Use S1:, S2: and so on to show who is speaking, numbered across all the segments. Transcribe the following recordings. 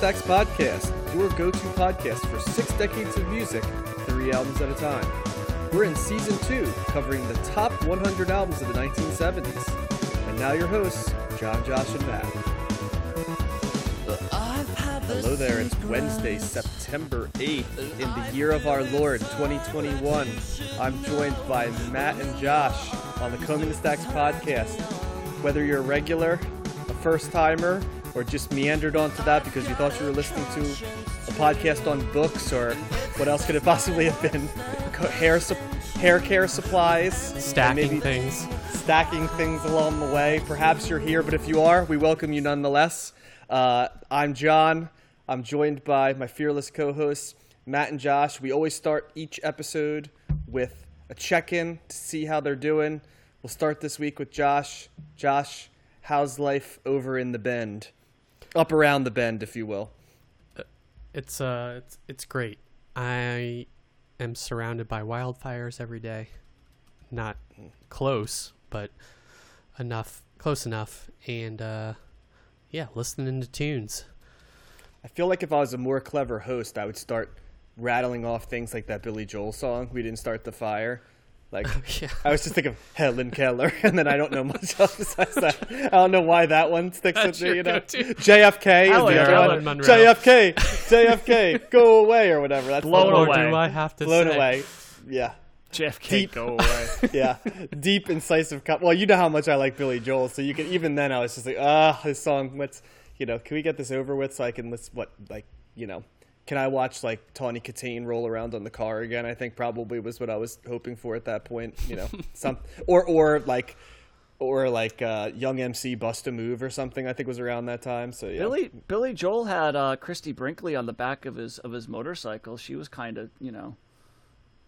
S1: Stacks podcast, your go to podcast for six decades of music, three albums at a time. We're in season two, covering the top 100 albums of the 1970s. And now your hosts, John, Josh, and Matt. Hello there, it's Wednesday, September 8th, in the year of our Lord, 2021. I'm joined by Matt and Josh on the Combing the Stacks podcast. Whether you're a regular, a first timer, or just meandered onto that because you thought you were listening to a podcast on books, or what else could it possibly have been? Hair, sup- hair care supplies,
S2: stacking things.
S1: stacking things along the way. Perhaps you're here, but if you are, we welcome you nonetheless. Uh, I'm John. I'm joined by my fearless co-hosts Matt and Josh. We always start each episode with a check-in to see how they're doing. We'll start this week with Josh. Josh, how's life over in the Bend? Up around the Bend, if you will.
S2: It's uh, it's it's great. I am surrounded by wildfires every day. Not close, but enough, close enough, and uh, yeah, listening to tunes.
S1: I feel like if I was a more clever host, I would start rattling off things like that Billy Joel song. We didn't start the fire. Like
S2: Yeah.
S1: I was just thinking of Helen Keller, and then I don't know much else besides that. I don't know why that one sticks
S2: That's
S1: with me. You know,
S2: go-to.
S1: JFK is the other
S3: Keller.
S1: one.
S2: Monroe.
S1: JFK, JFK, go away or whatever. That's
S3: Blown
S1: the one.
S2: Or
S3: away.
S2: do I have to
S1: Blown
S2: say?
S1: away. Yeah,
S3: JFK,
S1: Deep.
S3: go away.
S1: yeah. Deep, incisive. Co- well, you know how much I like Billy Joel, so you can. Even then, I was just like, ah, this song. Let's, you know, can we get this over with so I can let's what like, you know. Can I watch like Tawny Kitaen roll around on the car again? I think probably was what I was hoping for at that point. You know, some or or like or like uh, Young MC Bust a Move or something. I think was around that time. So yeah,
S3: Billy Billy Joel had uh, Christie Brinkley on the back of his of his motorcycle. She was kind of you know,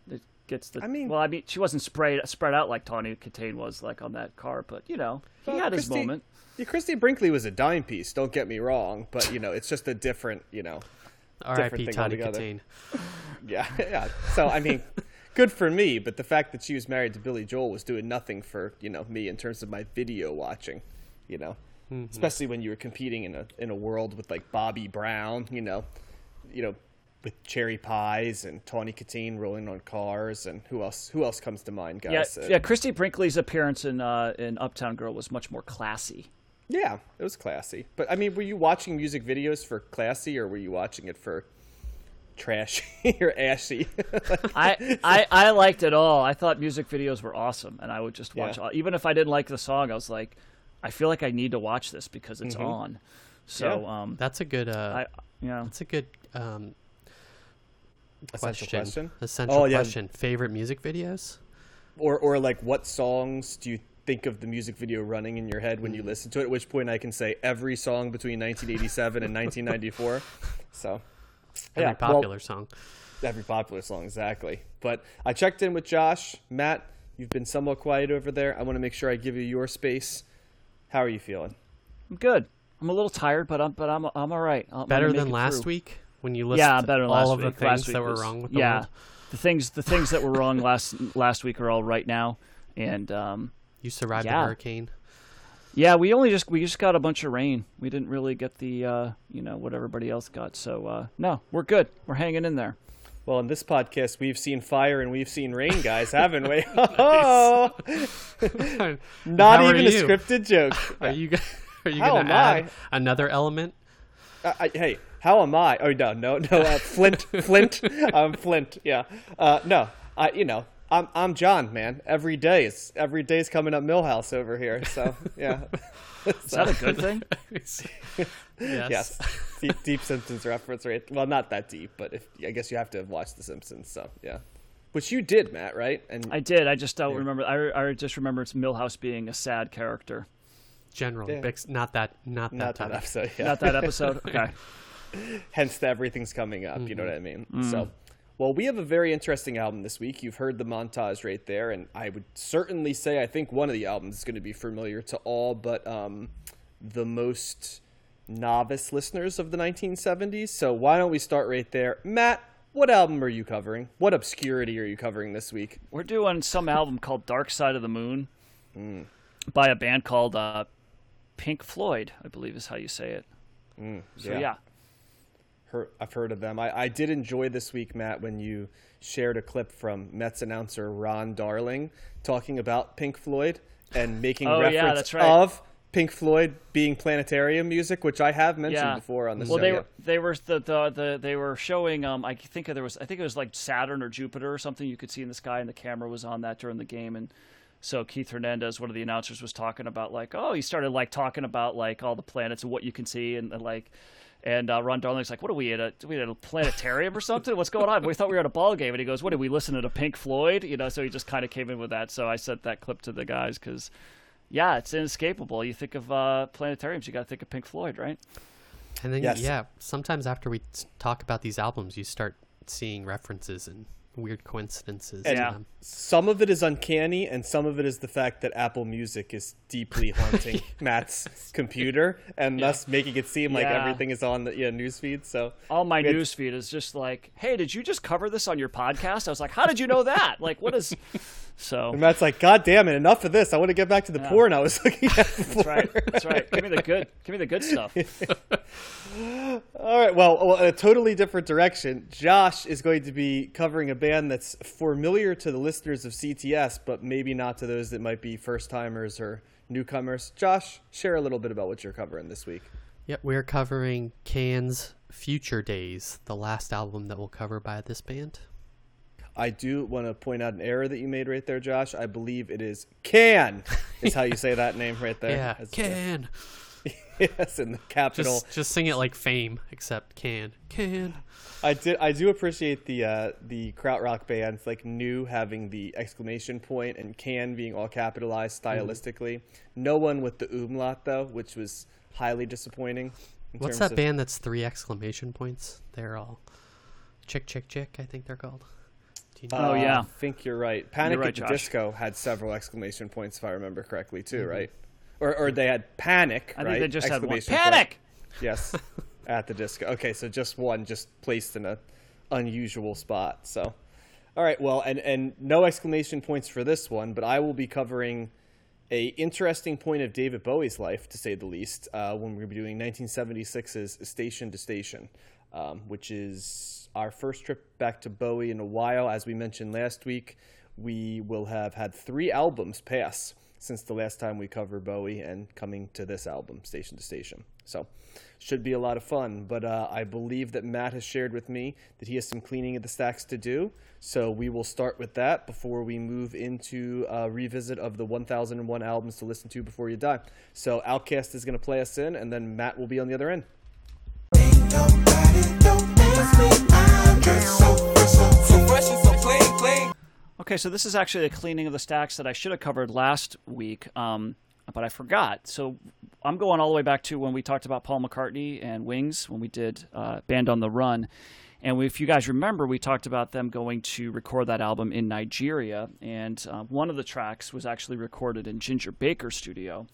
S3: it gets the.
S1: I mean-
S3: well, I mean, she wasn't spread spread out like Tawny Kitaen was like on that car, but you know, he had his moment.
S1: Yeah, Christie Brinkley was a dime piece. Don't get me wrong, but you know, it's just a different. You know,
S2: R.I.P.
S1: thing
S2: Tawny
S1: altogether.
S2: Kitaen.
S1: Yeah, yeah. So I mean, good for me, but the fact that she was married to Billy Joel was doing nothing for you know me in terms of my video watching. You know, especially when you were competing in a in a world with like Bobby Brown. You know, you know, with cherry pies and Tawny Kitaen rolling on cars, and who else? Who else comes to mind, guys? Uh,
S3: yeah. Christie Brinkley's appearance in uh, in Uptown Girl was much more classy.
S1: Yeah, it was classy. But I mean, were you watching music videos for classy, or were you watching it for trashy or ashy?
S3: I, I I liked it all. I thought music videos were awesome, and I would just watch.
S1: Yeah.
S3: all, even if I didn't like the song, I was like, I feel like I need to watch this because it's on. So
S1: Mm-hmm. Yeah.
S3: um,
S2: That's a good. Uh,
S3: I you know
S2: that's a good um,
S1: Essential
S2: question.
S1: question?
S2: Essential
S1: Oh, yeah.
S2: question. Favorite music videos?
S1: or or like what songs do you think of the music video running in your head when you listen to it at which point i can say every song between 1987 and 1994 so
S2: Every
S1: yeah, well,
S2: popular song.
S1: every popular song exactly but i checked in with josh matt You've been somewhat quiet over there. I want to make sure I give you your space. How are you feeling?
S3: I'm good. I'm a little tired, but I'm but I'm I'm all right. I'm
S2: Better than last
S3: through.
S2: week when you listed
S3: Yeah, better than
S2: all
S3: last
S2: of the
S3: week. Last
S2: things
S3: week
S2: that were
S3: was-
S2: wrong with the
S3: yeah,
S2: world.
S3: the things the things that were wrong last last week are all right now, and um,
S2: You survived
S3: Yeah.
S2: the hurricane.
S3: yeah, we only just we just got a bunch of rain. We didn't really get the uh, you know what everybody else got. So uh, no, we're good. We're hanging in there.
S1: Well, in this podcast, we've seen fire and we've seen rain, guys, haven't we? Oh, not
S2: How
S1: even a
S2: you?
S1: scripted joke.
S2: Are you are you
S1: How
S2: going to
S1: am
S2: add another element?
S1: Uh, I, hey, how am I? Oh no, no, no. Uh, Flint, Flint. I'm Flint. Yeah. Uh, no, I. You know, I'm I'm John, man. Every day is every day's coming up Milhouse over here. So yeah.
S3: Is that a good thing?
S2: yes.
S1: yes. Deep, deep Simpsons reference, right? Well, not that deep, but if I guess you have to have watched The Simpsons. So yeah. Which you did, Matt, right? And
S3: I did. I just don't remember. I, I just remember it's Milhouse being a sad character.
S2: Generally,
S1: Yeah.
S2: Bix, not that, not,
S1: not
S2: that
S1: that episode. Yeah.
S3: Not that episode. Okay.
S1: hence the everything's coming up you know mm-hmm. what i mean mm. so well we have a very interesting album this week you've heard the montage right there and i would certainly say i think one of the albums is going to be familiar to all but um, the most novice listeners of the 1970s so why don't we start right there matt what album are you covering what obscurity are you covering this week
S3: We're doing some album called Dark Side of the Moon by a band called uh, Pink Floyd, I believe is how you say it. So
S1: yeah.
S3: yeah.
S1: Heard, I've heard of them. I, I did enjoy this week, Matt, when you shared a clip from Mets announcer Ron Darling talking about Pink Floyd and making
S3: Oh, yeah,
S1: reference
S3: that's right.
S1: of Pink Floyd being planetarium music, which I have mentioned
S3: yeah.
S1: before on the
S3: well,
S1: show.
S3: they were they were the, the the they were showing um I think there was I think it was like Saturn or Jupiter or something you could see in the sky and the camera was on that during the game and so Keith Hernandez, one of the announcers, was talking about like, oh, he started like talking about like all the planets and what you can see and, and like, and uh, Ron Darling's like, what are we at a we at a planetarium or something? What's going on? We thought we were at a ball game, and he goes, what did we listen to Pink Floyd? You know, so he just kind of came in with that. So I sent that clip to the guys because, yeah, it's inescapable. You think of uh, planetariums, you got to think of Pink Floyd, right?
S2: And then,
S1: Yes.
S2: yeah, sometimes after we talk about these albums, you start seeing references and weird coincidences.
S1: And
S3: Yeah.
S1: some of it is uncanny, and some of it is the fact that Apple Music is deeply haunting Matt's computer, and thus making it seem like everything is on the yeah, newsfeed. So
S3: All my
S1: We had-
S3: news feed is just like, hey, did you just cover this on your podcast? I was like, how did you know that? Like, what is? So
S1: and Matt's like, God damn it, enough of this. I want to get back to the porn I was looking at before.
S3: that's right, that's right. Give me the good, give me the good stuff.
S1: All right, well, well, a totally different direction. Josh is going to be covering a band that's familiar to the listeners of CTS, but maybe not to those that might be first timers or newcomers. Josh, share a little bit about what you're covering this week.
S2: Yep, we're covering Can's Future Days, the last album that we'll cover by this band.
S1: I do want to point out an error that you made right there, Josh. I believe it is Can, is how you say that name right there.
S2: Yeah,
S1: As-
S2: Can.
S1: yes, in the capital.
S2: Just, just sing it like Fame, except Can. Can.
S1: I did. I do appreciate the uh, the krautrock bands like Neu having the exclamation point and can being all capitalized
S2: Mm-hmm.
S1: stylistically. No one with the umlaut though, which was highly disappointing.
S2: What's that
S1: of-
S2: band that's three exclamation points? They're all Chick Chick Chick, I think they're called. Do you?
S3: Oh,
S1: Uh,
S3: yeah.
S1: I think you're right. Panic
S3: right,
S1: at the
S3: Josh.
S1: Disco had several exclamation points, if I remember correctly, too. Right? Or or they had panic.
S3: I
S1: right?
S3: think they just had one.
S1: Exclamation point.
S3: Panic.
S1: Yes, at the disco. Okay, so just one, just placed in a unusual spot. So, all right, well, and and no exclamation points for this one, but I will be covering a interesting point of David Bowie's life, to say the least, uh, when we're doing 1976's Station to Station, um, which is our first trip back to Bowie in a while. As we mentioned last week, we will have had three albums pass since the last time we covered Bowie and coming to this album, Station to Station. So, should be a lot of fun. But uh, I believe that Matt has shared with me that he has some cleaning of the stacks to do. So we will start with that before we move into a revisit of the 1001 albums to listen to before you die. So OutKast is going to play us in, and then Matt will be on the other end.
S3: Okay, so this is actually the cleaning of the stacks that I should have covered last week, um, but I forgot. So I'm going all the way back to when we talked about Paul McCartney and Wings when we did uh, Band on the Run, And if you guys remember, we talked about them going to record that album in Nigeria, and uh, one of the tracks was actually recorded in Ginger Baker's studio.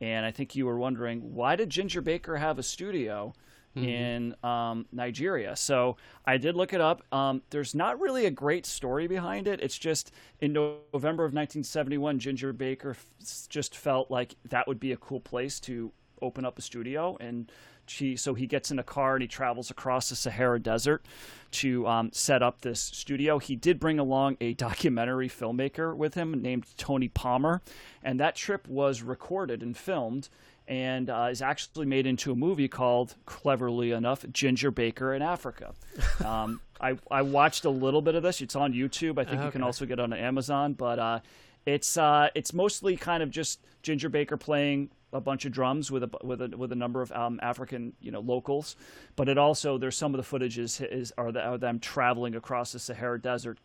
S3: And I think you were wondering why did Ginger Baker have a studio in um, Nigeria? So I did look it up. Um, there's not really a great story behind it. It's just in November of 1971, Ginger Baker f- just felt like that would be a cool place to open up a studio and she so he gets in a car and he travels across the Sahara Desert to um, set up this studio. He did bring along a documentary filmmaker with him named Tony Palmer, and that trip was recorded and filmed and uh, is actually made into a movie called, cleverly enough, Ginger Baker in Africa. Um, I, I watched a little bit of this. It's on YouTube. I think you can also get it on Amazon, but uh, it's uh, it's mostly kind of just Ginger Baker playing a bunch of drums with a with a with a number of um, African you know locals, but it also there's some of the footages is, is are, the, are them traveling across the Sahara Desert,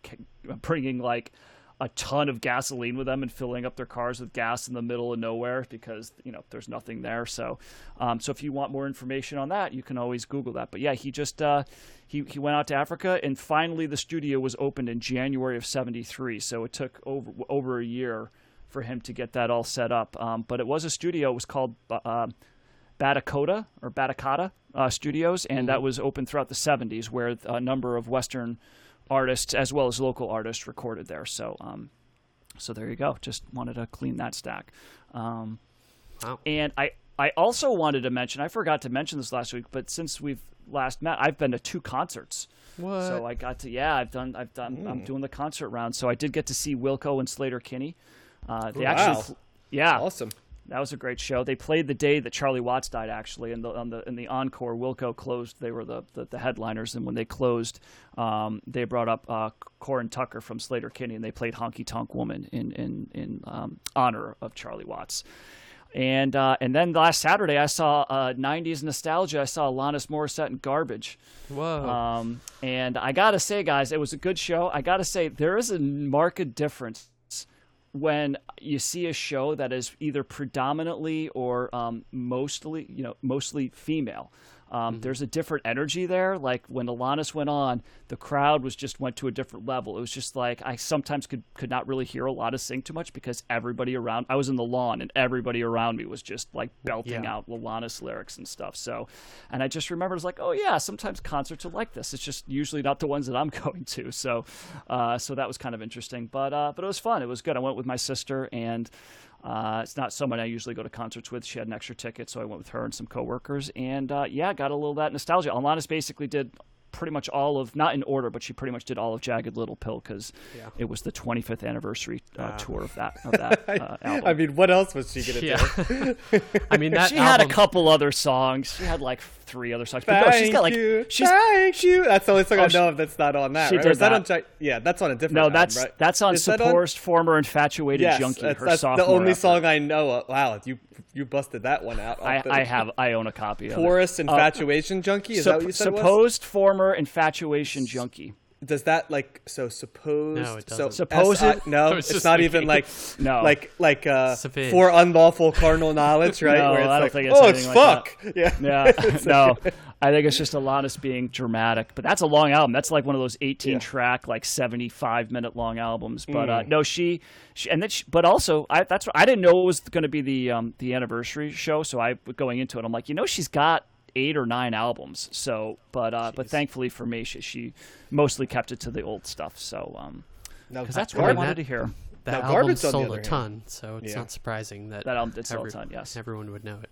S3: bringing like a ton of gasoline with them and filling up their cars with gas in the middle of nowhere because you know there's nothing there. So, um, so if you want more information on that, you can always Google that. But yeah, he just uh, he he went out to Africa and finally the studio was opened in January of '73. So it took over over a year for him to get that all set up. Um, but it was a studio. It was called. Uh, Batakota or Batakata uh, Studios, and that was open throughout the 70s, where a number of Western artists as well as local artists recorded there. So, um, so there you go. Just wanted to clean that stack. Um,
S2: Wow.
S3: and I, I also wanted to mention, I forgot to mention this last week, but since we've last met, I've been to two concerts.
S2: What?
S3: So I got to, yeah, I've done, I've done, I'm doing the concert round. So I did get to see Wilco and Sleater-Kinney. Uh, they
S1: Wow.
S3: actually, yeah,
S1: Awesome.
S3: That was a great show. They played the day that Charlie Watts died, actually, in the on the in the encore. Wilco closed. They were the the, the headliners, and when they closed, um, they brought up uh, Corin Tucker from Sleater-Kinney, and they played Honky Tonk Woman in in in um, honor of Charlie Watts. And uh, and then last Saturday, I saw uh, '90s nostalgia. I saw Alanis Morissette and Garbage.
S2: Whoa.
S3: Um, and I gotta say, guys, it was a good show. I gotta say, there is a marked difference when you see a show that is either predominantly or um, mostly, you know, mostly female. Um, There's a different energy there. Like when Alanis went on, the crowd was just went to a different level. It was just like I sometimes could could not really hear Alanis sing too much because everybody around. I was in the lawn and everybody around me was just like belting
S2: Yeah.
S3: out Alanis lyrics and stuff. So, and I just remember it was like, oh yeah, sometimes concerts are like this. It's just usually not the ones that I'm going to. So, uh, so that was kind of interesting. But uh, but it was fun. It was good. I went with my sister and. Uh, it's not someone I usually go to concerts with. She had an extra ticket, so I went with her and some coworkers. And uh, yeah, got a little that nostalgia. Alanis basically did pretty much all of, not in order, but she pretty much did all of Jagged Little Pill because
S2: Yeah.
S3: it was the 25th anniversary uh,
S2: Ah.
S3: tour of that of that uh, album.
S1: I mean, what else was she gonna
S2: yeah.
S1: do?
S2: I mean that
S3: she had a couple other songs. She had like three other songs. But no, she's got like
S1: you.
S3: she's
S1: Thank you. That's the only song
S3: Oh,
S1: I know of that's not on that.
S3: she
S1: right?
S3: Did
S1: that,
S3: that.
S1: on? Yeah, that's on a different.
S3: no,
S1: album,
S3: that's
S1: right?
S3: that's on
S1: Is that on-
S3: former infatuated
S1: Yes,
S3: junkie.
S1: that's,
S3: her
S1: that's the only
S3: effort.
S1: song I know. Of. Wow, you you busted that one out.
S3: I, I have I own a copy of it.
S1: Forest
S3: Uh,
S1: infatuation junkie. Is that what you said?
S3: supposed former infatuation junkie.
S1: Does that like so suppose
S2: No, it
S1: so
S2: doesn't.
S3: Supposed?
S1: SI no,
S2: I was
S1: it's
S2: just
S1: not even like
S3: No.
S1: like like uh
S2: Savage.
S1: for unlawful carnal knowledge, right?
S3: No,
S1: Where it's
S3: I don't
S1: like,
S3: think it's
S1: oh, it's
S3: anything like
S1: fuck. yeah,
S3: Yeah, no. I think it's just Alanis being dramatic, but that's a long album. That's like one of those 18
S1: Yeah.
S3: track, like 75 minute long albums. But uh,
S1: Mm.
S3: no, she, she, and then, she, but also, I that's what I didn't know it was going to be the um, the anniversary show. So I going into it, I'm like, you know, she's got eight or nine albums. So, but uh, but thankfully for me, she, she mostly kept it to the old stuff. So, um,
S1: No,
S3: because that's what I wanted
S2: that-
S3: to hear.
S2: that
S1: Now,
S2: album
S1: Garbage, the
S2: sold
S1: other
S2: a
S1: hand-
S2: ton, so it's
S1: Yeah.
S2: not surprising that
S3: That album did sell a ton, yes.
S2: everyone would know it.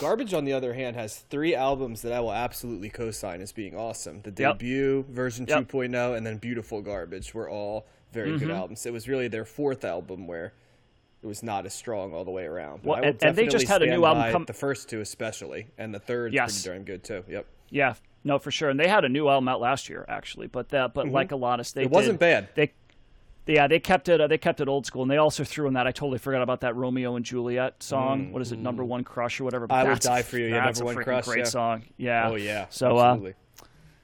S1: Garbage, on the other hand, has three albums that I will absolutely co-sign as being awesome. The
S3: Yep.
S1: debut, version
S3: Yep.
S1: 2.0, and then Beautiful Garbage were all very
S3: Mm-hmm.
S1: good albums. It was really their fourth album where it was not as strong all the way around. But
S3: Well, and- and they just had a new album come-
S1: The first two, especially, and the third,
S3: Yes.
S1: pretty darn good too. Yep,
S3: Yeah, no, for sure. And they had a new album out last year, actually. But that, but like Alanis, they
S1: Mm-hmm. it wasn't bad.
S3: They, yeah, they kept it. Uh, they kept it old school, and they also threw in that. I totally forgot about that Romeo and Juliet song. What is it, Number One Crush or whatever? But
S1: Mm. I Would Die for You, yeah, Number
S3: a
S1: One Crush,
S3: Great
S1: yeah.
S3: song. Yeah.
S1: Oh yeah,
S3: So, uh,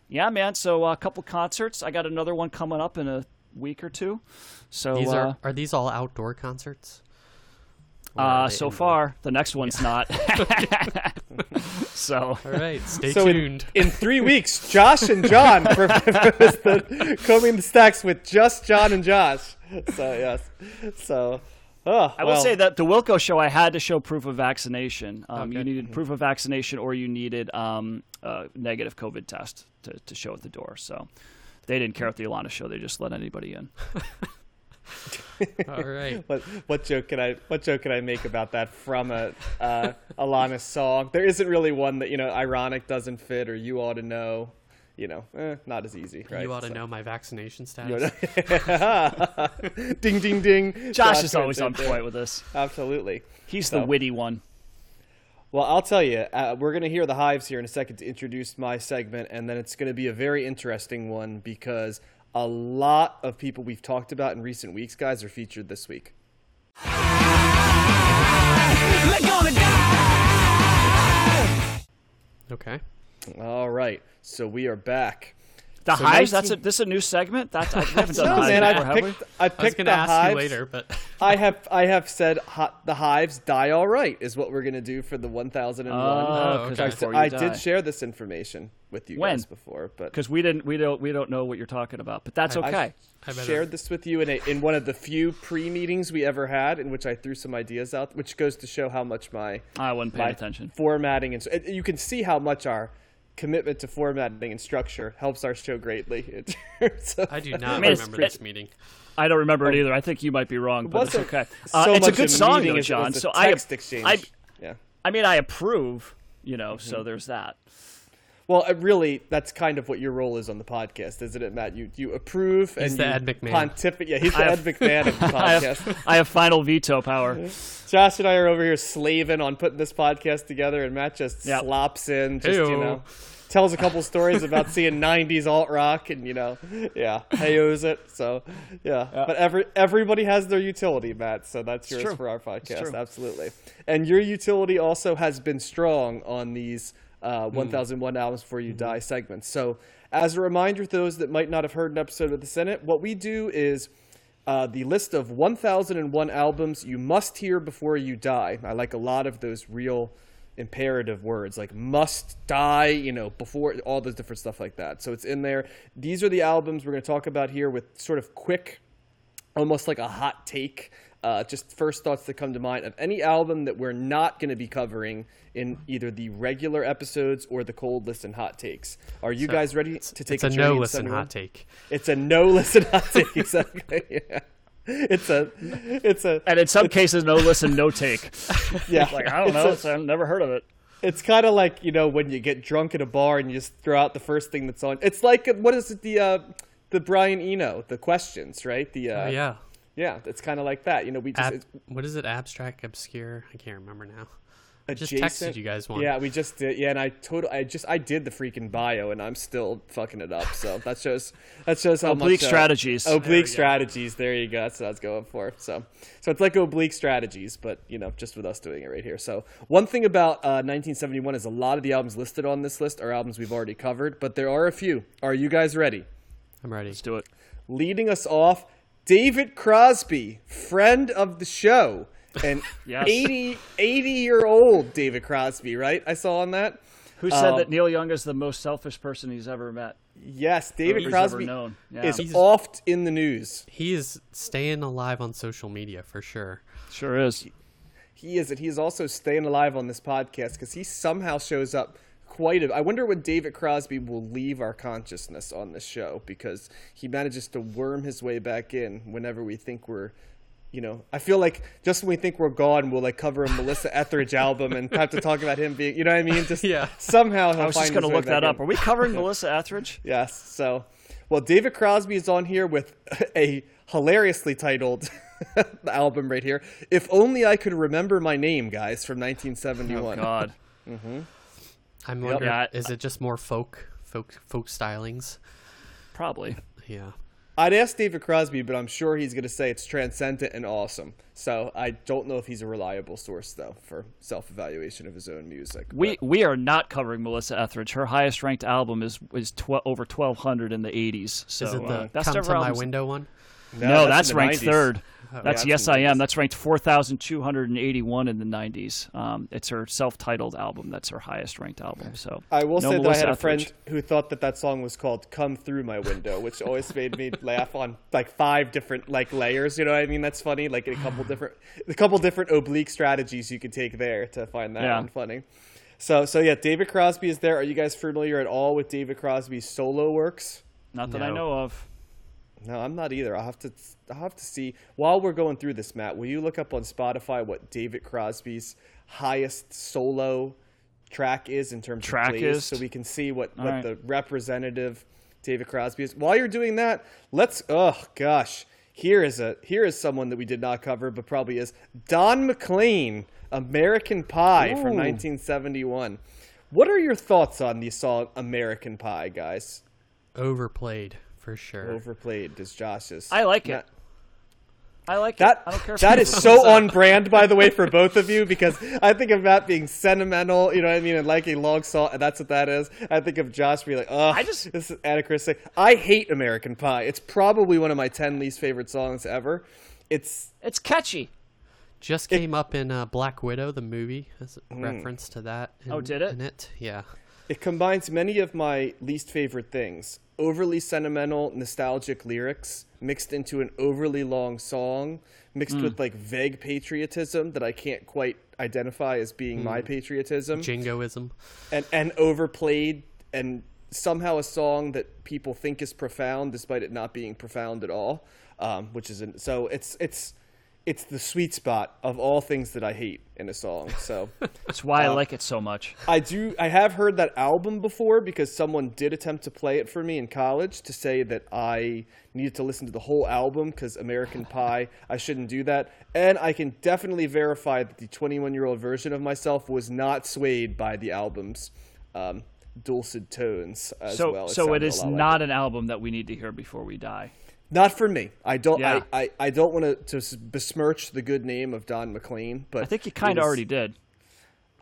S3: yeah, man. So uh, a couple concerts. I got another one coming up in a week or two. So
S2: These
S3: uh,
S2: are are these all outdoor concerts?
S3: Uh, so
S2: ended?
S3: far, the next one's not. so
S2: All right, stay
S1: So
S2: tuned.
S1: in three weeks, Josh and John for, for the combing the stacks with just John and Josh. So yes, so oh,
S3: I will
S1: well,
S3: say that the Wilco show, I had to show proof of vaccination. Um, You needed proof of vaccination, or you needed um, a negative COVID test to, to show at the door. So they didn't care at the Alanis show; they just let anybody in.
S2: All right.
S1: What what joke can I what joke can I make about that from a uh, Alanis song? There isn't really one that you know ironic doesn't fit or you ought to know. You know, eh, not as easy, right?
S2: You ought to
S1: So-
S2: know my vaccination
S1: You
S2: status.
S1: ding ding ding.
S3: Josh is always on point with this.
S1: Absolutely.
S3: He's
S1: So-
S3: the witty one.
S1: Well, I'll tell you, uh, we're going to hear the hives here in a second to introduce my segment, and then it's going to be a very interesting one because a lot of people we've talked about in recent weeks, guys, are featured this week.
S2: Okay.
S1: All right, so we are back.
S3: The
S1: So
S3: hives. That's a this is a new segment. That's I haven't done
S1: No,
S3: hives
S1: man,
S3: before,
S1: I
S3: have we?
S1: picked, I
S2: I
S1: picked
S2: gonna
S1: the
S2: ask
S1: hives.
S2: you later, but
S1: I have I have said hot, the hives die all right is what we're going to do for the 1001.
S3: Oh,
S2: Oh,
S3: 'cause
S2: okay.
S3: before
S1: I did share this information with you
S3: When?
S1: guys before, but
S3: because we didn't we don't we don't know what you're talking about, but that's
S2: I-
S3: okay.
S2: I better-
S1: shared this with you in a, in one of the few pre-meetings we ever had, in which I threw some ideas out, which goes to show how much my
S3: I wasn't paying
S1: my
S3: attention.
S1: formatting and so- you can see how much our commitment to formatting and structure helps our show greatly. of-
S2: I do not
S3: mean, it's-
S2: remember this meeting.
S3: I don't remember it either. I think you might be wrong, but it's
S1: wasn't
S3: okay. Uh,
S1: so
S3: it's a good
S1: a
S3: song,
S1: meeting
S3: though,
S1: as it was
S3: John.
S1: a
S3: So I,
S1: exchange.
S3: I,
S1: yeah.
S3: I mean, I approve. You know, so
S1: Mm-hmm.
S3: there's that.
S1: Well, uh, really, that's kind of what your role is on the podcast, isn't it, Matt? You you approve and
S2: the Ed McMahon.
S1: pontificate. Yeah, he's the
S3: I
S1: Ed McMahon of the
S3: I have, I have final veto power.
S1: Josh and I are over here slaving on putting this podcast together, and Matt just
S3: Yep.
S1: slops in, just you know, tells a couple stories about seeing '90s alt rock, and you know, yeah, heyo's it. So, yeah. but every everybody has their utility, Matt. So that's yours for our podcast, absolutely. And your utility also has been strong on these uh,
S3: Hmm.
S1: 1001 albums before you
S3: Mm-hmm.
S1: die segments. So, as a reminder to those that might not have heard an episode of the Senate, what we do is uh, the list of 1001 albums you must hear before you die. I like a lot of those real imperative words like must die, you know, before all those different stuff like that. So it's in there. These are the albums we're going to talk about here with sort of quick, almost like a hot take. Uh, just first thoughts that come to mind of any album that we're not going to be covering in either the regular episodes or the cold listen hot takes. Are you guys ready to take a take?
S2: It's a
S1: journey
S2: no listen
S1: 71?
S2: hot take.
S1: It's a no listen hot take. Exactly. Yeah. It's a, it's a,
S3: And in some cases, no listen, no take.
S1: yeah.
S3: Like I don't
S1: It's
S3: know,
S1: a-
S3: it's- I've never heard of it.
S1: It's kind of like you know when you get drunk at a bar and you just throw out the first thing that's on. It's like what is it the uh, the Brian Eno the questions right the uh,
S2: Oh, yeah.
S1: yeah it's kind of like that you know we just
S2: Ab-
S1: it's
S2: what is it? Abstract, obscure. I can't remember now. I just texted you guys one.
S1: yeah we just did yeah and I total I just I did the freaking bio and I'm still fucking it up so that shows that shows how
S3: Oblique
S1: much uh,
S3: strategies.
S1: oblique strategies there you go that's what I was going for so so it's like oblique strategies but you know just with us doing it right here so one thing about uh, 1971 is a lot of the albums listed on this list are albums we've already covered but there are a few are you guys ready
S2: I'm ready.
S3: Let's do it.
S1: leading us off David Crosby friend of the show and
S3: Yes.
S1: 80 80 year old David Crosby right I saw on that
S3: Who said
S1: Um,
S3: that Neil Young is the most selfish person he's ever met?
S1: yes David Crosby
S3: ever known? Yeah.
S1: is
S2: He's-
S1: oft in the news
S2: He is staying alive on social media for sure.
S3: sure is.
S1: He is, and he is also staying alive on this podcast because he somehow shows up quite a. I wonder when David Crosby will leave our consciousness on this show because he manages to worm his way back in whenever we think we're. You know, I feel like just when we think we're gone, we'll like cover a Melissa Etheridge album and have to talk about him being. You know what I mean? Just
S2: Yeah.
S1: somehow he'll
S3: I was
S1: find
S3: just going to look that up.
S1: in.
S3: Are we covering Melissa Etheridge?
S1: Yes. So, well, David Crosby is on here with a hilariously titled album right here. If only I could remember my name, guys, from 1971.
S3: Oh God. Mm-hmm.
S2: I'm wondering,
S3: Yeah,
S2: is it just more folk, folk, folk stylings?
S3: Probably.
S2: Yeah.
S1: I'd ask David Crosby, but I'm sure he's going to say it's transcendent and awesome. So I don't know if he's a reliable source though for self-evaluation of his own music.
S3: We
S1: But-
S3: we are not covering Melissa Etheridge. Her highest ranked album is is tw- over twelve hundred in the eighties. So
S2: Is it the
S3: uh, best
S2: "Come to My
S3: albums-
S2: Window" one?
S3: No,
S1: that's
S3: that's, ranked
S1: 90s.
S3: third. That's
S1: that's
S3: yes, I am. That's ranked four thousand two hundred and eighty-one in the '90s. Um, it's her self-titled album. That's her highest-ranked album. So
S1: I will
S3: no
S1: say that I
S3: Melissa
S1: had a
S3: Etheridge.
S1: friend who thought that that song was called "Come Through My Window," which always made me laugh on like five different like layers. You know what I mean? That's funny. Like a couple different, a couple different oblique strategies you could take there to find that
S3: Yeah.
S1: one funny. So, so yeah, David Crosby is there. Are you guys familiar at all with David Crosby's solo works?
S3: Not that I know of.
S1: No, I'm not either. I'll have to I'll have to see while we're going through this, Matt. Will you look up on Spotify what David Crosby's highest solo track is in terms
S3: Track
S1: of plays, so we can see what,
S3: All
S1: what
S3: right.
S1: the representative David Crosby is. While you're doing that, let's oh gosh. Here is a here is someone that we did not cover, but probably is Don McLean, American Pie from 1971. What are your thoughts on the song American Pie, guys?
S2: Overplayed for sure.
S1: Overplayed as Josh's.
S3: I like it.
S1: Matt-
S3: I like
S1: That
S3: it. I don't care. If
S1: that
S3: people
S1: so
S3: it's
S1: on brand, by the way, for both of you because I think of Matt being sentimental, you know what I mean, and liking long song, and that's what that is. I think of Josh being like, oh,
S3: I just-
S1: this is anachronistic. I hate American Pie. It's probably one of my ten least favorite songs ever. It's
S3: It's catchy.
S2: Just came up in uh, Black Widow, the movie, as a
S1: Mm.
S2: reference to that. In,
S3: Oh, did it?
S2: In it, yeah.
S1: it combines many of my least favorite things: overly sentimental, nostalgic lyrics mixed into an overly long song, mixed with like vague patriotism that I can't quite identify as being my patriotism.
S2: Jingoism.
S1: and and overplayed and somehow a song that people think is profound despite it not being profound at all um, which is an, so it's it's it's the sweet spot of all things that I hate in a song so
S3: That's why I
S1: Uh,
S3: like it so much.
S1: I do I have heard that album before because someone did attempt to play it for me in college to say that I needed to listen to the whole album because American Pie I shouldn't do that and I can definitely verify that the 21 year old version of myself was not swayed by the album's um, dulcet tones as
S3: So,
S1: well
S3: so it
S1: sounded a
S3: is
S1: lot like
S3: not an album that we need to hear before we die.
S1: Not for me I don't
S3: Yeah.
S1: I, I, I don't want to, to besmirch the good name of Don McLean but
S3: I think you kind of already did.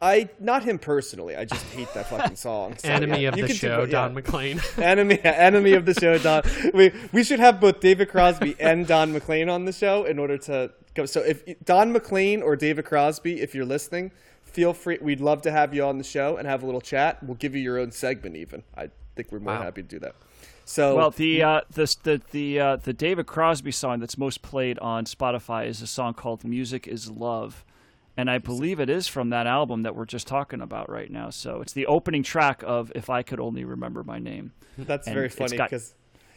S1: I not him personally I just hate that fucking song So,
S2: Enemy
S1: yeah,
S2: of
S1: you
S2: the show,
S1: do- yeah.
S2: Don McLean.
S1: enemy enemy of the show don we we should have both david crosby and don mclean on the show in order to go so if don mclean or david crosby if you're listening feel free we'd love to have you on the show and have a little chat we'll give you your own segment even i think we're more
S2: Wow.
S1: happy to do that so
S3: Well, the uh, the the the, uh, the David Crosby song that's most played on Spotify is a song called "Music Is Love," and I believe it is from that album that we're just talking about right now. So it's the opening track of "If I Could Only Remember My Name."
S1: that's
S3: and
S1: very
S3: it's
S1: funny because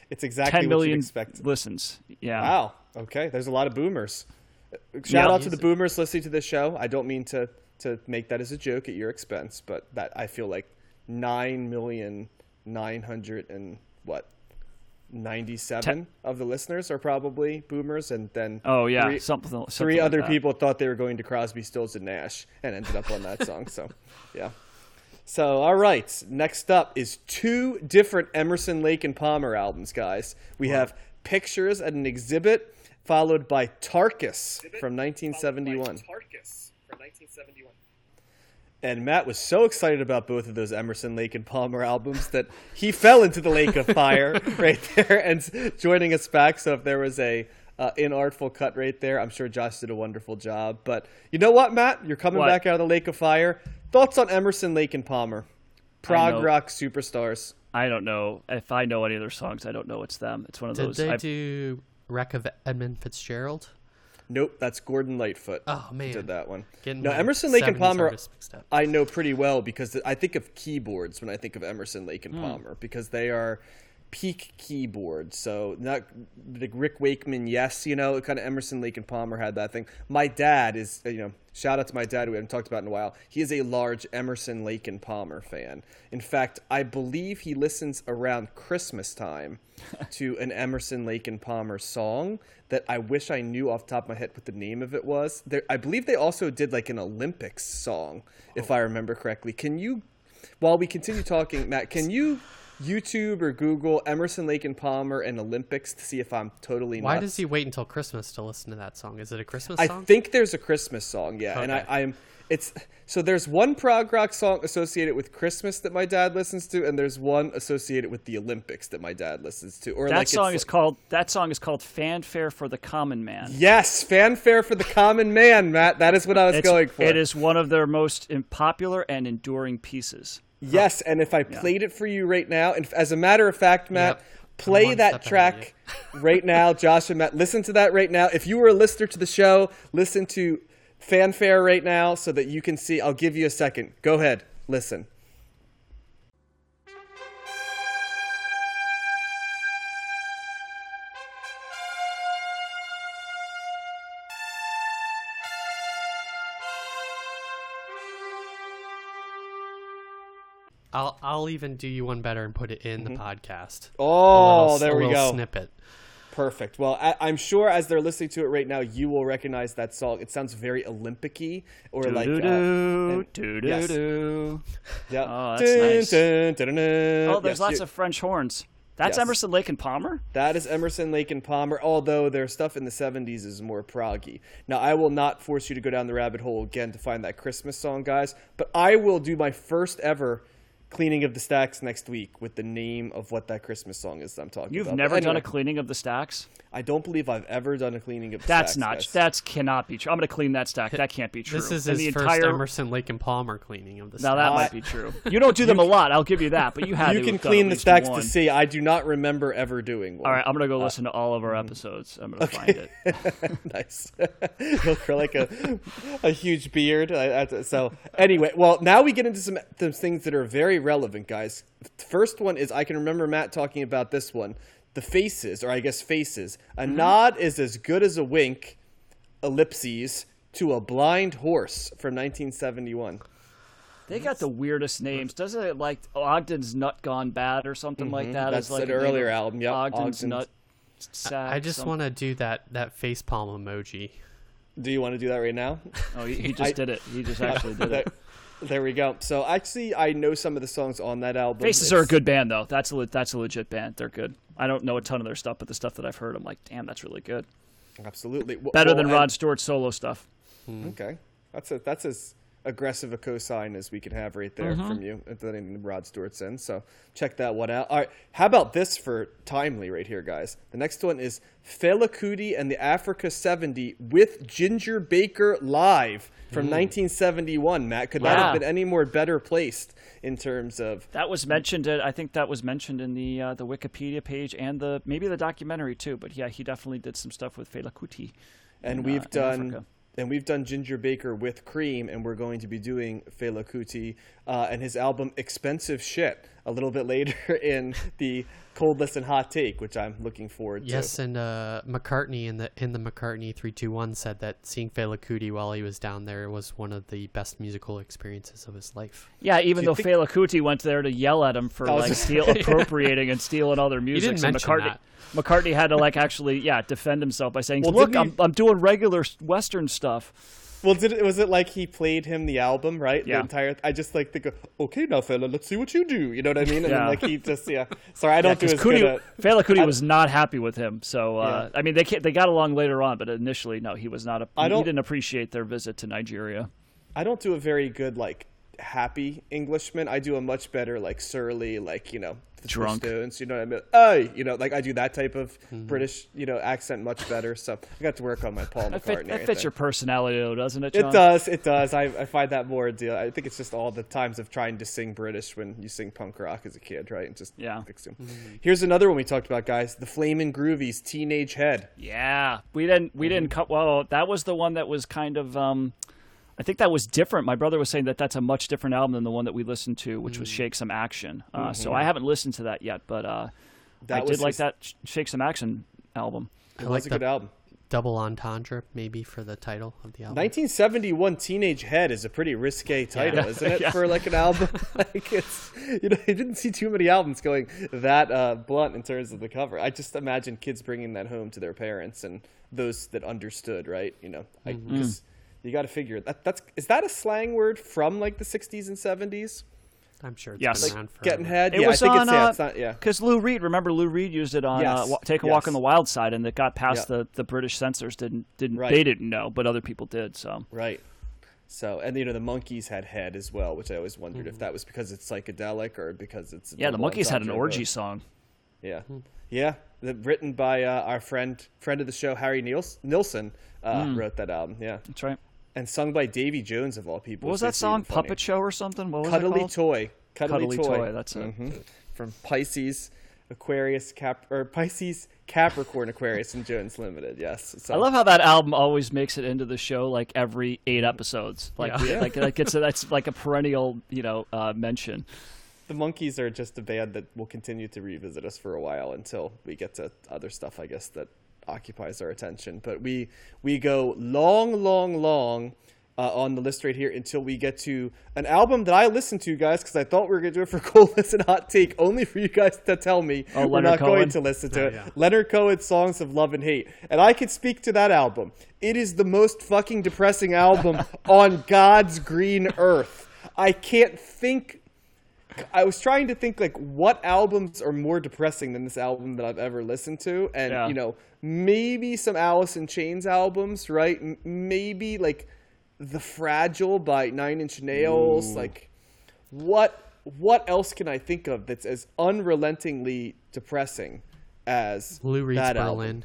S1: it's exactly
S3: Ten
S1: what you'd expect
S3: listens. Yeah.
S1: Wow. Okay. There's a lot of boomers. Shout
S3: Yeah.
S1: out to the boomers listening to this show. I don't mean to to make that as a joke at your expense, but that I feel like nine million nine hundred and what ninety seven of the listeners are probably boomers, and then
S3: Oh yeah,
S1: three,
S3: something. something
S1: three
S3: like
S1: other
S3: that.
S1: people thought they were going to Crosby, Stills, and Nash, and ended up on that song. So, yeah. So, all right. Next up is two different Emerson, Lake, and Palmer albums, guys. We have Pictures at an Exhibit, followed by tarkus from 1971 Tarkus from 1971. And Matt was so excited about both of those Emerson, Lake, and Palmer albums that he fell into the lake of fire right there and joining us back. So if there was a uh, inartful cut right there, I'm sure Josh did a wonderful job. But you know what, Matt? You're coming
S3: What?
S1: back out of the lake of fire. Thoughts on Emerson, Lake, and Palmer? Prog rock superstars.
S3: I don't know if I know any of their songs. I don't know it's them. It's one of
S2: Did
S3: those.
S2: they
S3: I-
S2: do Wreck of Edmund Fitzgerald?
S1: Nope, that's Gordon Lightfoot.
S2: Oh, man.
S1: did that one.
S2: Getting
S1: no, Emerson, Lake, and Palmer.
S2: artists mixed up.
S1: I know pretty well because I think of keyboards when I think of Emerson, Lake, and hmm. Palmer because they are peak keyboards. So not like Rick Wakeman, yes, you know, kind of Emerson, Lake, and Palmer had that thing. My dad is, uh, you know, shout out to my dad we haven't talked about in a while. He is a large Emerson, Lake, and Palmer fan. In fact, I believe he listens around Christmas time to an Emerson, Lake, and Palmer song that I wish I knew off the top of my head what the name of it was. There, I believe they also did like an Olympics song, if oh. I remember correctly. Can you, while we continue talking, Matt, can you YouTube or Google Emerson, Lake and Palmer and Olympics to see if I'm totally
S2: Why does he wait until Christmas to listen to that song? Is it a Christmas song?
S1: I think there's a Christmas song, yeah, and I, I'm. It's so there's one prog rock song associated with Christmas that my dad listens to, and there's one associated with the Olympics that my dad listens to. Or
S3: That
S1: like
S3: song
S1: it's
S3: is called that song is called "Fanfare for the Common Man."
S1: yes, fanfare for the common man, Matt. That is what I was
S3: It's-
S1: going for.
S3: It is one of their most popular and enduring pieces.
S1: Yes, and if I played it for you right now, and as a matter of fact, Matt,
S2: Yep.
S1: Play that
S2: step ahead of
S1: track right now, Josh and Matt. Listen to that right now. If you were a listener to the show, listen to fanfare right now so that you can see. I'll give you a second. Go ahead, listen.
S2: I'll I'll even do you one better and put it in the podcast. A
S1: Oh,
S2: little-
S1: there
S2: a
S1: we go.
S2: Snippet.
S1: Perfect. Well, I, I'm sure as they're listening to it right now, you will recognize that song. It sounds very Olympic-y, or like. Uh,
S3: Doo-doo-doo,
S1: and- yes.
S3: doo-doo-doo.
S1: yeah.
S3: Oh, that's nice.
S1: Dun, dun, dun, dun.
S3: Oh, there's
S1: Yes,
S3: lots
S1: you-
S3: of French horns. That's
S1: Yes.
S3: Emerson, Lake, and Palmer.
S1: That is Emerson, Lake, and Palmer, although their stuff in the 70s is more proggy. Now, I will not force you to go down the rabbit hole again to find that Christmas song, guys, but I will do my first ever cleaning of the stacks next week with the name of what that Christmas song is I'm talking.
S3: You've
S1: about. But
S3: never done a cleaning of the stacks.
S1: I don't believe I've ever done a cleaning of the
S3: That's
S1: stacks.
S3: not.
S1: guys.
S3: That's cannot be true. I'm going to clean that stack. That can't be true.
S2: This is
S3: And
S2: his
S3: the
S2: first
S3: entire.
S2: Emerson, Lake and Palmer cleaning of the.
S3: Now
S2: stack.
S3: that might be true. You don't do them a lot. I'll give you that. But you had
S1: You can clean the stacks
S3: one.
S1: to see. I do not remember ever doing one.
S3: All right, I'm gonna go
S1: Uh,
S3: listen to all of
S1: mm-hmm.
S3: our episodes. I'm gonna find it.
S1: nice. He'll grow like a, a huge beard. I- I- So anyway, well, now we get into some some things that are very relevant, guys. The first one is I can remember Matt talking about this one. The faces, or I guess faces. A
S3: Mm-hmm.
S1: nod is as good as a wink. Ellipses to a blind horse from 1971.
S3: They got the weirdest names. Doesn't it like Ogden's Nut Gone Bad or something like that?
S1: Mm-hmm. That's
S3: is like
S1: an earlier album, yep,
S3: Ogden's,
S1: Ogden's-
S3: Nut Sack.
S2: I just want to do that that face palm emoji.
S1: Do you want to do that right now?
S3: Oh, he, he just
S1: I-
S3: did it. He just actually did
S1: there,
S3: it.
S1: there we go. So actually, I know some of the songs on that album.
S3: Faces are a good band though. That's a le- that's a legit band. They're good. I don't know a ton of their stuff, but the stuff that I've heard, I'm like, damn, that's really good.
S1: Absolutely. Well-
S3: Better
S1: well,
S3: than
S1: and-
S3: Rod Stewart's solo stuff. Hmm.
S1: Okay, that's a that's as aggressive a co-sign as we can have right there
S3: Mm-hmm.
S1: from you. That Rod Stewart's in, so check that one out. All right, how about this for timely right here, guys? The next one is Fela Kuti and the Africa 70 with Ginger Baker live from 1971. Matt, could that
S3: Yeah.
S1: have been any more better placed in terms of?
S3: That was mentioned. uh, I think that was mentioned in the uh, the Wikipedia page and the maybe the documentary too. But yeah, he definitely did some stuff with Fela Kuti.
S1: And
S3: in,
S1: we've
S3: uh,
S1: done.
S3: Africa.
S1: And we've done Ginger Baker with Cream, and we're going to be doing Fela Kuti uh, and his album "Expensive Shit" a little bit later in the Cold Listen Hot Take, which I'm looking forward
S2: Yes,
S1: to.
S2: Yes, and uh, McCartney in the in the McCartney three two one said that seeing Fela Kuti while he was down there was one of the best musical experiences of his life.
S3: Yeah, even though
S1: think-
S3: Fela Kuti went there to yell at him for like steal, appropriating and stealing all their music.
S2: didn't
S3: so
S2: mention
S3: McCartney,
S2: that.
S3: McCartney had to like actually, yeah, defend himself by saying,
S1: Well,
S3: "Look,
S1: didn't
S3: I'm, I'm doing regular Western stuff."
S1: Well, did it, was it like he played him the album, right?
S3: Yeah.
S1: The entire. I just like think, of, okay, now fella, let's see what you do. You know what I mean? And
S3: Yeah.
S1: then like he just yeah. Sorry, I don't do
S3: Because
S1: as good. At,
S3: Fela Kuti was not happy with him. So uh, I mean, they they got along later on, but initially, no, he was not. A,
S1: I don't- he
S3: didn't appreciate their visit to Nigeria.
S1: I don't do a very good like happy Englishman. I do a much better like surly, like you know, the
S3: Drunk.
S1: Stones. You know what I mean? Hey, you know, like I do that type of
S3: Mm-hmm.
S1: British, you know, accent much better. So I got to work on my Paul
S3: That,
S1: McCartney.
S3: fit, that
S1: right
S3: fits your personality, though, doesn't it?
S1: It does. It does. I, I find that more a deal. I think it's just all the times of trying to sing British when you sing punk rock as a kid, right? And just
S3: Yeah.
S1: fix them. Here's another one we talked about, guys. The Flamin' Groovies, Teenage Head.
S3: Yeah, we didn't we didn't
S1: Mm-hmm.
S3: cut. Well, that was the one that was kind of. Um, I think that was different. My brother was saying that that's a much different album than the one that we listened to, which
S1: Mm.
S3: was Shake Some Action. Uh, So I haven't listened to that yet, but uh,
S1: Mm-hmm. That
S3: I
S1: was
S3: did like that Shake Some Action album.
S1: It
S2: I
S1: was
S2: like
S1: a
S2: the
S1: good album.
S2: double entendre maybe for the title of the album.
S1: 1971 Teenage Head is a pretty risque title,
S2: Yeah.
S1: isn't it, for like an album? like it's, you know, I didn't see too many albums going that uh, blunt in terms of the cover. I just imagine kids bringing that home to their parents and those that understood, right? You know, I,
S3: Mm-hmm.
S1: 'Cause you got to figure that that's is that a slang word from like the 60s and 70s?
S2: I'm sure it's
S3: Yes.
S2: been
S3: Like,
S2: around for
S1: Getting head.
S3: It
S1: yeah,
S3: was
S1: I think
S3: on,
S1: it's yeah,
S3: uh,
S1: it's not yeah.
S3: Because Lou Reed, remember Lou Reed used it on
S1: Yes,
S3: uh, "Take a Walk on the Wild Side," and it got past
S1: Yeah.
S3: the, the British censors. Didn't didn't
S1: Right.
S3: they didn't know, but other people did. So
S1: Right. So and you know the Monkees had head as well, which I always wondered
S2: Mm-hmm.
S1: if that was because it's psychedelic or because it's
S3: yeah, the Monkees had an orgy
S1: but-
S3: song.
S1: Yeah, yeah. The, written by uh, our friend friend of the show Harry Nils- Nilsson uh,
S3: Hmm.
S1: wrote that album. Yeah,
S3: That's right.
S1: And sung by Davy Jones of all people.
S3: What was that song? Puppet Show or something? What was it
S1: Cuddly
S3: called?
S1: Toy. Cuddly,
S3: Cuddly
S1: Toy.
S3: Toy, that's it.
S1: Mhm. From Pisces, Aquarius, Cap or Pisces, Capricorn, Aquarius, and Jones Limited. Yes. So,
S3: I love how that album always makes it into the show like every eight episodes. Like
S2: Yeah.
S3: we- like like it's a, that's like a perennial you know uh, mention.
S1: the Monkees are just a band that will continue to revisit us for a while until we get to other stuff i guess that occupies our attention but we we go long long long uh, on the list right here until we get to an album that I listened to, guys, because I thought we were going to do it for Cold Listen Hot Take, only for you guys to tell me
S3: Oh,
S1: we're
S3: Leonard
S1: not going to listen to
S2: Oh,
S1: it.
S2: yeah.
S1: Leonard Cohen's Songs of Love and Hate. And I can speak to that album. It is the most fucking depressing album on God's green earth. I can't think I was trying to think like what albums are more depressing than this album that I've ever listened to, and
S3: Yeah.
S1: you know maybe some Alice in Chains albums, right? M- maybe like the Fragile by Nine Inch Nails. Like what what else can I think of that's as unrelentingly depressing as
S2: Lou Reed's
S1: that album?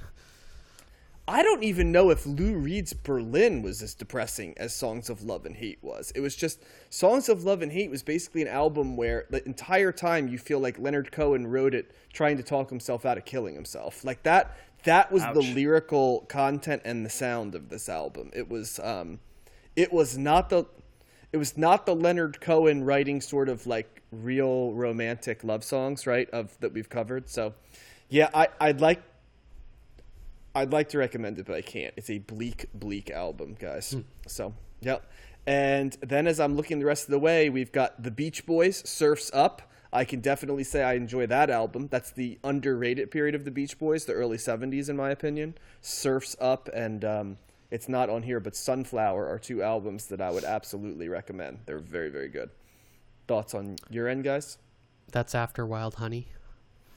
S1: I don't even know if Lou Reed's Berlin was as depressing as Songs of Love and Hate was. It was just Songs of Love and Hate was basically an album where the entire time you feel like Leonard Cohen wrote it trying to talk himself out of killing himself. Like that that was the lyrical content and the sound of this album. It was um it was not the it was not the Leonard Cohen writing sort of like real romantic love songs, right? Of that we've covered. So yeah, I, I'd like I'd like to recommend it, but I can't. It's a bleak, bleak album, guys. So, yep. And then as I'm looking the rest of the way, we've got The Beach Boys, Surfs Up. I can definitely say I enjoy that album. That's the underrated period of the Beach Boys, the early 70s, in my opinion. Surfs Up and um, it's not on here, but Sunflower are two albums that I would absolutely recommend. They're very, very good. Thoughts on your end, guys?
S2: That's after Wild Honey.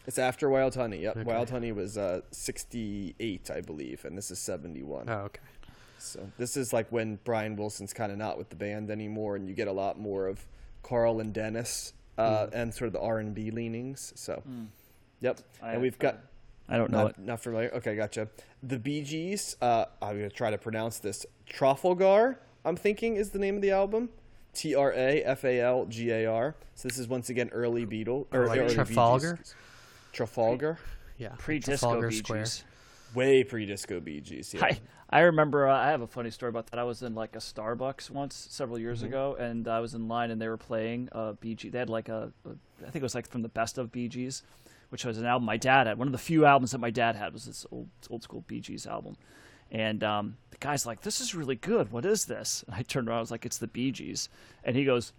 S1: It's after Wild Honey. Yep.
S2: Okay.
S1: Wild Honey was uh, 68, I believe, and this is 71.
S2: Oh, okay.
S1: So this is like when Brian Wilson's kind of not with the band anymore, and you get a lot more of Carl and Dennis uh, and sort of the R and B leanings. So, yep.
S3: I-
S1: and we've got
S3: I don't know
S1: not,
S3: it.
S1: not familiar. Okay, gotcha. The Bee Gees. Uh, I'm gonna try to pronounce this. Trafalgar. I'm thinking is the name of the album. T R A F A L G A R. So this is once again early Beatle or
S2: Like
S1: early Bee Gees.
S2: Trafalgar?
S1: Trafalgar.
S2: Yeah.
S3: Pre-disco
S2: Trafalgar
S3: Bee
S2: Square.
S3: Gees.
S1: Way pre-disco Bee Gees. Yeah.
S3: I I remember uh, I have a funny story about that. I was in like a Starbucks once several years
S1: Mm-hmm.
S3: ago, and I was in line and they were playing uh, Bee Gees. They had like a, a I think it was like from the best of Bee Gees, which was an album my dad had. One of the few albums that my dad had was this old old school Bee Gees album. And um, the guy's like, "This is really good. What is this?" And I turned around. I was like, "It's the Bee Gees." And he goes,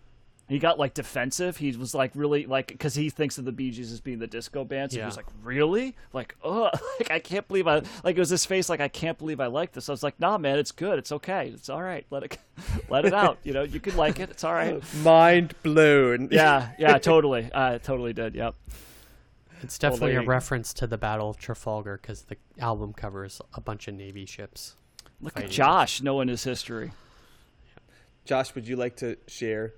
S3: he got like defensive. He was like really like because he thinks of the Bee Gees as being the disco band. So he was like, "Really? Like, oh, like I can't believe I like." It was his face like, "I can't believe I like this." I was like, "Nah, man, it's good. It's okay. It's all right. Let it, let it out. You know, you can like it. It's all right."
S1: Mind blown.
S3: Yeah, yeah, totally. I totally did. Yep.
S2: It's definitely
S1: there
S2: a reference to the Battle of Trafalgar because the album covers a bunch of Navy ships.
S3: Look at Josh knowing his history.
S1: Josh, would you like to share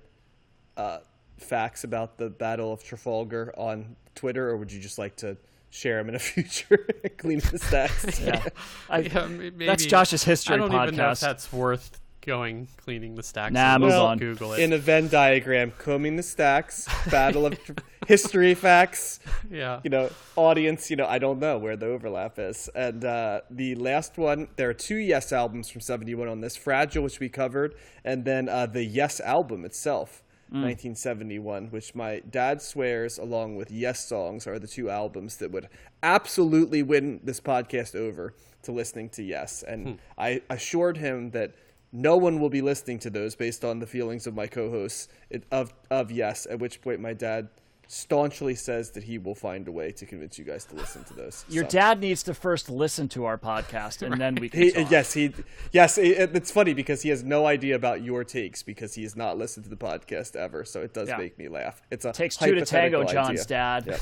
S1: uh, facts about the Battle of Trafalgar on Twitter, or would you just like to share them in a future clean the stacks?
S3: Yeah. I,
S2: Yeah, maybe,
S3: That's Josh's history
S2: I don't even know if
S3: podcast.
S2: that's worth going cleaning the stacks.
S3: Nah, move
S2: we'll
S3: on.
S2: Google it.
S1: In a Venn diagram, combing the stacks, Battle of Tra- history facts.
S2: yeah.
S1: You know, audience. You know, I don't know where the overlap is. And uh, the last one, there are two Yes albums from '71 on this: "Fragile," which we covered, and then uh, the Yes album itself. Mm. 1971, which my dad swears, along with Yes songs, are the two albums that would absolutely win this podcast over to listening to Yes. And hmm. I assured him that no one will be listening to those based on the feelings of my co-hosts of of Yes. At which point, my dad staunchly says that he will find a way to convince you guys to listen to those.
S3: Your
S1: So-
S3: dad needs to first listen to our podcast, and then we can
S1: He,
S3: talk.
S1: yes, he yes. It, it's funny because he has no idea about your takes because he has not listened to the podcast ever. So it does
S3: Yeah.
S1: make me laugh. It's a
S3: Takes two to tango,
S1: hypothetical
S3: John's
S1: idea.
S3: dad.
S1: Yep.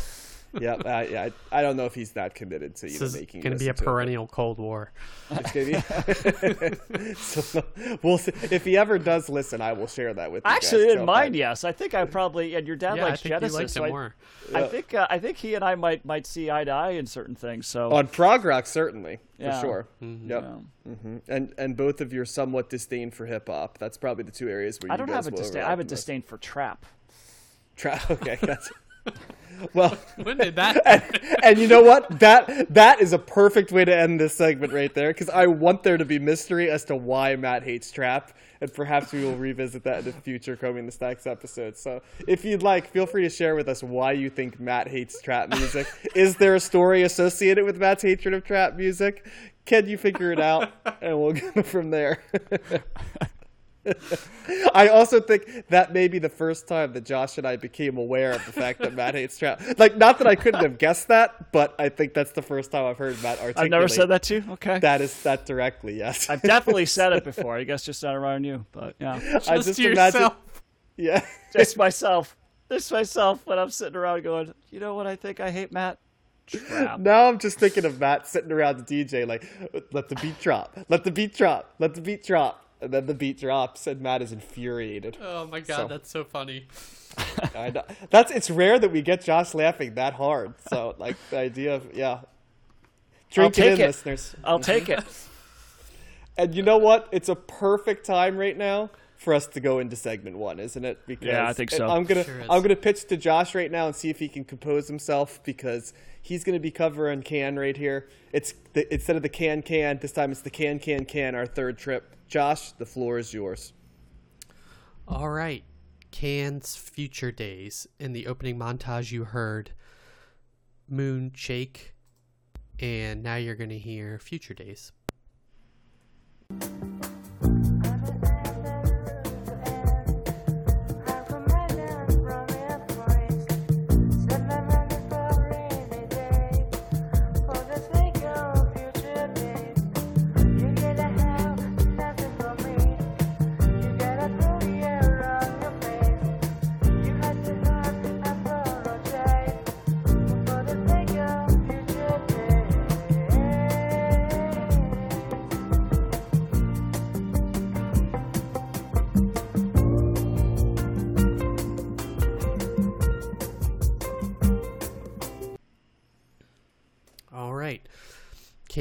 S1: Yeah, yeah. I, I don't know if he's that committed to you
S2: This
S1: know,
S2: is
S1: making. you
S2: going to be a
S1: listen it,
S2: perennial Cold War.
S1: It's gonna be. so, we'll see. If he ever does listen, I will share that with you.
S3: I actually
S1: guys.
S3: didn't mind.
S1: I-
S3: Yes, I think I probably and your dad
S2: yeah,
S3: likes
S2: think
S3: Genesis.
S2: liked
S3: so I,
S2: more.
S3: I think uh, I think he and I might might see eye to eye in certain things. So
S1: On prog rock, certainly
S3: Yeah.
S1: for sure.
S2: Mm-hmm.
S1: Yep.
S3: yeah.
S1: hmm And and both of your somewhat disdain for hip hop. That's probably the two areas where
S3: I
S1: you
S3: don't
S1: guys
S3: have a disdain. I have a disdain for trap.
S1: Trap. okay, that's well.
S2: When did that?
S1: and, and you know what? That that is a perfect way to end this segment right there because I want there to be mystery as to why Matt hates trap, and perhaps we will revisit that in the future Combing the Stacks episode. So, if you'd like, feel free to share with us why you think Matt hates trap music. is there a story associated with Matt's hatred of trap music? Can you figure it out? And we'll go from there. I also think that may be the first time that Josh and I became aware of the fact that Matt hates trap. Like, not that I couldn't have guessed that, but I think that's the first time I've heard Matt articulate.
S3: I've never said that to you. Okay.
S1: That is that directly. Yes,
S3: I've definitely said it before. I guess just not around you, but yeah,
S1: I
S2: Just
S1: just
S2: to
S1: imagine. Yeah,
S3: just myself. Just myself when I'm sitting around going, you know what? I think I hate Matt. Trap.
S1: now I'm just thinking of Matt sitting around the DJ, like, let the beat drop, let the beat drop, let the beat drop, and then the beat drops, and Matt is infuriated.
S2: Oh my god,
S1: So-
S2: that's so funny.
S1: I know. That's it's rare that we get Josh laughing that hard. So like the idea of yeah. Drink it
S3: take
S1: in,
S3: it.
S1: listeners.
S3: I'll take it.
S1: And you know what? It's a perfect time right now for us to go into segment one, isn't it? Because
S3: Yeah, I think so.
S1: I'm gonna
S2: Sure.
S1: I'm gonna pitch to Josh right now and see if he can compose himself because he's gonna be covering can right here. It's the, instead of the can can this time it's the can can can our third trip. Josh, the floor is yours.
S2: All right. Can's Future Days. In the opening montage, you heard Moon Shake, and now you're going to hear Future Days.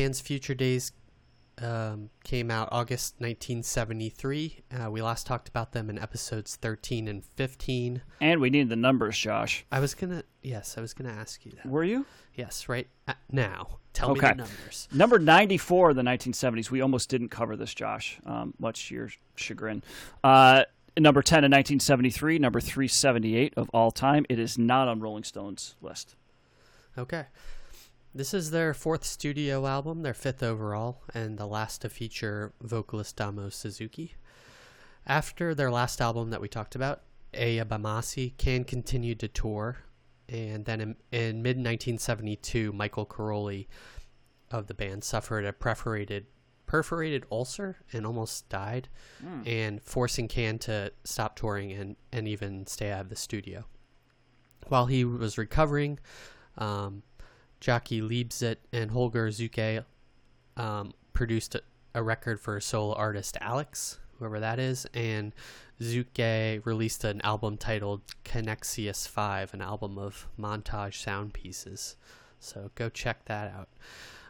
S2: Can's Future Days um, came out August 1973. Uh, we last talked about them in episodes 13 and 15.
S3: And we need the numbers, Josh.
S2: I was going to, yes, I was going to ask you that.
S3: Were you?
S2: Yes, right at now. Tell
S3: Okay.
S2: me the numbers.
S3: Number 94 of the 1970s. We almost didn't cover this, Josh, um, much to your chagrin. Uh, number 10 in 1973, number 378 of all time. It is not on Rolling Stone's list.
S2: Okay. This is their fourth studio album, their fifth overall, and the last to feature vocalist Damo Suzuki. After their last album that we talked about, Ege Bamyasi, Can continued to tour, and then in, in mid 1972, Michael Karoli of the band suffered a perforated perforated ulcer and almost died, and forcing Can to stop touring and, and even stay out of the studio. While he was recovering, um, Jaki Liebezeit and Holger Czukay um, produced a, record for solo artist Alex, whoever that is, and Czukay released an album titled Canaxis 5, an album of montage sound pieces. So go check that out.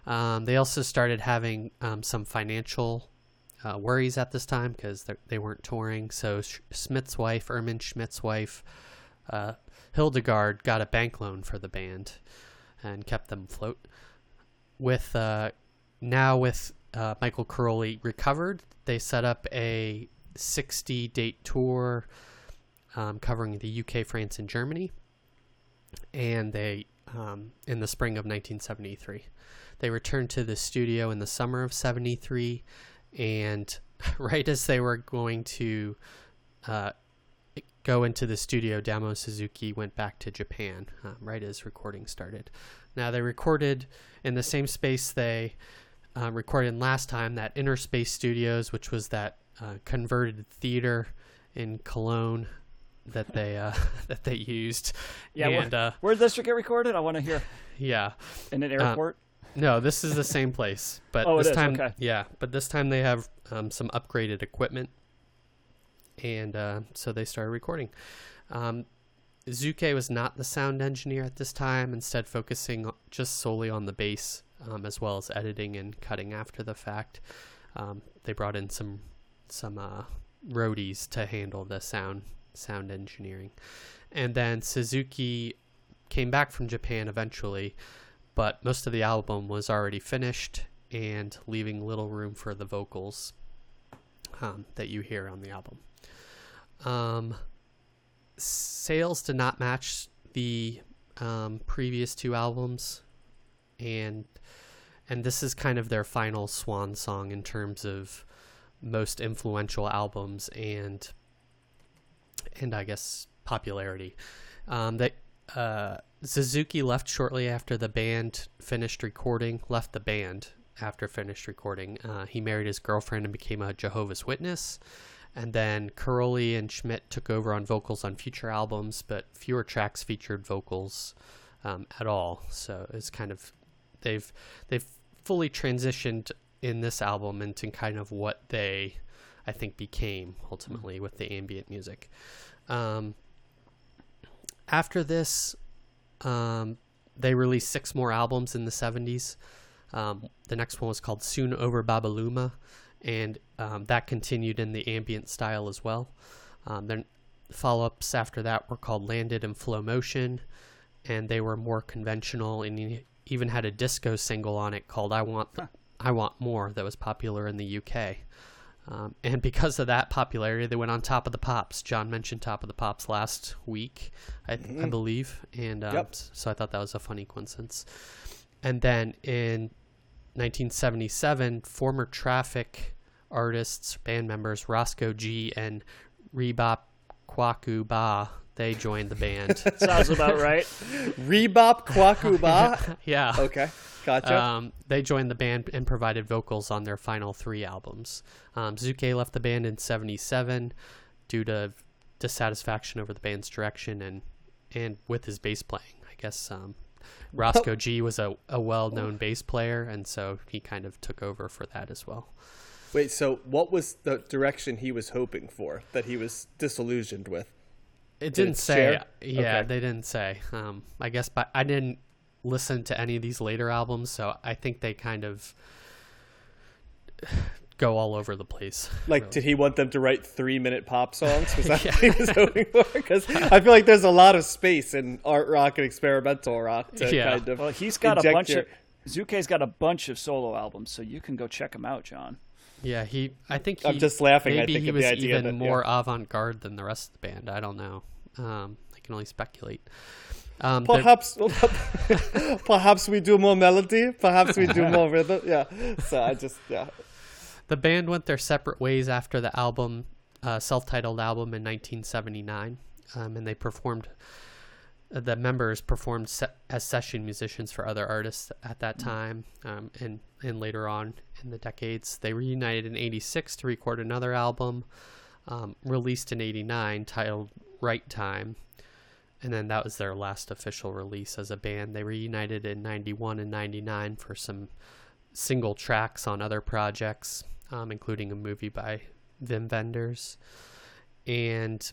S2: Um, they also started having um, some financial uh, worries at this time because they weren't touring. So Sch- Schmidt's wife, Irmin Schmidt's wife, uh, Hildegard, got a bank loan for the band and kept them afloat. With uh, now with uh, Michael Karoli recovered, they set up a 60 date tour um, covering the UK, France, and Germany. And they, um, in the spring of 1973, they returned to the studio in the summer of 73. And right as they were going to uh, go into the studio, Damo Suzuki went back to Japan um, right as recording started. Now they recorded in the same space they uh, recorded last time, that Inner Space Studios, which was that uh, converted theater in Cologne that they uh, that they used.
S3: Yeah, where-
S2: and uh,
S3: Where did this get recorded? I want to hear.
S2: yeah,
S3: In an airport?
S2: no, this is the same place, but
S3: Oh,
S2: this
S3: is,
S2: time,
S3: okay.
S2: yeah, but this time they have um, some upgraded equipment, and uh, so they started recording. Um, Czukay was not the sound engineer at this time, instead focusing just solely on the bass, um, as well as editing and cutting after the fact. Um, they brought in some some uh, roadies to handle the sound sound engineering, and then Suzuki came back from Japan eventually, but most of the album was already finished and leaving little room for the vocals um, that you hear on the album. Um, sales did not match the um, previous two albums, and and this is kind of their final swan song in terms of most influential albums and and I guess popularity. Um, that uh, Suzuki left shortly after the band finished recording. Left the band after finished recording. Uh, he married his girlfriend and became a Jehovah's Witness. And then Karoli and Schmidt took over on vocals on future albums, but fewer tracks featured vocals um, at all. So it's kind of they've they've fully transitioned in this album into kind of what they I think became ultimately with the ambient music. Um, after this, um, they released six more albums in the 70s. Um, the next one was called Soon Over Babaluma, and um, that continued in the ambient style as well. Um, then follow ups after that were called Landed and Flow Motion, and they were more conventional and e- even had a disco single on it called I Want I Want More that was popular in the UK. Um, and because of that popularity, they went on Top of the Pops. John mentioned Top of the Pops last week, I, I believe, and um,
S1: Yep.
S2: so I thought that was a funny coincidence. And then in 1977, former Traffic artists, band members Rosko Gee and Reebop Kwaku Baah, they joined the band.
S3: Sounds about right.
S1: Reebop Kwaku Baah.
S2: yeah.
S1: okay, gotcha.
S2: Um, they joined the band and provided vocals on their final three albums. Um, Czukay left the band in '77 due to dissatisfaction over the band's direction and and with his bass playing. I guess um, Rosko Gee was a, a well-known bass player, and so he kind of took over for that as well.
S1: Wait, so what was the direction he was hoping for that he was disillusioned with?
S2: It
S1: Did
S2: didn't
S1: it
S2: say.
S1: share?
S2: Yeah,
S1: Okay.
S2: they didn't say. Um, I guess, but I didn't listen to any of these later albums, so I think they kind of go all over the place.
S1: Like,
S2: really.
S1: did he want them to write three-minute pop songs? Was that what he was hoping for? Because I feel like there's a lot of space in art rock and experimental rock to
S2: Yeah.
S1: kind of.
S3: Well, he's got a bunch
S1: your-
S3: of. Czukay's got a bunch of solo albums, so you can go check him out, John.
S2: Yeah, he. I think he,
S1: I'm just laughing, I
S2: Maybe
S1: think,
S2: he was
S1: idea
S2: even
S1: that- yeah.
S2: more avant-garde than the rest of the band. I don't know. Um, I can only speculate. Um,
S1: Perhaps, perhaps we do more melody. Perhaps we do more rhythm. Yeah. So I just yeah.
S2: the band went their separate ways after the album, uh, self-titled album in 1979, um, and they performed. The members performed se- as session musicians for other artists at that time, um, and and later on in the decades, they reunited in '86 to record another album, um, released in '89 titled "Right Time," and then that was their last official release as a band. They reunited in '91 and '99 for some single tracks on other projects, um, including a movie by Wim Wenders. And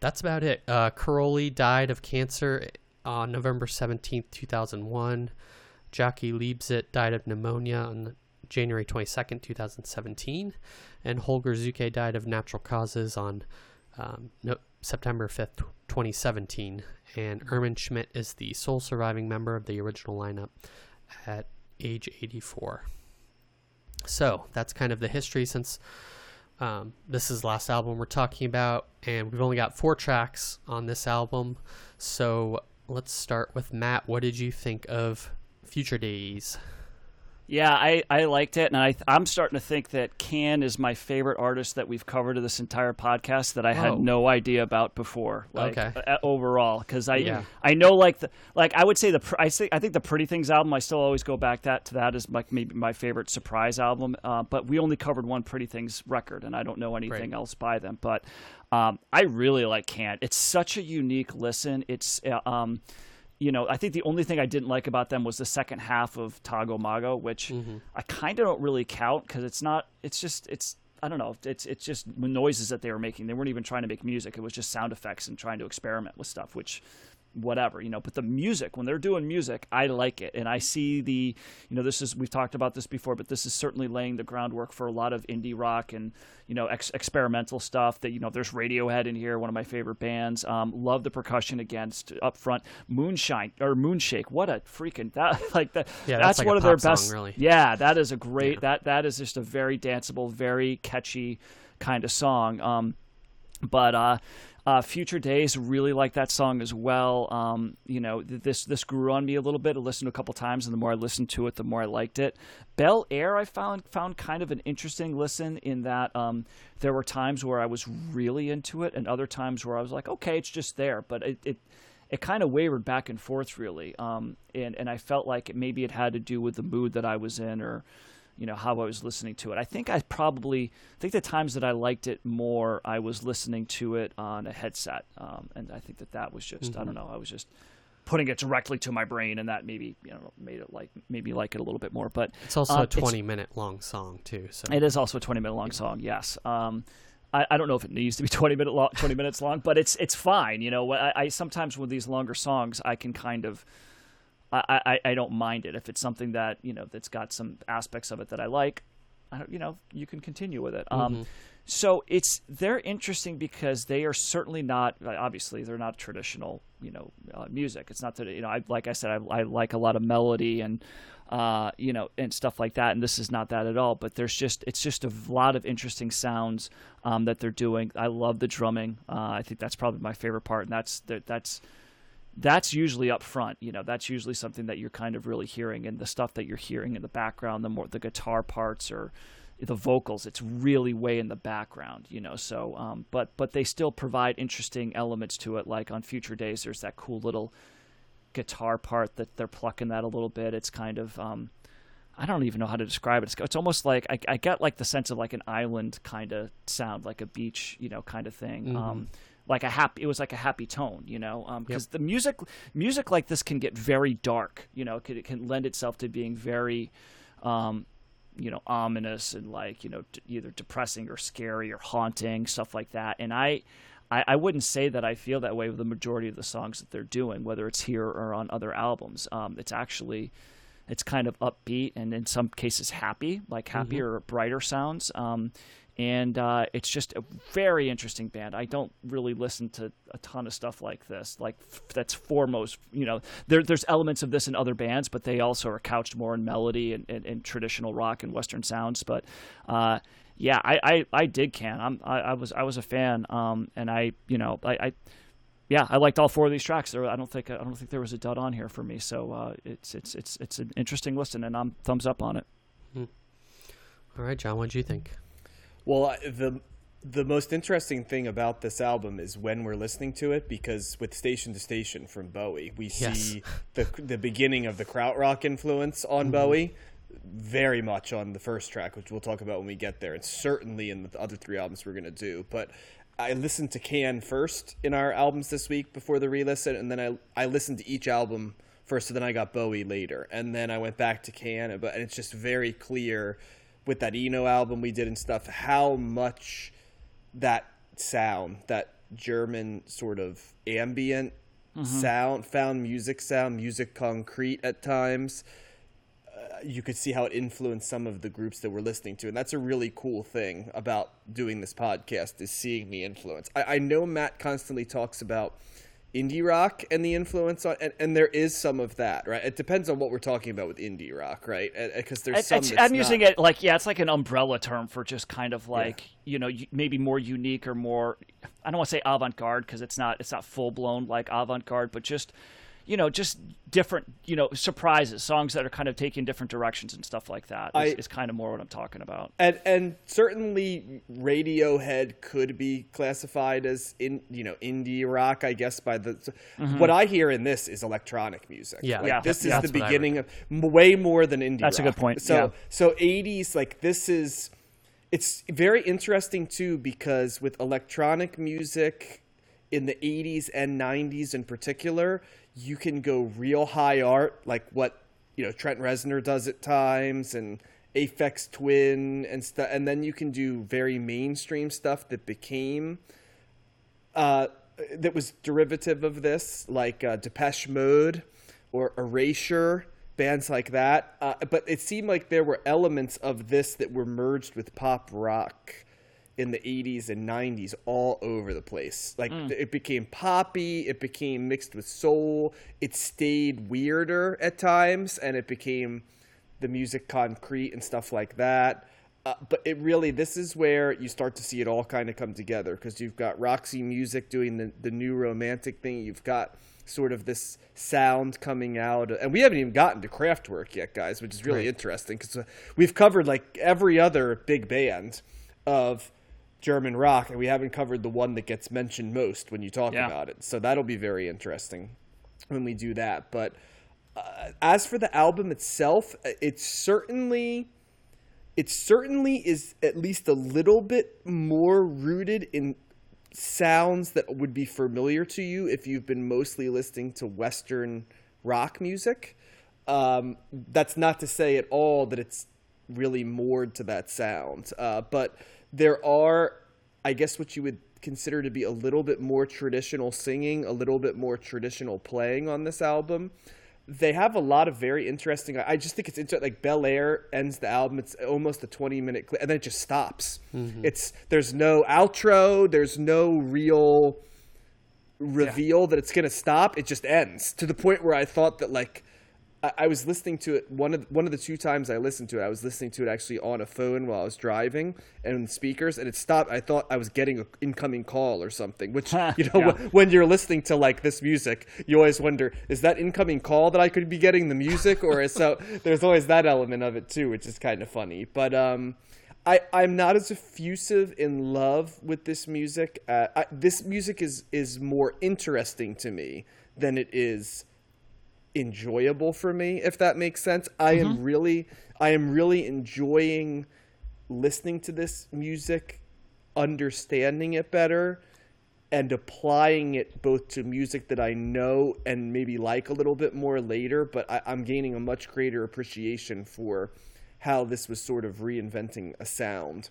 S2: that's about it. Uh, Karoli died of cancer on November 17th, 2001. Jaki Liebezeit died of pneumonia on January 22nd, 2017. And Holger Czukay died of natural causes on um, no, September 5th, 2017. And Irmin Schmidt is the sole surviving member of the original lineup at age 84. So that's kind of the history since um, this is the last album we're talking about, and we've only got four tracks on this album. So let's start with Matt. What did you think of Future Days?
S3: Yeah, I, I liked it, and I I'm starting to think that Can is my favorite artist that we've covered in this entire podcast that I had
S2: Oh.
S3: no idea about before. Like,
S2: Okay.
S3: uh, overall, because I
S2: Yeah.
S3: I know like the like I would say the I think I think the Pretty Things album I still always go back that to that is like maybe my favorite surprise album. Uh, but we only covered one Pretty Things record, and I don't know anything
S2: Right.
S3: else by them. But um, I really like Can. It's such a unique listen. It's uh, um you know, I think the only thing I didn't like about them was the second half of Tago Mago, which mm-hmm. I kind of don't really count because it's not. It's just it's. I don't know. It's it's just noises that they were making. They weren't even trying to make music. It was just sound effects and trying to experiment with stuff, which whatever you know but the music when they're doing music i like it. And i see the you know this is we've talked about this before but this is certainly laying the groundwork for a lot of indie rock and you know ex- experimental stuff that you know there's radiohead in here one of my favorite bands. Um, love the percussion against up front. Moonshine or moonshake what a freaking that like that
S2: Yeah,
S3: that's,
S2: that's like
S3: one of their
S2: pop song,
S3: best
S2: really.
S3: yeah that is a great that that is just a very danceable very catchy kind of song. Um but uh, uh, Future Days really like that song as well. Um, you know, th- this this grew on me a little bit. I listened to a couple times, and the more I listened to it, the more I liked it. Bel Air, I found found kind of an interesting listen in that um, there were times where I was really into it, and other times where I was like, okay, it's just there, but it. it it kind of wavered back and forth really um, and, and i felt like maybe it had to do with the mood that i was in or you know how I was listening to it. I think I probably I think the times that I liked it more, I was listening to it on a headset, um, and I think that that was just I don't know I was just putting it directly to my brain, and that maybe you know made it like maybe like it a little bit more. But
S2: It's also
S3: uh,
S2: a 20 minute long song too. So
S3: it is also a 20 minute long song. Yes. Um, I, I don't know if it needs to be 20 minute long, 20 minutes long, but it's it's fine. You know, I, I sometimes with these longer songs, I can kind of. I, I, I don't mind it if it's something that you know that's got some aspects of it that I like. I don't, you know, you can continue with it. Um, so it's they're interesting because they are certainly not obviously they're not traditional you know uh, music. It's not that you know I like I said I, I like a lot of melody and uh, you know and stuff like that, and this is not that at all. But there's just it's just a lot of interesting sounds um, that they're doing. I love the drumming. Uh, I think that's probably my favorite part, and that's that, that's that's usually up front. You know, that's usually something that you're kind of really hearing, and the stuff that you're hearing in the background, the more the guitar parts or the vocals, it's really way in the background. You know, so um, but but they still provide interesting elements to it. Like on Future Days, there's that cool little guitar part that they're plucking that a little bit. It's kind of um, I don't even know how to describe it. It's, it's almost like I, I get like the sense of like an island kind of sound, like a beach, you know, kind of thing. Um, like a happy, it was like a happy tone, you know, because the music, music like this can get very dark. You know, it can, it can lend itself to being very, um, you know, ominous and like you know, d- either depressing or scary or haunting stuff like that. And I, I, I wouldn't say that I feel that way with the majority of the songs that they're doing, whether it's here or on other albums. Um, it's actually it's kind of upbeat and in some cases happy, like happier or brighter sounds. Um, and uh, it's just a very interesting band. I don't really listen to a ton of stuff like this. Like f- that's foremost, you know, there, there's elements of this in other bands, but they also are couched more in melody and, and, and traditional rock and western sounds. But uh, yeah, I, I, I did can. I'm, I, I was I was a fan, um, and I you know I, I yeah, I liked all four of these tracks. There, I don't think I don't think there was a dud on here for me. So uh, it's it's it's it's an interesting listen, and I'm thumbs up on it.
S2: all right, John, what do you think?
S1: Well, the the most interesting thing about this album is when we're listening to it because with Station to Station from Bowie, we
S2: Yes.
S1: see the the beginning of the krautrock influence on mm-hmm. Bowie very much on the first track, which we'll talk about when we get there, and certainly in the other three albums we're going to do. But I listened to Can first in our albums this week before the re-listen, and then I I listened to each album first, so then I got Bowie later, and then I went back to Can, but and it's just very clear with that Eno album we did and stuff how much that sound, that German sort of ambient sound, found music sound, music concrete at times. Uh, you could see how it influenced some of the groups that we're listening to, and that's a really cool thing about doing this podcast is seeing the influence. I, I know Matt constantly talks about indie rock and the influence on, and, and there is some of that, right? It depends on what we're talking about with indie rock, right? Uh, uh, because there's
S3: I-
S1: some. that's
S3: I'm using it like yeah, it's like an umbrella term for just kind of like you know maybe more unique or more. I don't want to say avant garde because it's not it's not full blown like avant garde, but just you know, just different, you know, surprises, songs that are kind of taking different directions and stuff like that. Is,
S1: I-
S3: is kind of more what I'm talking about.
S1: and and certainly Radiohead could be classified as in you know indie rock, I guess. By the mm-hmm. what I hear in this is electronic music.
S2: Yeah.
S1: Like,
S3: Yeah.
S1: this is the
S2: that's what
S1: beginning of way more than indie.
S3: That's a good point,
S1: So
S3: yeah.
S1: so '80s like this is it's very interesting too because with electronic music in the 80s and 90s in particular you can go real high art like what you know Trent Reznor does at times and Aphex Twin and stuff and then you can do very mainstream stuff that became uh, that was derivative of this, like uh, Depeche Mode or Erasure, bands like that. Uh, but it seemed like there were elements of this that were merged with pop rock in the 80s and 90s all over the place. Like it became poppy, it became mixed with soul, it stayed weirder at times, and it became the music concrete and stuff like that. Uh, but it really, this is where you start to see it all kind of come together because you've got Roxy Music doing the, the new romantic thing. You've got sort of this sound coming out. And we haven't even gotten to Kraftwerk yet, guys, which is really
S2: Right.
S1: interesting because we've covered like every other big band of German rock, and we haven't covered the one that gets mentioned most when you talk
S3: Yeah.
S1: about it. So that'll be very interesting when we do that. But uh, as for the album itself, uh, it's certainly it certainly is at least a little bit more rooted in sounds that would be familiar to you if you've been mostly listening to Western rock music. Um, that's not to say at all that it's really moored to that sound, uh, but there are, I guess, what you would consider to be a little bit more traditional singing, a little bit more traditional playing on this album they have a lot of very interesting. I just think it's interesting. Like Bel Air ends the album; it's almost a twenty-minute clip, and then it just stops. Mm-hmm. It's there's no outro, there's no real reveal that it's gonna stop. It just ends to the point where I thought that like I, I was listening to it one of one of the two times I listened to it. I was listening to it actually on a phone while I was driving and speakers, and it stopped. I thought I was getting an incoming call or something. Which you know,
S3: Yeah.
S1: wh- when you're listening to like this music, you always wonder: is that incoming call that I could be getting the music, or is so? There's always that element of it too, which is kind of funny. But um, I I'm not as effusive in love with this music. Uh, I, this music is is more interesting to me than it is enjoyable for me if that makes sense i am really i am really enjoying listening to this music understanding it better and applying it both to music that i know and maybe like a little bit more later but I, i'm gaining a much greater appreciation for how this was sort of reinventing a sound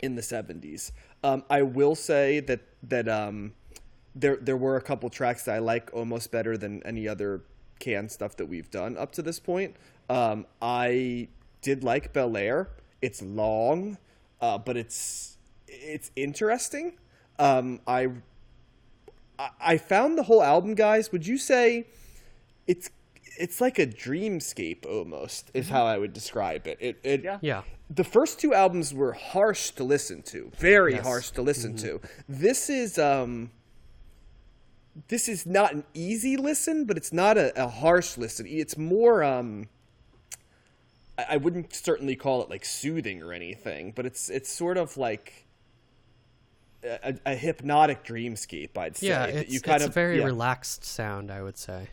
S1: in the 70s. Um, I will say that that um, there there were a couple tracks that I like almost better than any other can stuff that we've done up to this point. Um, I did like Bel Air. It's long, uh, but it's it's interesting. Um, I I- I found the whole album, guys. Would you say it's it's like a dreamscape almost is how I would describe it. It, it
S3: Yeah.
S2: Yeah.
S1: the first two albums were harsh to listen to, very
S2: Yes.
S1: harsh to listen to. This is um this is not an easy listen, but it's not a, a harsh listen. It's more um I, I wouldn't certainly call it like soothing or anything, but it's it's sort of like a, a hypnotic dreamscape, I'd say.
S2: Yeah, it's,
S1: you kind
S2: it's
S1: of
S2: a very
S1: yeah.
S2: relaxed sound, I would say.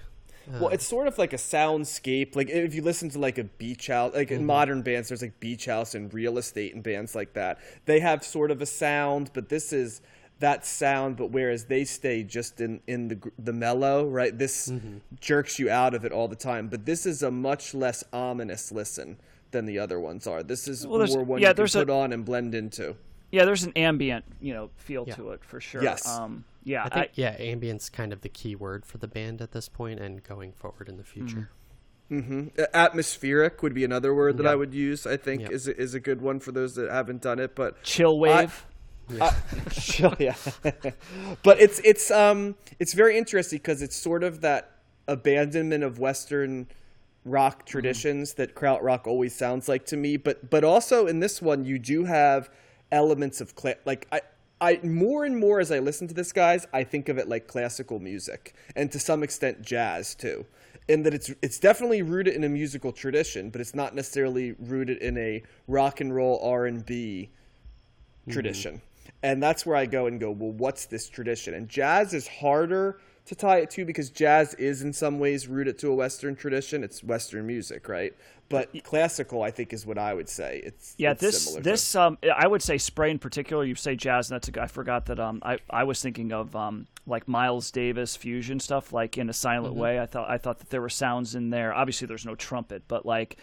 S1: Well, it's sort of like a soundscape. Like if you listen to like a beach house, like in modern bands, there's like beach house and real estate and bands like that. They have sort of a sound, but this is that sound. But whereas they stay just in in the the mellow, right? This jerks you out of it all the time. But this is a much less ominous listen than the other ones are. This is
S3: Well, there's-
S1: more one
S3: yeah,
S1: you can
S3: there's a-
S1: put on and blend into.
S3: Yeah, there's an ambient, you know, feel
S2: Yeah.
S3: to it for sure.
S1: Yes.
S3: Um, yeah.
S2: I think yeah, ambient's kind of the key word for the band at this point and going forward in the future.
S1: Uh, Atmospheric would be another word that
S2: Yeah.
S1: I would use. I think
S2: Yep.
S1: is a, is a good one for those that haven't done it. But
S3: chill wave.
S1: Sure, yeah. but it's it's um it's very interesting because it's sort of that abandonment of Western rock traditions that krautrock always sounds like to me. But but also in this one you do have elements of cla- like I I more and more as I listen to this, guys, I think of it like classical music, and to some extent jazz too. In that it's it's definitely rooted in a musical tradition, but it's not necessarily rooted in a rock and roll R and B tradition. And that's where I go and go, well, what's this tradition? And jazz is harder to tie it to because jazz is in some ways rooted to a Western tradition. It's Western music, right? But classical, I think, is what I would say. It's
S3: Yeah,
S1: it's
S3: this
S1: similar to-
S3: this um I would say spray in particular. You say jazz, and that's a, I forgot that um I, I was thinking of um like Miles Davis fusion stuff like in a silent
S1: Mm-hmm.
S3: way. I thought I thought that there were sounds in there. Obviously, there's no trumpet, but like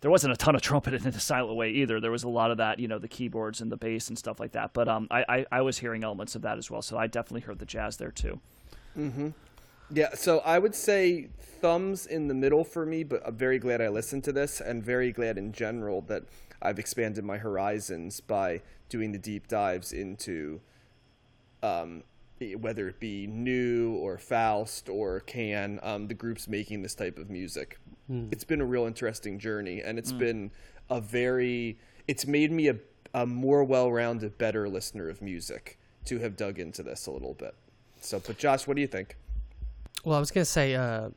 S3: there wasn't a ton of trumpet in the silent way either. There was a lot of that, you know, the keyboards and the bass and stuff like that. But um I I, I was hearing elements of that as well, so I definitely heard the jazz there too.
S1: Yeah, so I would say thumbs in the middle for me, but I'm very glad I listened to this and very glad in general that I've expanded my horizons by doing the deep dives into um, whether it be Neu or Faust or Can, um, the groups making this type of music. It's been a real interesting journey, and it's been a very, it's made me a, a more well rounded, better listener of music to have dug into this a little bit. So, but Josh, what do you think?
S2: Well, I was gonna say, uh,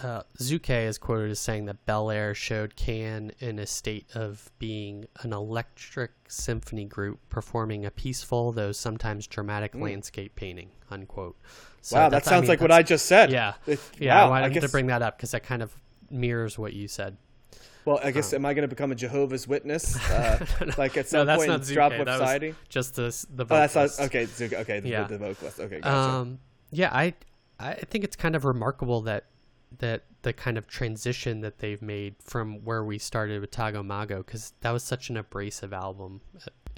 S2: uh, Czukay is quoted as saying that Bel Air showed Can in a state of being an electric symphony group performing a peaceful, though sometimes dramatic landscape painting. Unquote. So
S1: Hmm. wow, that
S2: that's- I
S1: sounds
S2: mean,
S1: like what I just said.
S2: Yeah,
S1: It-
S2: yeah.
S1: wow,
S2: I wanted to bring that up because that kind of mirrors what you said.
S1: Well, I guess am I going to become a Jehovah's Witness? Uh, like at
S2: No,
S1: some
S2: that's
S1: point, drop
S2: was
S1: society.
S2: just the the.
S1: Oh, that's not, okay. Zuke, okay, the,
S2: Yeah.
S1: the vocalist. Okay, gotcha.
S2: Um, yeah, I I think it's kind of remarkable that that the kind of transition that they've made from where we started with Tago Mago because that was such an abrasive album,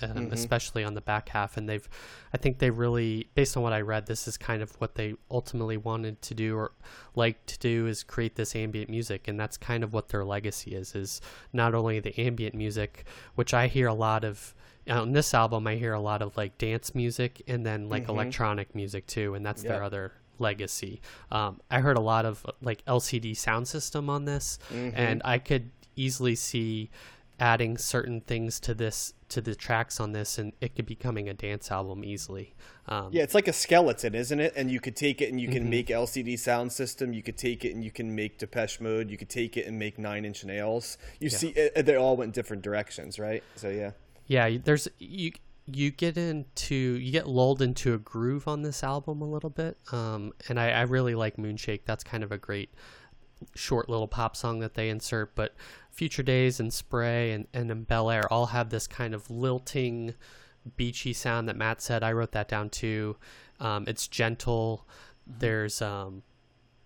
S2: um,
S1: Mm-hmm.
S2: especially on the back half. And they've, I think they really, based on what I read, this is kind of what they ultimately wanted to do or like to do is create this ambient music, and that's kind of what their legacy is. Is not only the ambient music, which I hear a lot of on this album I hear a lot of like dance music and then like electronic music too, and that's their other legacy. Um, I heard a lot of like LCD sound system on this, and I could easily see adding certain things to this to the tracks on this, and it could becoming a dance album easily. Um,
S1: yeah, it's like a skeleton, isn't it? And you could take it and you can
S2: Mm-hmm.
S1: make LCD sound system. You could take it and you can make Depeche Mode. You could take it and make Nine Inch Nails. You see, uh, they all went different directions, right? So yeah.
S2: yeah there's you you get into you get lulled into a groove on this album a little bit um and i, I really like moonshake that's kind of a great short little pop song that they insert but future days and spray and and then bel air all have this kind of lilting beachy sound that matt said i wrote that down too um it's gentle there's um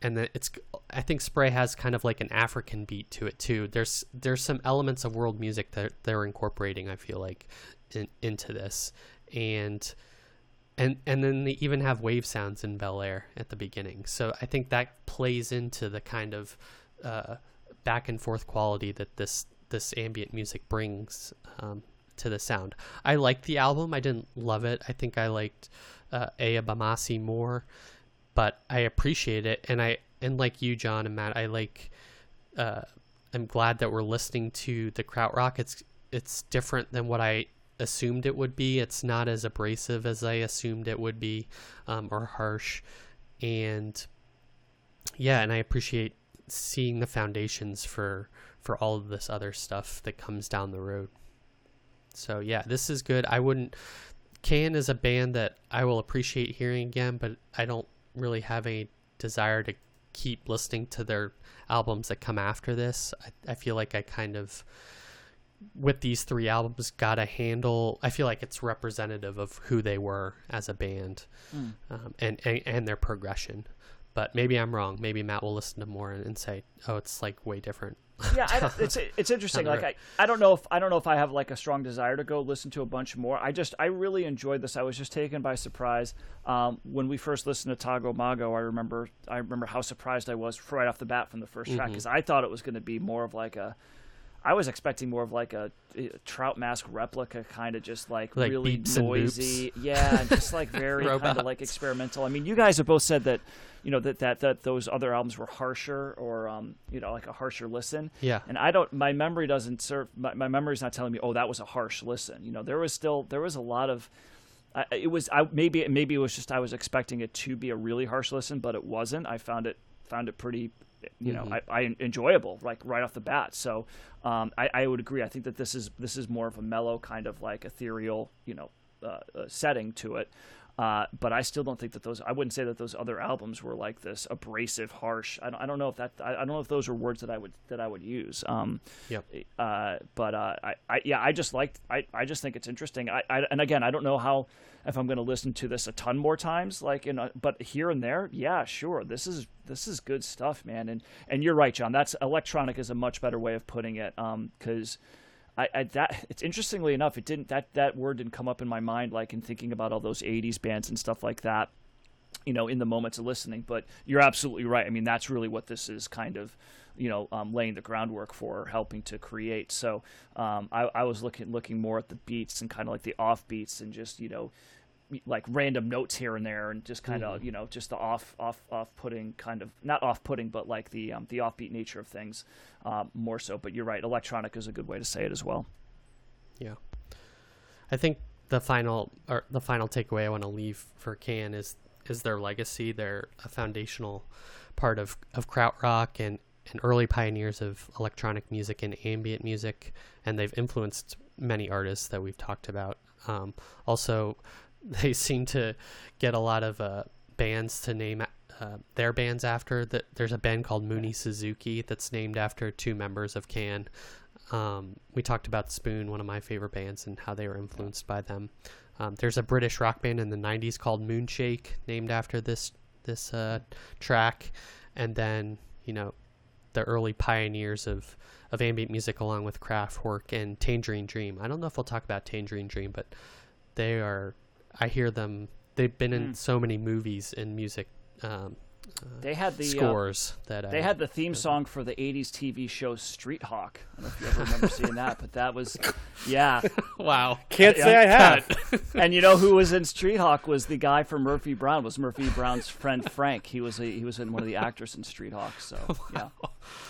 S2: and then it's I think Spray has kind of like an African beat to it too. There's there's some elements of world music that they're incorporating. I feel like in, into this, and and and then they even have wave sounds in Bel Air at the beginning. So I think that plays into the kind of uh, back and forth quality that this this ambient music brings um, to the sound. I liked the album. I didn't love it. I think I liked uh, Ege Bamyasi more but I appreciate it, and I and like you, John and Matt, I like. Uh, I'm glad that we're listening to the krautrock. It's it's different than what I assumed it would be. It's not as abrasive as I assumed it would be, um, or harsh, and yeah, and I appreciate seeing the foundations for for all of this other stuff that comes down the road. So yeah, this is good. I wouldn't. Can is a band that I will appreciate hearing again, but I don't really have any desire to keep listening to their albums that come after this. I, I feel like I kind of, with these three albums, got a handle. I feel like it's representative of who they were as a band um, and, and, and their progression. But maybe I'm wrong. Maybe Matt will listen to more and, and say, oh, it's like way different.
S3: yeah, I don't, it's it's interesting. Like I, I don't know if I don't know if I have like a strong desire to go listen to a bunch more. I just I really enjoyed this. I was just taken by surprise um, when we first listened to Tago Mago. I remember I remember how surprised I was right off the bat from the 1st
S2: Mm-hmm.
S3: track because I thought it was going to be more of like a. I was expecting more of like a, a trout mask replica, kind of just like,
S2: Like
S3: really
S2: beeps and
S3: noisy, yeah, and just like very kind of like experimental. I mean, you guys have both said that, you know, that that, that those other albums were harsher or um, you know, like a harsher listen.
S2: Yeah.
S3: And I don't. My memory doesn't serve. My, my memory's not telling me. Oh, that was a harsh listen. You know, there was still there was a lot of I, it was I maybe maybe it was just I was expecting it to be a really harsh listen, but it wasn't. I found it found it pretty, you know, I, I enjoyable like right off the bat. So um, I, I would agree. I think that this is this is more of a mellow kind of like ethereal, you know, uh, uh, setting to it. Uh, but I still don't think that those. I wouldn't say that those other albums were like this abrasive, harsh. I don't, I don't know if that. I, I don't know if those are words that I would that I would use. Um,
S2: Yep.
S3: uh, but uh, I, I, yeah, I just liked. I, I just think it's interesting. I, I and again, I don't know how if I'm going to listen to this a ton more times. Like, in a, but here and there, yeah, sure. This is this is good stuff, man. And and you're right, John. That's electronic is a much better way of putting it. Um, because. I, I that it's interestingly enough, it didn't that that word didn't come up in my mind like in thinking about all those '80s bands and stuff like that you know, in the moments of listening. But you're absolutely right. I mean, that's really what this is kind of, you know, um, laying the groundwork for, helping to create. So um, I, I was looking looking more at the beats and kind of like the off beats and just you know, like random notes here and there and just kind of you know just the off off off putting kind of not off putting but like the um, the offbeat nature of things um, more so. But you're right. Electronic is a good way to say it as well.
S2: Yeah. I think the final or the final takeaway I want to leave for Can is is their legacy. They're a foundational part of of krautrock and and early pioneers of electronic music and ambient music, and they've influenced many artists that we've talked about. Um, also, they seem to get a lot of uh, bands to name uh, their bands after. That there's a band called Mooney Suzuki that's named after two members of Can. Um, we talked about Spoon, one of my favorite bands, and how they were influenced by them. Um, there's a British rock band in the '90s called Moonshake, named after this this uh, track, and then you know the early pioneers of of ambient music, along with Kraftwerk and Tangerine Dream. I don't know if we'll talk about Tangerine Dream, but they are. I hear them. They've been in so many movies and music um,
S3: They had the uh,
S2: scores that
S3: They
S2: I,
S3: had the theme song for the '80s TV show Street Hawk. I don't know if you ever remember seeing that, but that was, yeah.
S2: wow.
S1: Can't say I have.
S3: And you know who was in Street Hawk was the guy from Murphy Brown. Was Murphy Brown's friend Frank? He was a, he was in one of the actors in Street Hawk. So yeah,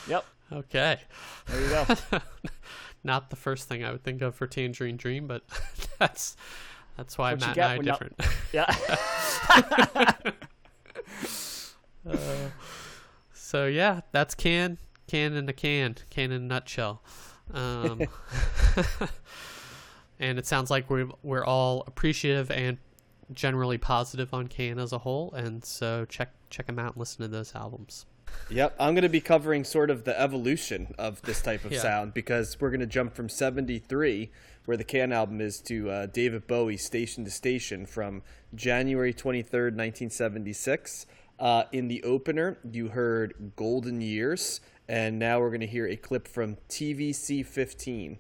S3: yep.
S2: Okay.
S3: There you go.
S2: Not the first thing I would think of for Tangerine Dream, but that's that's why Matt and I are
S3: when you-
S2: different.
S3: Yeah.
S2: So yeah, that's can can in a can, can in a nutshell. Um, and it sounds like we're we're all appreciative and generally positive on can as a whole, and so check check them out and listen to those albums.
S1: Yep, I'm going to be covering sort of the evolution of this type of
S2: Yeah.
S1: sound because we're going to jump from 73, where the Can album is, to uh, David Bowie, Station to Station, from January 23rd, 1976. Uh, in the opener, you heard Golden Years, and now we're going to hear a clip from TVC 15.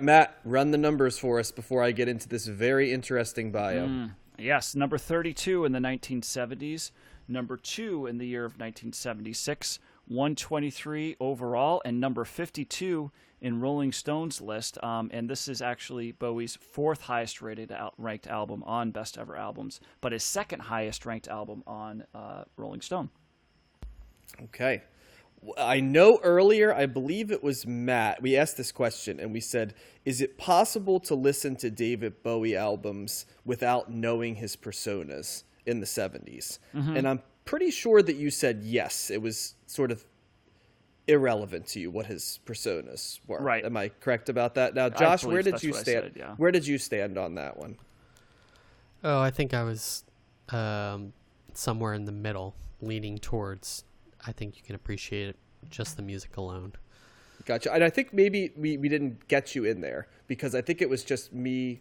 S1: Right, Matt, run the numbers for us before I get into this very interesting bio.
S3: Yes, number 32 in the 1970s, number 2 in the year of 1976, 123 overall, and number 52 in Rolling Stone's list. Um, and this is actually Bowie's fourth highest rated out- ranked album on Best Ever Albums, but his second highest ranked album on uh, Rolling Stone.
S1: Okay. W- I know earlier, I believe it was Matt, we asked this question and we said, is it possible to listen to David Bowie albums without knowing his personas in the 70s? And I'm pretty sure that you said yes. It was sort of irrelevant to you what his personas were.
S3: Right.
S1: Am I correct about that? Now, Josh, where did you stand?
S3: said, yeah.
S1: Where did you stand on that one?
S2: Oh, I think I was um, somewhere in the middle, leaning towards. I think you can appreciate it, just the music alone.
S1: Gotcha. And I think maybe we, we didn't get you in there because I think it was just me.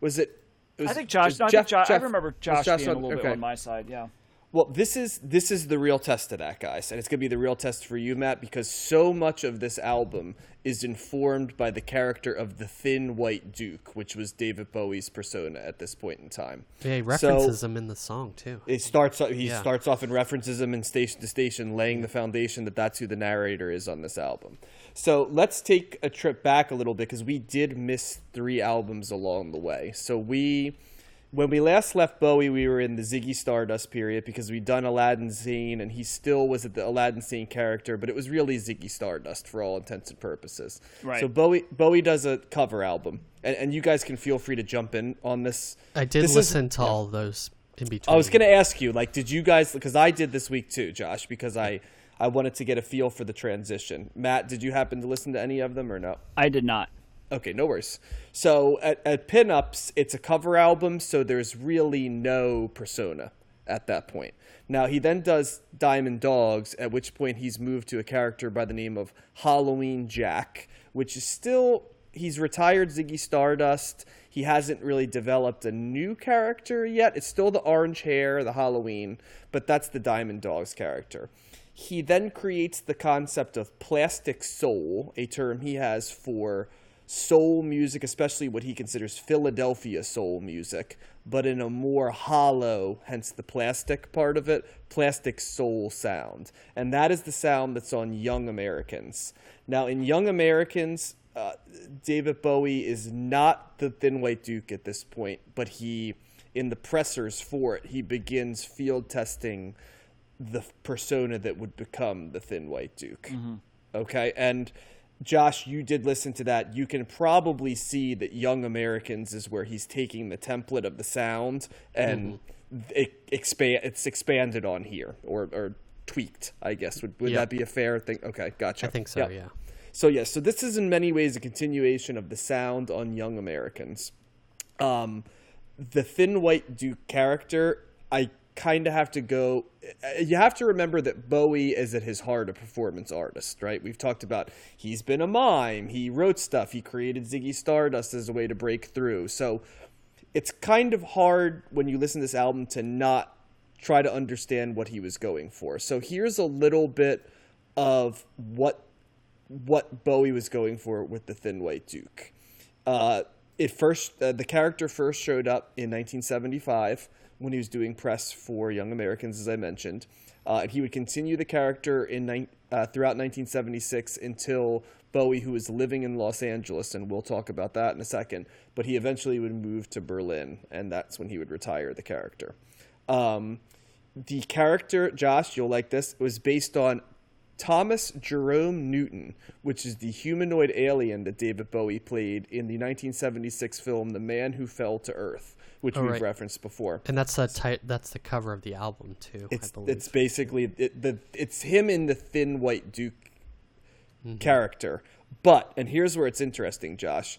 S1: Was it? was-
S3: I think Josh.
S1: was
S3: no, I,
S1: Jeff-
S3: think Josh I remember Josh,
S1: Josh
S3: being a little
S1: okay.
S3: bit on my side. Yeah.
S1: Well, this is this is the real test of that, guys, and it's gonna be the real test for you, Matt, because so much of this album is informed by the character of the Thin White Duke, which was David Bowie's persona at this point in time.
S2: Yeah, he
S1: So-
S2: references him in the song too.
S1: It starts. Uh, he
S2: Yeah.
S1: starts off and references him in station to station, laying the foundation that that's who the narrator is on this album. So let's take a trip back a little bit because we did miss three albums along the way. So we, when we last left Bowie, we were in the Ziggy Stardust period because we'd done Aladdin Sane, and he still was the Aladdin Sane character, but it was really Ziggy Stardust for all intents and purposes.
S3: Right.
S1: So Bowie Bowie does a cover album, and, and you guys can feel free to jump in on this.
S2: I did
S1: This is-
S2: listen to all those in between.
S1: I was gonna ask you, like, did you guys? Because I did this week too, Josh, because I I wanted to get a feel for the transition. Matt, did you happen to listen to any of them or no?
S3: I did not.
S1: Okay, no worries. So at, at Pinups, it's a cover album, so there's really no persona at that point. Now he then does Diamond Dogs, at which point he's moved to a character by the name of Halloween Jack, which is still he's retired Ziggy Stardust. He hasn't really developed a new character yet. It's still the orange hair, the Halloween, but that's the Diamond Dogs character. He then creates the concept of plastic soul, a term he has for soul music, especially what he considers Philadelphia soul music, but in a more hollow, hence the plastic part of it, plastic soul sound. And that is the sound that's on Young Americans. Now, in Young Americans, uh, David Bowie is not the Thin White Duke at this point, but he, in the pressers for it, he begins field testing the persona that would become the Thin White Duke. Okay, and Josh, you did listen to that. You can probably see that Young Americans is where he's taking the template of the sound and it expand. It's expanded on here or or tweaked. I guess would would
S2: Yep.
S1: that be a fair thing? Okay, gotcha.
S2: I think so.
S1: Yep.
S2: Yeah.
S1: So yes, so this is in many ways a continuation of the sound on Young Americans. Um, the Thin White Duke character, I kind of have to go. You have to remember that Bowie is at his heart a performance artist, right? We've talked about he's been a mime. He wrote stuff. He created Ziggy Stardust as a way to break through. So it's kind of hard when you listen to this album to not try to understand what he was going for. So here's a little bit of what what Bowie was going for with the Thin White Duke. Uh, it first uh, the character first showed up in 1975 when he was doing press for Young Americans, as I mentioned, uh, and he would continue the character in nine uh, throughout 1976 until Bowie, who was living in Los Angeles, and we'll talk about that in a second. But he eventually would move to Berlin, and that's when he would retire the character. Um, the character, Josh, you'll like this, was based on Thomas Jerome Newton, which is the humanoid alien that David Bowie played in the 1976 film The Man Who Fell to Earth, which
S2: Oh,
S1: we've
S2: right.
S1: referenced before.
S2: And that's the ti- that's the cover of the album too.
S1: It's
S2: I believe.
S1: it's basically it, the it's him in the thin white Duke mm-hmm. character. But and here's where it's interesting, Josh.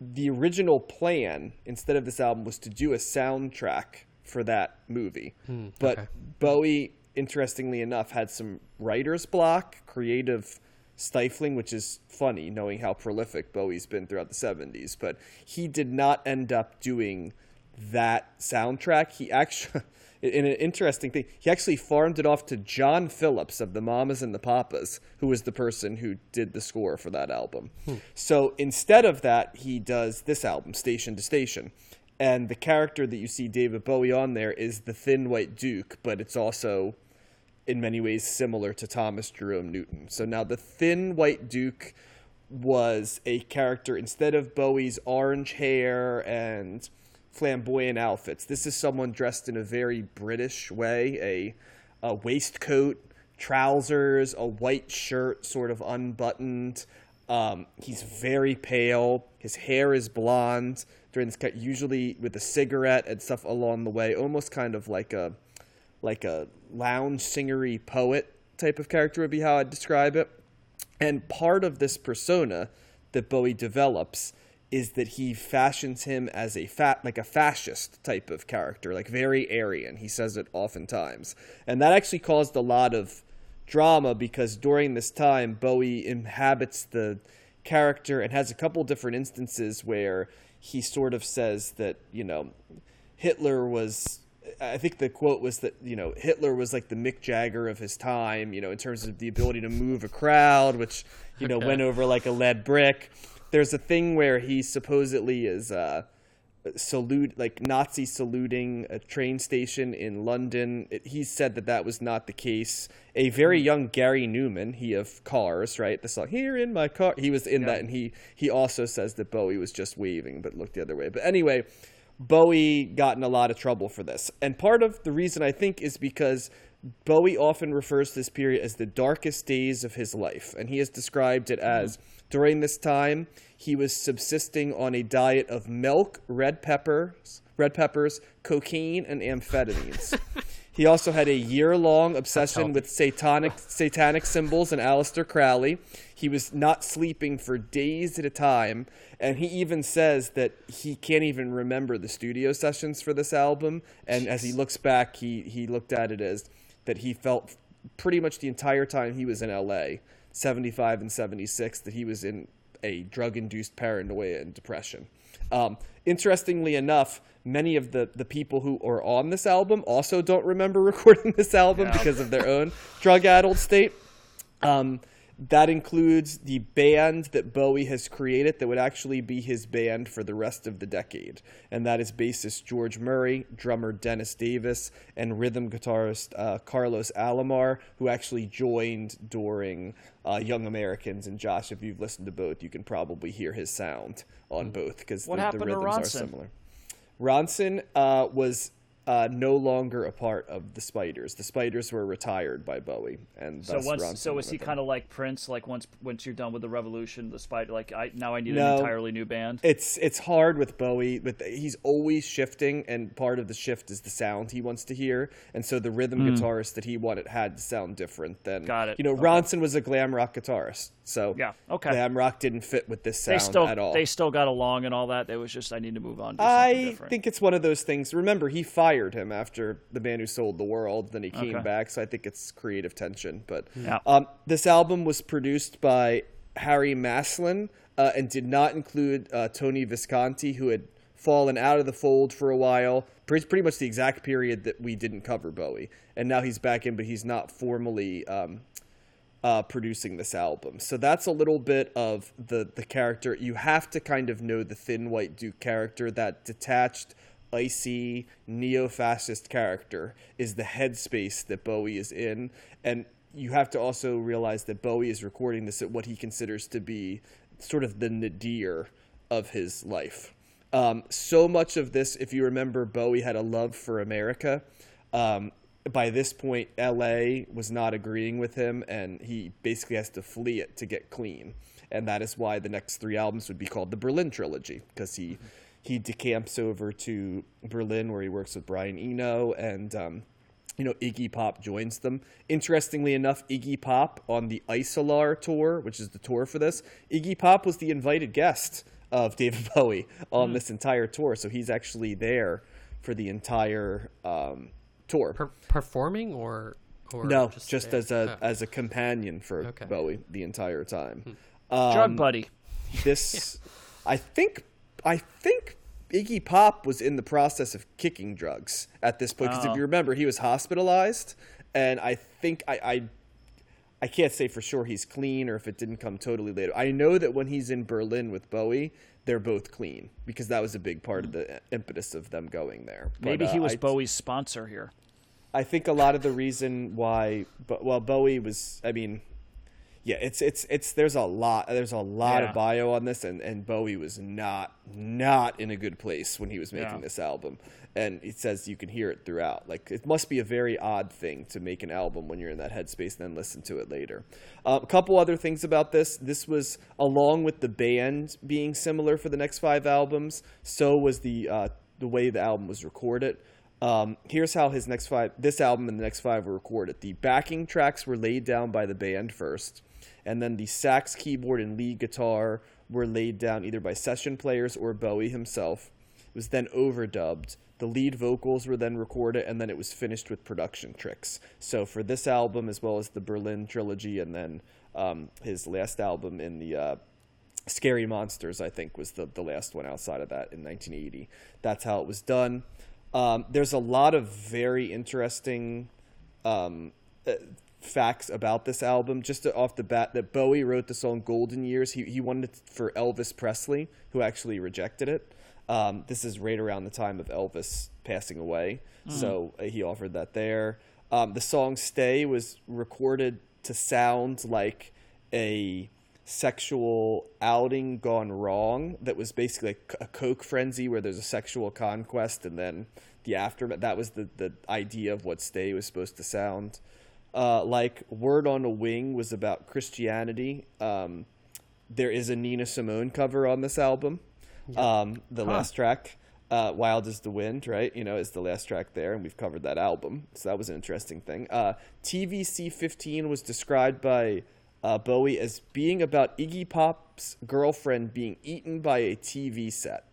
S1: The original plan instead of this album was to do a soundtrack for that movie. Hmm, but
S2: okay.
S1: Bowie interestingly enough had some writer's block, creative stifling, which is funny knowing how prolific Bowie's been throughout the 70s, but he did not end up doing that soundtrack. He actually in an interesting thing, he actually farmed it off to John Phillips of the Mamas and the Papas, who was the person who did the score for that album. Hmm. So instead of that, he does this album, Station to Station. And the character that you see David Bowie on there is the Thin White Duke, but it's also in many ways similar to Thomas Jerome Newton. So now the Thin White Duke was a character instead of Bowie's orange hair and flamboyant outfits. This is someone dressed in a very British way, a, a waistcoat, trousers, a white shirt, sort of unbuttoned. Um, he's very pale. His hair is blonde. During this cut, usually with a cigarette and stuff along the way, almost kind of like a like a lounge singery poet type of character would be how I'd describe it. And part of this persona that Bowie develops is that he fashions him as a fat like a fascist type of character, like very Aryan. He says it oftentimes. And that actually caused a lot of drama because during this time Bowie inhabits the character and has a couple different instances where he sort of says that you know Hitler was. I think the quote was that you know Hitler was like the Mick Jagger of his time, you know, in terms of the ability to move a crowd, which you know went over like a lead brick. There's a thing where he supposedly is uh, salute like Nazi saluting a train station in London. It, he said that that was not the case. A very young Gary Numan, he of Cars, right? The song "Here in My Car," he was in that, and he he also says that Bowie was just waving, but looked the other way. But anyway, Bowie got in a lot of trouble for this, and part of the reason I think is because. Bowie often refers to this period as the darkest days of his life, and he has described it as during this time he was subsisting on a diet of milk, red peppers, red peppers, cocaine, and amphetamines. he also had a year-long obsession with satanic satanic symbols and Aleister Crowley. He was not sleeping for days at a time, and he even says that he can't even remember the studio sessions for this album. And as he looks back, he he looked at it as that he felt pretty much the entire time he was in LA, 75 and 76, that he was in a drug induced paranoia and depression. Um, interestingly enough, many of the, the people who are on this album also don't remember recording this album because of their own drug addled state. Um, that includes the band that Bowie has created that would actually be his band for the rest of the decade. And that is bassist George Murray, drummer Dennis Davis, and rhythm guitarist uh, Carlos Alomar, who actually joined during uh, Young Americans. And Josh, if you've listened to both, you can probably hear his sound on both because the, the rhythms are similar. Ronson uh, was uh, no longer a part of the Spiders. The Spiders were retired by Bowie, and
S3: So once,
S1: Ronson
S3: so is he kind of like Prince? Like once, once you're done with the revolution, the spider, like I now I need
S1: No.
S3: an entirely new band.
S1: It's it's hard with Bowie. but he's always shifting, and part of the shift is the sound he wants to hear. And so the rhythm guitarist that he wanted had to sound different than.
S3: Got it.
S1: You know,
S3: Okay.
S1: Ronson was a glam rock guitarist, so
S3: Yeah, okay.
S1: glam rock didn't fit with this
S3: they
S1: sound
S3: still,
S1: at all.
S3: they still got along and all that. It was just I need to move on. To
S1: I think it's one of those things. Remember, he fired him after the man who sold the world. Then he came
S3: Okay.
S1: back, so I think it's creative tension. But
S3: Yeah.
S1: um, this album was produced by Harry Maslin uh, and did not include uh, Tony Visconti, who had fallen out of the fold for a while. Pretty, pretty much the exact period that we didn't cover Bowie, and now he's back in, but he's not formally. Um, uh, producing this album. So that's a little bit of the the character. You have to kind of know the Thin White Duke character, that detached, icy, neo-fascist character is the headspace that Bowie is in, and you have to also realize that Bowie is recording this at what he considers to be sort of the nadir of his life. Um, so much of this, if you remember, Bowie had a love for America. Um, by this point, LA was not agreeing with him, and he basically has to flee it to get clean. And that is why the next three albums would be called the Berlin trilogy, because he he decamps over to Berlin where he works with Brian Eno, and um, you know Iggy Pop joins them. Interestingly enough, Iggy Pop on the Isolar tour, which is the tour for this, Iggy Pop was the invited guest of David Bowie on this entire tour, so he's actually there for the entire um, tour.
S2: Per- performing or or
S1: No, just,
S2: there?
S1: as a
S2: Oh.
S1: as a companion for
S2: Okay.
S1: Bowie the entire time. Hmm.
S3: Um, drug buddy.
S1: This, I think, I think Iggy Pop was in the process of kicking drugs at this point. Because
S3: Oh.
S1: if you remember, he was hospitalized, and I think I, I, I can't say for sure he's clean or if it didn't come totally later. I know that when he's in Berlin with Bowie, they're both clean because that was a big part of the impetus of them going there. But,
S3: Maybe he
S1: uh,
S3: was Bowie's sponsor here.
S1: I think a lot of the reason why, but well, Bowie was. I mean, yeah, it's it's it's there's a lot there's a lot
S3: Yeah.
S1: of bio on this, and and Bowie was not not in a good place when he was making
S3: Yeah.
S1: this album, and it says you can hear it throughout. Like it must be a very odd thing to make an album when you're in that headspace, and then listen to it later. Uh, a couple other things about this: this was along with the band being similar for the next five albums, so was the uh, the way the album was recorded. Um, here's how his next five, this album and the next five were recorded. The backing tracks were laid down by the band first, and then the sax, keyboard, and lead guitar were laid down either by session players or Bowie himself. It was then overdubbed. The lead vocals were then recorded, and then it was finished with production tricks. So for this album, as well as the Berlin trilogy, and then um, his last album in the uh, Scary Monsters, I think, was the, the last one outside of that in 1980. That's how it was done. Um, there's a lot of very interesting um, uh, facts about this album. Just off the bat, that Bowie wrote the song "Golden Years." He he wanted it for Elvis Presley, who actually rejected it. Um, this is right around the time of Elvis passing away, so uh, he offered that there. Um, the song "Stay" was recorded to sound like a sexual outing gone wrong that was basically like a coke frenzy where there's a sexual conquest and then the aftermath that was the, the idea of what stay was supposed to sound uh, like word on a wing was about christianity. Um, there is a nina simone cover on this album. Um, the last track uh, wild as the wind right? You know is the last track there and we've covered that album. So that was an interesting thing. Uh, tvc 15 was described by uh, Bowie as being about Iggy Pop's girlfriend being eaten by a TV set.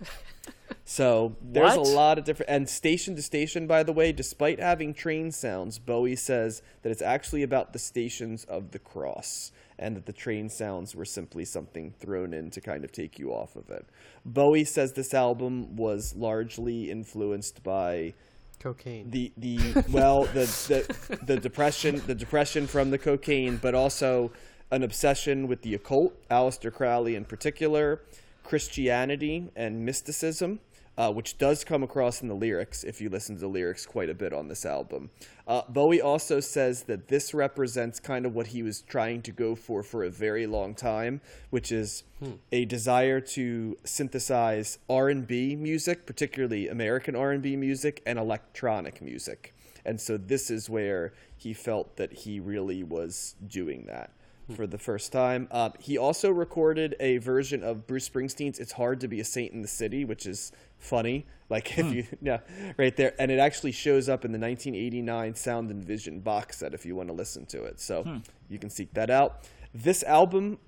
S1: So there's
S3: What?
S1: a lot of different and station to station. By the way, despite having train sounds, Bowie says that it's actually about the stations of the cross, and that the train sounds were simply something thrown in to kind of take you off of it. Bowie says this album was largely influenced by
S2: Cocaine.
S1: the the well the, the the depression the depression from the cocaine, but also an obsession with the occult, Aleister Crowley in particular, Christianity and mysticism, uh, which does come across in the lyrics if you listen to the lyrics quite a bit on this album. Uh, Bowie also says that this represents kind of what he was trying to go for for a very long time, which is a desire to synthesize R&B music, particularly American R&B music and electronic music. And so this is where he felt that he really was doing that Hmm. for the first time. Uh, he also recorded a version of Bruce Springsteen's "It's Hard to Be a Saint in the City," which is funny. Like if hmm. you, yeah, right there, and it actually shows up in the 1989 Sound and Vision box set if you want to listen to it. So hmm. you can seek that out. This album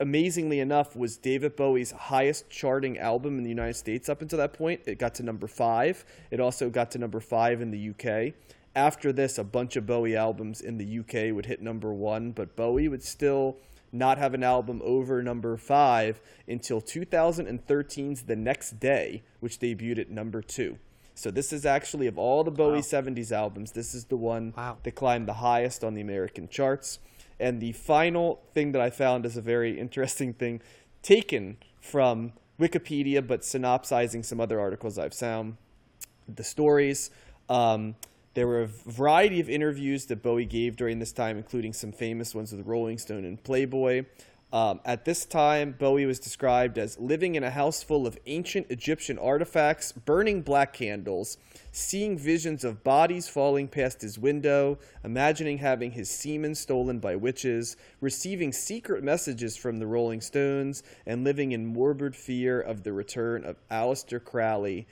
S1: amazingly enough, was David Bowie's highest charting album in the United States up until that point. It got to number five. It also got to number five in the UK. After this, a bunch of Bowie albums in the UK would hit number one, but Bowie would still not have an album over number five until 2013's The Next Day, which debuted at number two. So this is actually of all the Bowie 70s albums, this is the one
S2: Wow.
S1: that climbed the highest on the American charts. And the final thing that I found is a very interesting thing taken from Wikipedia, but synopsizing some other articles I've found. The stories. Um, there were a variety of interviews that Bowie gave during this time, including some famous ones with Rolling Stone and Playboy. Um, at this time, Bowie was described as living in a house full of ancient Egyptian artifacts, burning black candles, seeing visions of bodies falling past his window, imagining having his semen stolen by witches, receiving secret messages from the Rolling Stones, and living in morbid fear of the return of Aleister Crowley,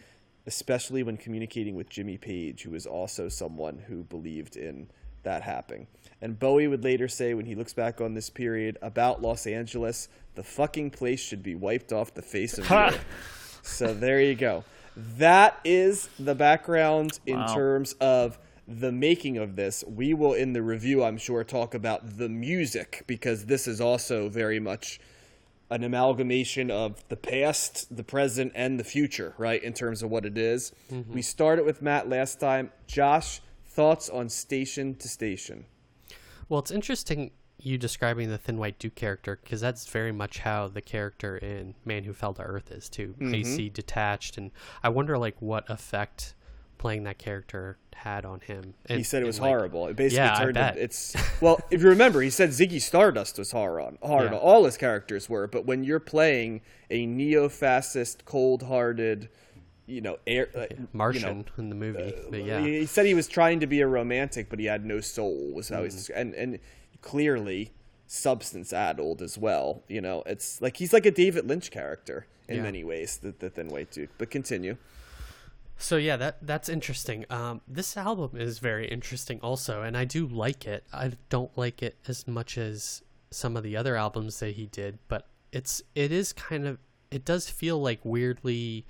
S1: especially when communicating with Jimmy Page, who was also someone who believed in that happening. And Bowie would later say, when he looks back on this period about Los Angeles, the fucking place should be wiped off the face of the earth. So there you go. That is the background in
S3: Wow.
S1: terms of the making of this. We will, in the review, I'm sure, talk about the music because this is also very much an amalgamation of the past, the present, and the future, right? In terms of what it is. Mm-hmm. We started with Matt last time. Josh, thoughts on Station to Station?
S2: Well, it's interesting you describing the Thin White Duke character because that's very much how the character in Man Who Fell to Earth is too. Mm-hmm. Icy, detached, and I wonder like what effect playing that character had on him. And, he
S1: said it was
S2: like-
S1: horrible. It basically
S2: Yeah,
S1: turned it, it's well, if you remember, he said Ziggy Stardust was on hard.
S2: Yeah.
S1: All his characters were, but when you're playing a neo-fascist, cold-hearted, you know, air, uh, you know,
S2: Martian in the movie. but yeah,
S1: He he said he was trying to be a romantic, but he had no soul. Was how
S2: Mm.
S1: he's and and clearly substance addled as well. You know, it's like he's like a David Lynch character in
S2: Yeah.
S1: many ways. The, the Thin White dude. But continue.
S2: So yeah, that that's interesting. Um, this album is very interesting also, and I do like it. I don't like it as much as some of the other albums that he did, but it's it is kind of it does feel like weirdly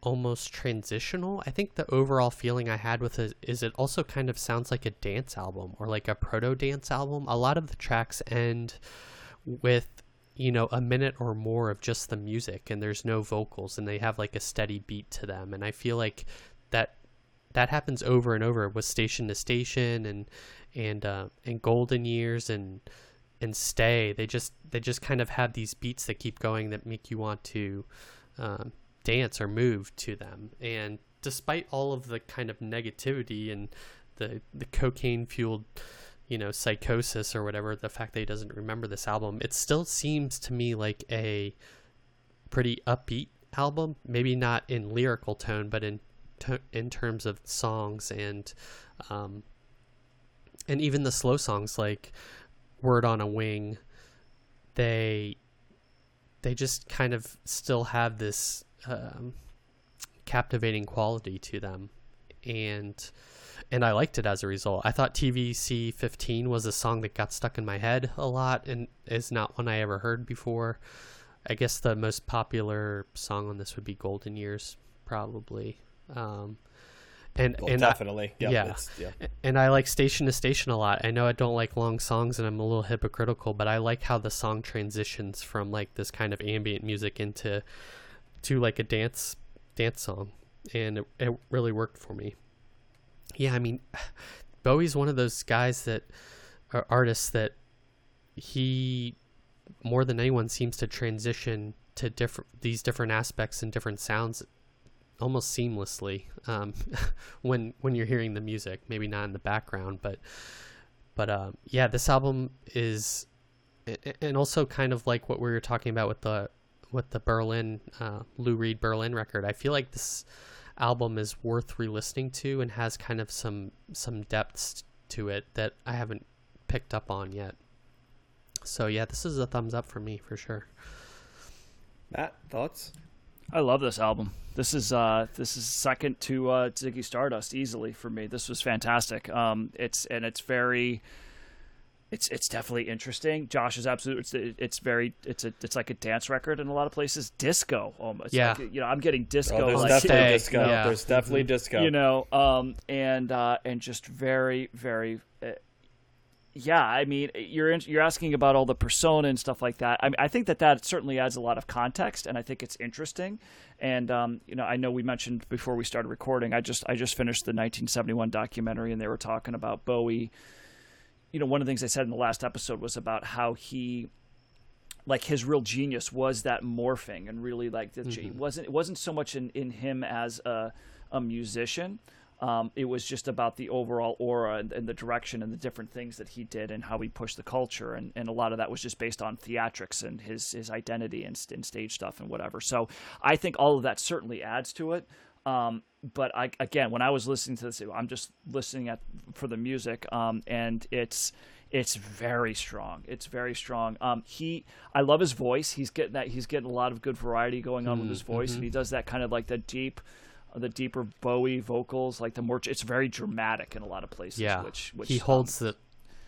S2: almost transitional. I think the overall feeling I had with it is it also kind of sounds like a dance album or like a proto dance album. A lot of the tracks end with you know a minute or more of just the music and there's no vocals and they have like a steady beat to them and i feel like that that happens over and over with station to station and and uh, and golden years and and stay. They just they just kind of have these beats that keep going that make you want to um, dance or move to them. And despite all of the kind of negativity and the the cocaine fueled you know psychosis or whatever the fact that he doesn't remember this album it still seems to me like a pretty upbeat album. Maybe not in lyrical tone but in in terms of songs and um and even the slow songs like word on a wing they they just kind of still have this um, captivating quality to them. And and I liked it as a result. I thought TVC 15 was a song that got stuck in my head a lot and is not one I ever heard before. I guess the most popular song on this would be Golden Years, probably. Um, and
S1: Well,
S2: and I-
S1: definitely. yeah.
S2: yeah.
S1: it's- yeah.
S2: and I like Station to Station a lot. I know I don't like long songs and I'm a little hypocritical, but I like how the song transitions from like this kind of ambient music into to like a dance dance song and it, it really worked for me. Yeah, I mean Bowie's one of those guys that are artists that he more than anyone seems to transition to different these different aspects and different sounds almost seamlessly um, when when you're hearing the music. Maybe not in the background, but but um, yeah, this album is, and also kind of like what we were talking about with the with the Berlin uh, Lou Reed Berlin record. I feel like this album is worth re-listening to and has kind of some some depths to it that I haven't picked up on yet. So yeah, this is a thumbs up for me for sure.
S1: Matt, thoughts?
S3: I love this album. This is uh, this is second to uh, Ziggy Stardust easily for me. This was fantastic. Um, it's and it's very, it's it's definitely interesting. Josh is absolutely. It's it's very it's a it's like a dance record in a lot of places. Disco almost.
S2: Yeah.
S3: Like, you know, I'm getting disco.
S1: Oh, there's
S3: like,
S1: definitely
S2: Stay,
S1: disco.
S2: yeah.
S1: There's definitely
S2: Mhm.
S1: disco.
S3: you know um and uh and just very very uh, yeah i mean you're in, you're asking about all the persona and stuff like that I, mean, I think that that certainly adds a lot of context and i think it's interesting and um you know i know we mentioned before we started recording i just i just finished the 1971 documentary and they were talking about bowie you know one of the things I said in the last episode was about how he like his real genius was that morphing and really like the it wasn't it wasn't so much in, in him as a, a musician. Um, it was just about the overall aura and, and the direction and the different things that he did and how he pushed the culture. And, and a lot of that was just based on theatrics and his his identity and, and stage stuff and whatever. So I think all of that certainly adds to it um, but I again when I was listening to this I'm just listening at for the music um, and it's it's very strong. It's very strong. Um, he, I love his voice. He's getting that. He's getting a lot of good variety going on with his voice, and he does that kind of like the deep, the deeper Bowie vocals, like the more. It's very dramatic in a lot of places.
S2: Yeah,
S3: which, which
S2: he holds the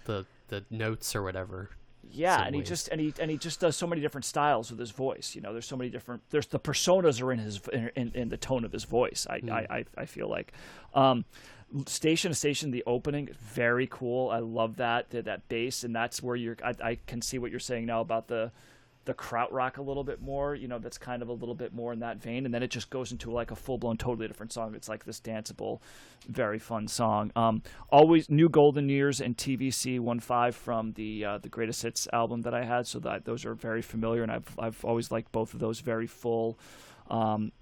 S2: the the notes or whatever.
S3: Yeah, and he just and he and he just does so many different styles with his voice. You know, there's so many different. There's the personas are in his in, in, in the tone of his voice. I I, I, I feel like. Um, station to station, the opening very cool. I love that that, that bass, and that's where you're. I, I can see what you're saying now about the the krautrock a little bit more. You know, that's kind of a little bit more in that vein, and then it just goes into like a full blown, totally different song. It's like this danceable, very fun song. Um, always new golden years and TVC 15 from the uh, the greatest hits album that I had, so that those are very familiar, and I've I've always liked both of those. Very full. Um,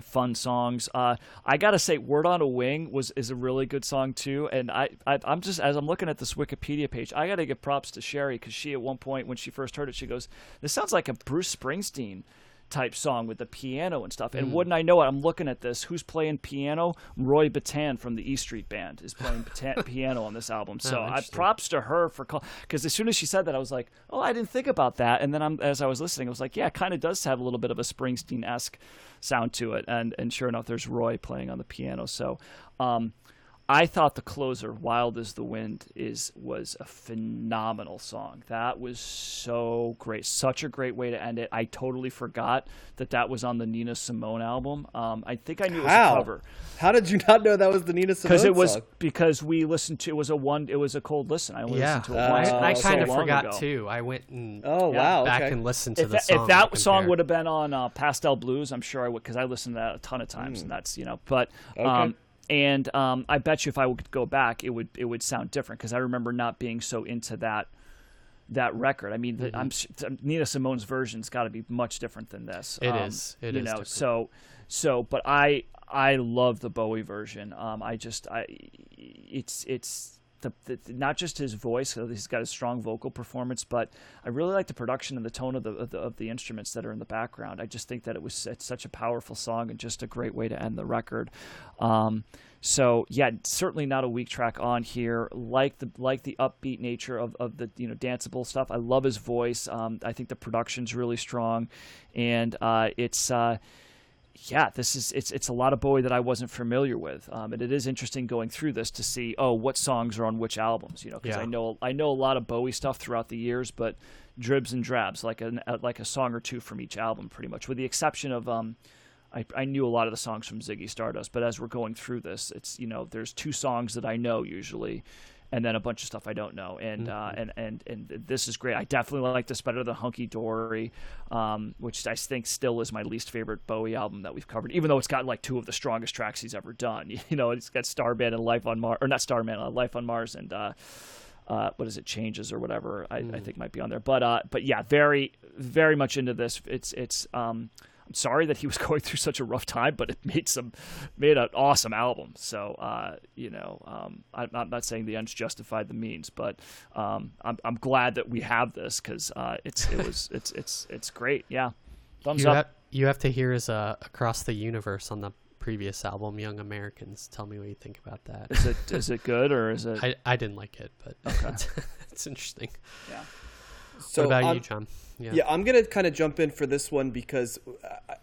S3: fun songs. Uh, I gotta say, "Word on a Wing" was is a really good song too. And I, I I'm just as I'm looking at this Wikipedia page, I gotta give props to Sherry because she at one point when she first heard it, she goes, "This sounds like a Bruce Springsteen." Type song with the piano and stuff. And wouldn't I know it? I'm looking at this. Who's playing piano? Roy Bittan from the E Street Band is playing piano on this album. So I props to her for because as soon as she said that, I was like, oh, I didn't think about that. And then I'm as I was listening, I was like, yeah, it kind of does have a little bit of a Springsteen esque sound to it. And and sure enough, there's Roy playing on the piano. So. Um, I thought the closer, "Wild as the Wind," is was a phenomenal song. That was so great, such a great way to end it. I totally forgot that that was on the Nina Simone album. Um, I think I knew it was
S1: How?
S3: a cover
S1: How did you not know that was the Nina Simone
S3: because it was
S1: song?
S3: because we listened to it was a one it was a cold listen. I only
S2: Yeah,
S3: listened to it
S1: Uh,
S3: once.
S2: I, I kind of
S3: long
S2: forgot
S3: ago.
S2: too. I went and
S1: Oh
S3: Yeah,
S1: wow!
S2: back
S1: okay.
S2: and listened to
S3: If
S2: the
S3: that,
S2: song.
S3: if that
S2: to
S3: song would have been on uh, Pastel Blues, I'm sure I would because I listened to that a ton of times, and that's you know. But um, and um, I bet you if I would go back, it would it would sound different because I remember not being so into that that record. I mean, I'm Nina Simone's version's got to be much different than this.
S2: It
S3: It
S2: is.
S3: is.
S2: It
S3: you
S2: is
S3: know,
S2: different.
S3: so so. But I I love the Bowie version. Um, I just I it's it's. The, the, not just his voice. He's got a strong vocal performance, but I really like the production and the tone of the, of the of the instruments that are in the background. I just think that it was such a powerful song and just a great way to end the record. Um, so yeah, certainly not a weak track on here. Like the like the upbeat nature of, of the you know danceable stuff. I love his voice. Um, I think the production's really strong, and uh, it's. Uh, yeah, this is it's it's a lot of Bowie that I wasn't familiar with, um, and it is interesting going through this to see oh what songs are on which albums, you know, because
S2: Yeah.
S3: I know I know a lot of Bowie stuff throughout the years, but dribs and drabs like a like a song or two from each album, pretty much, with the exception of um, I, I knew a lot of the songs from Ziggy Stardust, but as we're going through this, it's you know there's two songs that I know usually, and then a bunch of stuff I don't know, and uh, and and and this is great. I definitely like this better than Hunky Dory, um, which I think still is my least favorite Bowie album that we've covered, even though it's got like two of the strongest tracks he's ever done. You know, it's got Starman and Life on Mars, or not Starman, uh, Life on Mars, and uh, uh, what is it, Changes or whatever. I, I think might be on there, but uh, but yeah, very very much into this. It's it's. Um, I'm sorry that he was going through such a rough time, but it made some made an awesome album. So uh, you know, um, I'm, I'm not saying the ends justified the means, but um, I'm I'm glad that we have this because uh, it's it was it's it's it's great. Yeah, thumbs
S2: you
S3: up.
S2: have, you have to hear his uh, Across the Universe on the previous album, Young Americans. Tell me what you think about that.
S3: Is it is it good or is it?
S2: I, I didn't like it, but
S3: Okay.
S2: it's, it's interesting.
S3: yeah.
S1: So
S2: what about
S1: I'm-
S2: you, John?
S1: Yeah. I'm gonna kind of jump in for this one because uh,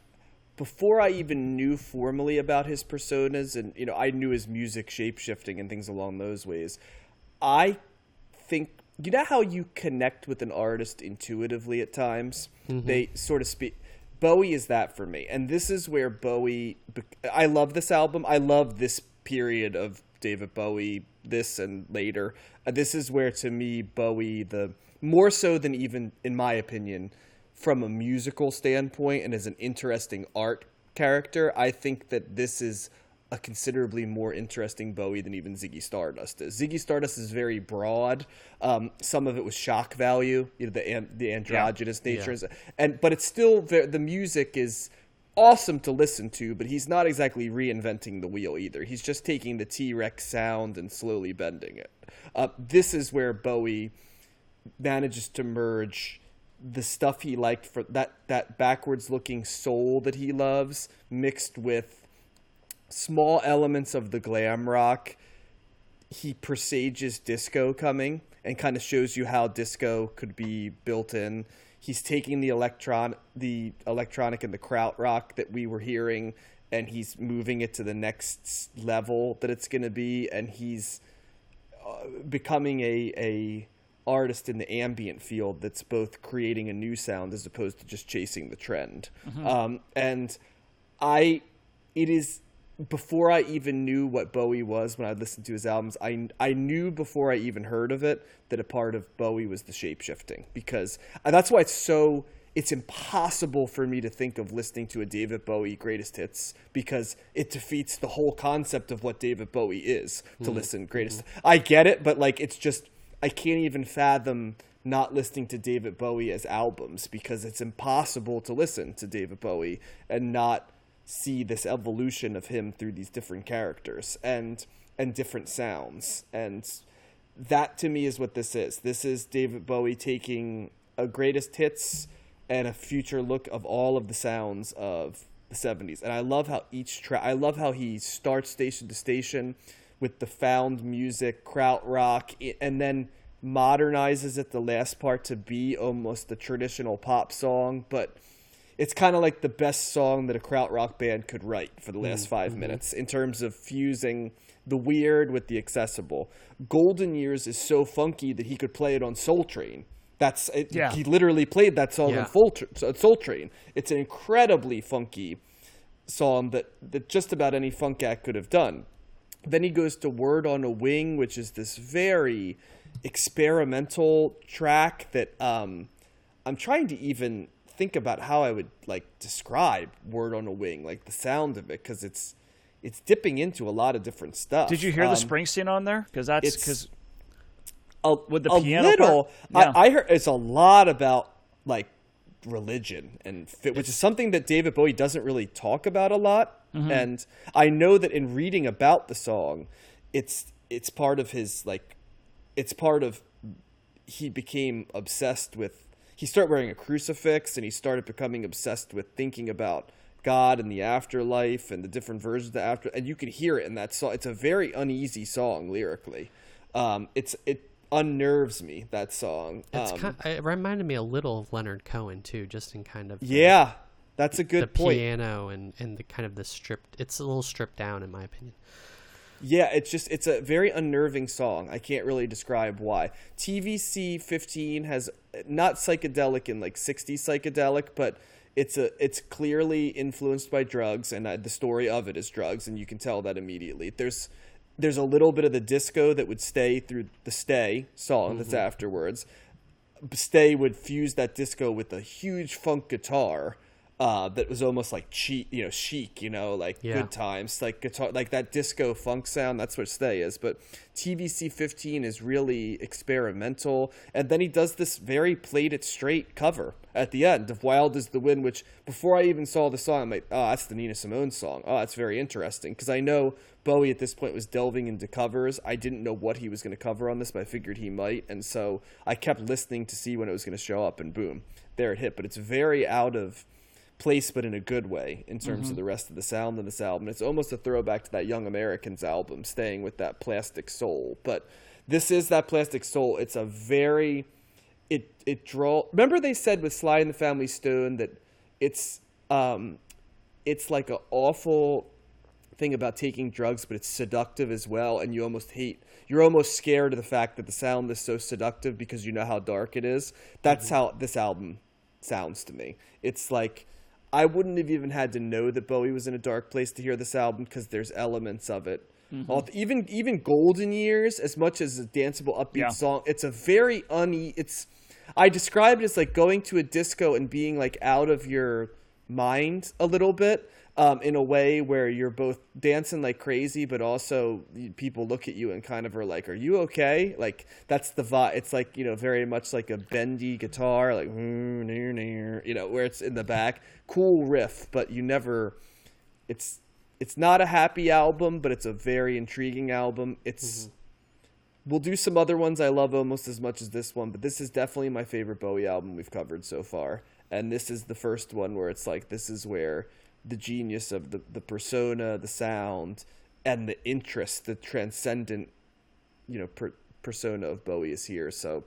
S1: before I even knew formally about his personas, and you know, I knew his music shape shifting and things along those ways. I think you know how you connect with an artist intuitively at times. They sort of speak. Bowie is that for me, and this is where Bowie. I love this album. I love this period of David Bowie, this and later. Uh, this is where, to me, Bowie the more so than even in my opinion, from a musical standpoint and as an interesting art character, I think that this is a considerably more interesting Bowie than even Ziggy Stardust is. Ziggy Stardust is very broad. Um, some of it was shock value, you know, the the androgynous nature, is- and but it's still ve- the music is awesome to listen to. But he's not exactly reinventing the wheel either. He's just taking the T Rex sound and slowly bending it. Uh, this is where Bowie manages to merge the stuff he liked for that that backwards looking soul that he loves mixed with small elements of the glam rock he presages disco coming and kind of shows you how disco could be built in. He's taking the electron the electronic and the krautrock that we were hearing and he's moving it to the next level that it's going to be and he's uh, becoming a a artist in the ambient field that's both creating a new sound as opposed to just chasing the trend. Mm-hmm. Um, and I, it is before I even knew what Bowie was when I listened to his albums. I I knew before I even heard of it that a part of Bowie was the shape shifting because that's why it's so. It's impossible for me to think of listening to a David Bowie greatest hits because it defeats the whole concept of what David Bowie is to mm-hmm. listen greatest. Mm-hmm. I get it, but like it's just I can't even fathom not listening to David Bowie as albums because it's impossible to listen to David Bowie and not see this evolution of him through these different characters and and different sounds and that to me is what this is. This is David Bowie taking a greatest hits and a future look of all of the sounds of the 70s. And I love how each track I love how he starts station to station with the found music, krautrock, and then modernizes it the last part to be almost the traditional pop song, but it's kind of like the best song that a krautrock band could write for the
S3: Mm,
S1: last 5
S3: mm-hmm.
S1: minutes in terms of fusing the weird with the accessible. Golden Years is so funky that he could play it on Soul Train. That's it,
S3: Yeah.
S1: he literally played that song
S2: Yeah.
S1: on Full Soul Train. It's an incredibly funky song that that just about any funk act could have done. Then he goes to Word on a Wing, which is this very experimental track that um, I'm trying to even think about how I would like describe Word on a Wing, like the sound of it, because it's it's dipping into a lot of different stuff.
S3: Did you hear the
S1: Um,
S3: Springsteen on there? Because that's because with the
S1: a
S3: piano
S1: little.
S3: Yeah.
S1: I, I heard it's a lot about like religion and fit, which is something that David Bowie doesn't really talk about a lot.
S3: Mm-hmm.
S1: And I know that in reading about the song, it's it's part of his like, it's part of he became obsessed with. He started wearing a crucifix, and he started becoming obsessed with thinking about God and the afterlife and the different versions of the after. And you can hear it in that song. It's a very uneasy song lyrically. Um, it's it unnerves me that song.
S2: It's
S1: Um,
S2: kind, it reminded me a little of Leonard Cohen too, just in kind of the-
S1: yeah, that's a
S2: the
S1: good point.
S2: piano and and the kind of the stripped. It's a little stripped down in my opinion.
S1: Yeah, it's just it's a very unnerving song. I can't really describe why. TVC 15 has not psychedelic in like 60 psychedelic, but it's a it's clearly influenced by drugs and uh, the story of it is drugs and you can tell that immediately. There's there's a little bit of the disco that would stay through the stay song that's mm-hmm. afterwards. Stay would fuse that disco with a huge funk guitar uh, that was almost like cheap, you know, chic, you know, like
S2: Yeah.
S1: good times, like guitar, like that disco funk sound. That's what Stay is. But TVC 15 is really experimental, and then he does this very played it straight cover at the end of Wild is the Wind, which before I even saw the song, I'm like, oh, that's the Nina Simone song. Oh, that's very interesting because I know Bowie at this point was delving into covers. I didn't know what he was going to cover on this, but I figured he might, and so I kept listening to see when it was going to show up, and boom, there it hit. But it's very out of place, but in a good way in terms of the rest of the sound of this album. It's almost a throwback to that Young Americans album, staying with that plastic soul. But this is that plastic soul. It's a very it it draw. Remember they said with Sly and the Family Stone that it's um it's like an awful thing about taking drugs, but it's seductive as well, and you almost hate. You're almost scared of the fact that the sound is so seductive because you know how dark it is. That's mm-hmm. how this album sounds to me. It's like I wouldn't have even had to know that Bowie was in a dark place to hear this album because there's elements of it. Mm-hmm. All- Even even Golden Years, as much as a danceable upbeat
S3: Yeah.
S1: song, it's a very une. It's I describe it as like going to a disco and being like out of your mind a little bit. Um, in a way where you're both dancing like crazy, but also people look at you and kind of are like, "Are you okay?" Like that's the vibe. It's like you know, very much like a bendy guitar, like "Mm, near, near," you know, where it's in the back. Cool riff, but you never. It's it's not a happy album, but it's a very intriguing album. It's we'll do some other ones I love almost as much as this one, but this is definitely my favorite Bowie album we've covered so far. And this is the first one where it's like this is where the genius of the the persona, the sound, and the interest, the transcendent, you know, per, persona of Bowie is here. So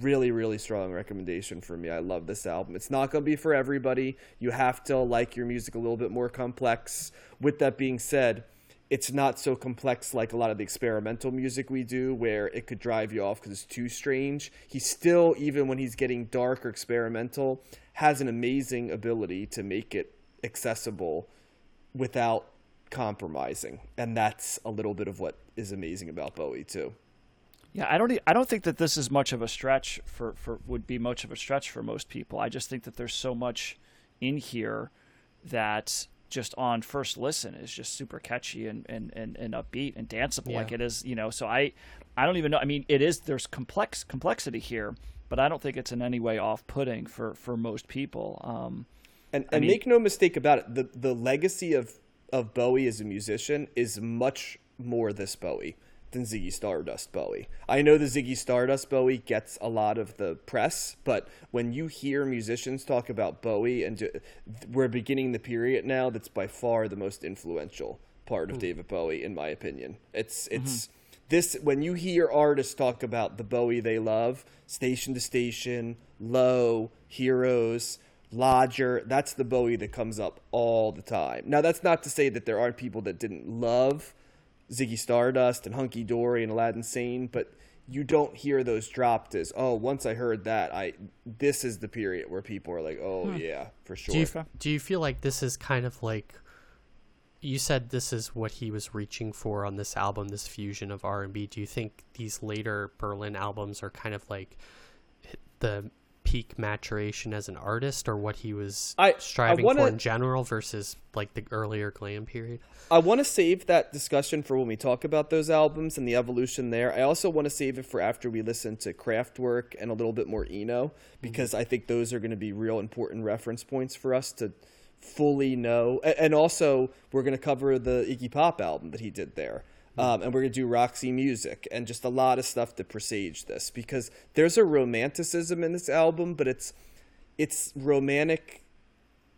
S1: really really strong recommendation for me. I love this album. It's not going to be for everybody. You have to like your music a little bit more complex. With that being said, it's not so complex like a lot of the experimental music we do where it could drive you off because it's too strange he still even when he's getting dark or experimental has an amazing ability to make it accessible without compromising and that's a little bit of what is amazing about bowie too
S3: Yeah, I don't. e- I don't think that this is much of a stretch for, for would be much of a stretch for most people. I just think that there's so much in here that just on first listen is just super catchy and and, and, and upbeat and danceable
S2: Yeah.
S3: like it is. You know, so I I don't even know. I mean, it is there's complex complexity here, but I don't think it's in any way off putting for for most people. Um,
S1: And, and
S3: mean-
S1: make no mistake about it, the the legacy of of Bowie as a musician is much more this Bowie than Ziggy Stardust Bowie. I know the Ziggy Stardust Bowie gets a lot of the press, but when you hear musicians talk about Bowie, and do, we're beginning the period now that's by far the most influential part of hmm. David Bowie, in my opinion. It's hmm. it's this when you hear artists talk about the Bowie they love, Station to Station, Low, Heroes Lodger. That's the Bowie that comes up all the time. Now, that's not to say that there aren't people that didn't love Ziggy Stardust and Hunky Dory and Aladdin Sane, but you don't hear those dropped as oh once I heard that I this is the period where people are like oh hmm. yeah for sure.
S2: Do you, do you feel like this is kind of like you said this is what he was reaching for on this album, this fusion of R and B. Do you think these later Berlin albums are kind of like the peak maturation as an artist, or what he was
S1: I- I
S2: striving
S1: wanna-
S2: for in general versus like the earlier glam period?
S1: I want to save that discussion for when we talk about those albums and the evolution there. I also want to save it for after we listen to Kraftwerk and a little bit more Eno mm-hmm. because I think those are going to be real important reference points for us to fully know. And also, we're going to cover the Iggy Pop album that he did there. Um, and we're going to do Roxy Music and just a lot of stuff to presage this because there's a romanticism in this album, but it's it's romantic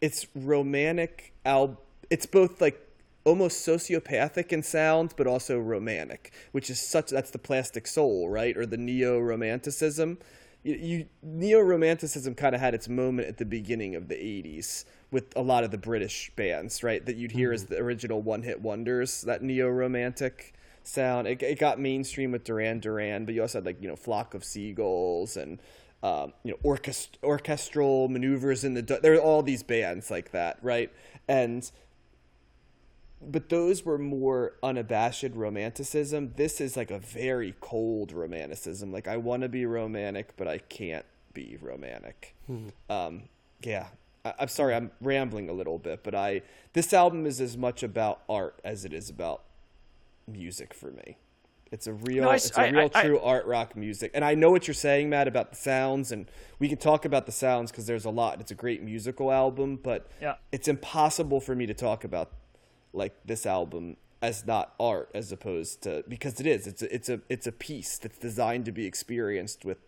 S1: it's romantic al it's both like almost sociopathic in sound but also romantic which is such that's the plastic soul right? Or the neo romanticism you, you neo romanticism kind of had its moment at the beginning of the 80s with a lot of the british bands right that you'd hear as the original one hit wonders that neo romantic sound. It, it got mainstream with duran duran but you also had like you know flock of seagulls and um, you know orchest- orchestral maneuvers in the du- there are all these bands like that right? And but those were more unabashed romanticism. This is like a very cold romanticism. Like i want to be romantic but i can't be romantic. Um, yeah I- i'm sorry i'm rambling a little bit but i this album is as much about art as it is about music for me. It's a real
S3: No, I-
S1: it's a
S3: I-
S1: real
S3: I-
S1: true art rock music. And i know what you're saying matt about the sounds and we can talk about the sounds because there's a lot. It's a great musical album but
S3: Yeah.
S1: it's impossible for me to talk about like this album as not art as opposed to because it is. It's a, it's a it's a piece that's designed to be experienced with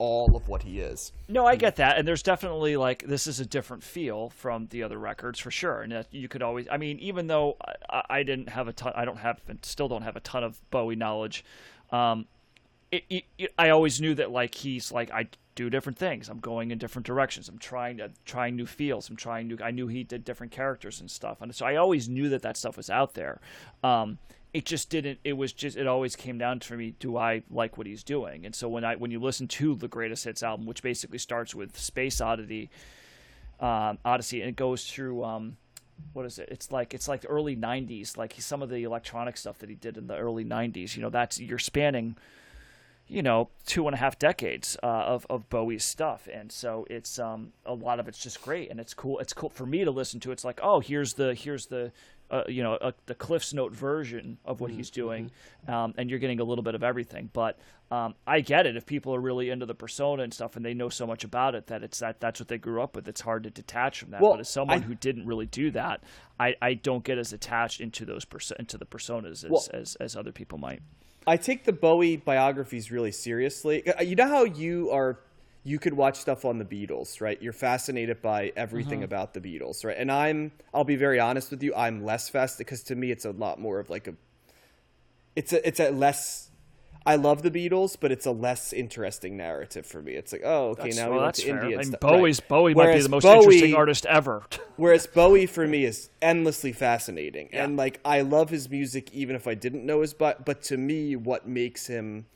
S1: all of what he is
S3: No, I get that, and there's definitely like this is a different feel from the other records for sure. And you could always, I mean, even though I, I didn't have a ton, I don't have, and still don't have a ton of Bowie knowledge. Um, it, it, it- I always knew that like he's like I do different things. I'm going in different directions. I'm trying to trying new feels. I'm trying new. I knew he did different characters and stuff, and so I always knew that that stuff was out there. Um, it just didn't. It was just. It always came down to me. Do I like what he's doing? And so when I when you listen to the Greatest Hits album, which basically starts with Space Oddity, um, Odyssey, and it goes through. Um, what is it? It's like it's like the early '90s, like some of the electronic stuff that he did in the early '90s. You know, that's you're spanning you know two and a half decades uh, of of Bowie's stuff, and so it's um a lot of it's just great, and it's cool. It's cool for me to listen to. It's like oh here's the here's the uh, you know uh, the Cliff's Note version of what he's doing, um, and you're getting a little bit of everything. But um, I get it if people are really into the persona and stuff, and they know so much about it that it's that that's what they grew up with. It's hard to detach from that.
S1: Well,
S3: but as someone
S1: I-
S3: who didn't really do that, I, I don't get as attached into those perso- into the personas as,
S1: Well-
S3: as as other people might.
S1: I take the Bowie biographies really seriously. Uh, You know how you are you could watch stuff on the Beatles, right? You're fascinated by everything mm-hmm. about the Beatles, right? And I'm I'll be very honest with you, I'm less fascinated because to me it's a lot more of like a it's a it's a less I love the Beatles, but it's a less interesting narrative for me. It's like, oh, okay,
S3: That's,
S1: now
S3: well,
S1: we went to
S3: fair.
S1: India. And
S3: mean,
S1: stuff. Right.
S3: Bowie's Bowie might be the most
S1: Bowie-
S3: interesting artist ever.
S1: Whereas Bowie for me is endlessly fascinating, and like I love his music even if I didn't know his but. But to me, what makes him,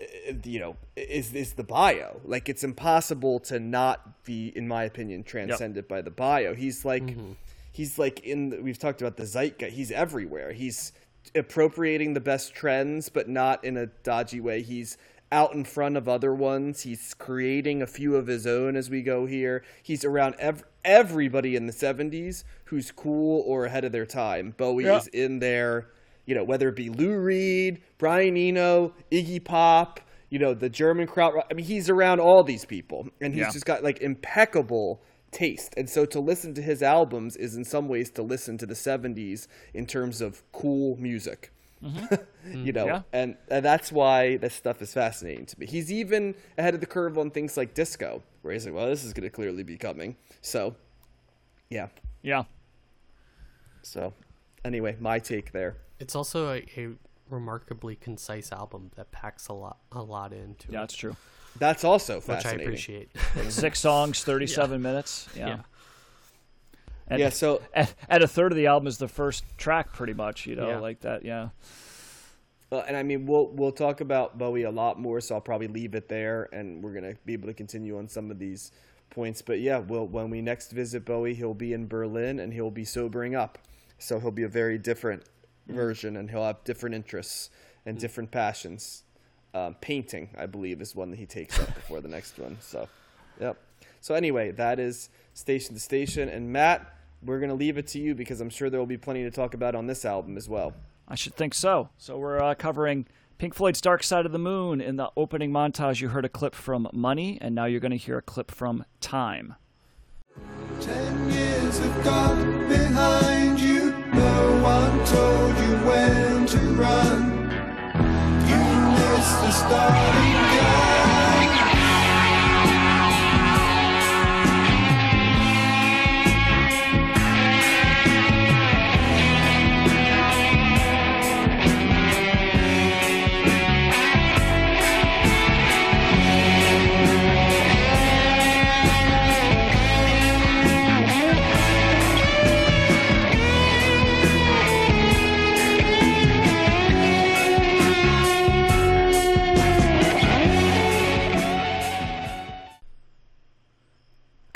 S1: Uh, you know, is is the bio. Like it's impossible to not be, in my opinion, transcended by the bio. He's like, mm-hmm. he's like in. The, we've talked about the zeitgeist. He's everywhere. He's appropriating the best trends, but not in a dodgy way. He's out in front of other ones. He's creating a few of his own as we go here. He's around ev- everybody in the 70s who's cool or ahead of their time. Bowie is in there, you know, whether it be Lou Reed, Brian Eno, Iggy Pop, you know, the German crowd. I mean, he's around all these people, and he's
S3: Yeah.
S1: just got like impeccable taste. And so to listen to his albums is in some ways to listen to the 70s in terms of cool music. Mm-hmm. you know, mm,
S3: Yeah.
S1: and, and that's why this stuff is fascinating to me. He's even ahead of the curve on things like disco, where he's like, well, this is going to clearly be coming. So, yeah.
S3: Yeah.
S1: So, anyway, my take there.
S2: It's also a, a remarkably concise album that packs a lot a lot into
S3: Yeah,
S2: it,
S3: that's true.
S1: That's also
S2: which I appreciate.
S3: Six songs, 37 minutes. Yeah.
S2: Yeah.
S3: And,
S1: Yeah, so
S3: at, and a third of the album is the first track, pretty much. You know,
S2: Yeah.
S3: like that. Yeah.
S1: Uh, and I mean, we'll we'll talk about Bowie a lot more, so I'll probably leave it there, and we're gonna be able to continue on some of these points. But yeah, we'll when we next visit Bowie, he'll be in Berlin, and he'll be sobering up, so he'll be a very different version, and he'll have different interests and different passions. Um, painting, I believe, is one that he takes up before the next one. So, yep. So anyway, that is station to station, and Matt, we're gonna leave it to you because I'm sure there will be plenty to talk about on this album as well.
S3: I should think so. So we're uh, covering Pink Floyd's Dark Side of the Moon. In the opening montage, you heard a clip from Money, and now you're going to hear a clip from Time.
S4: Told you when to run. You missed the starting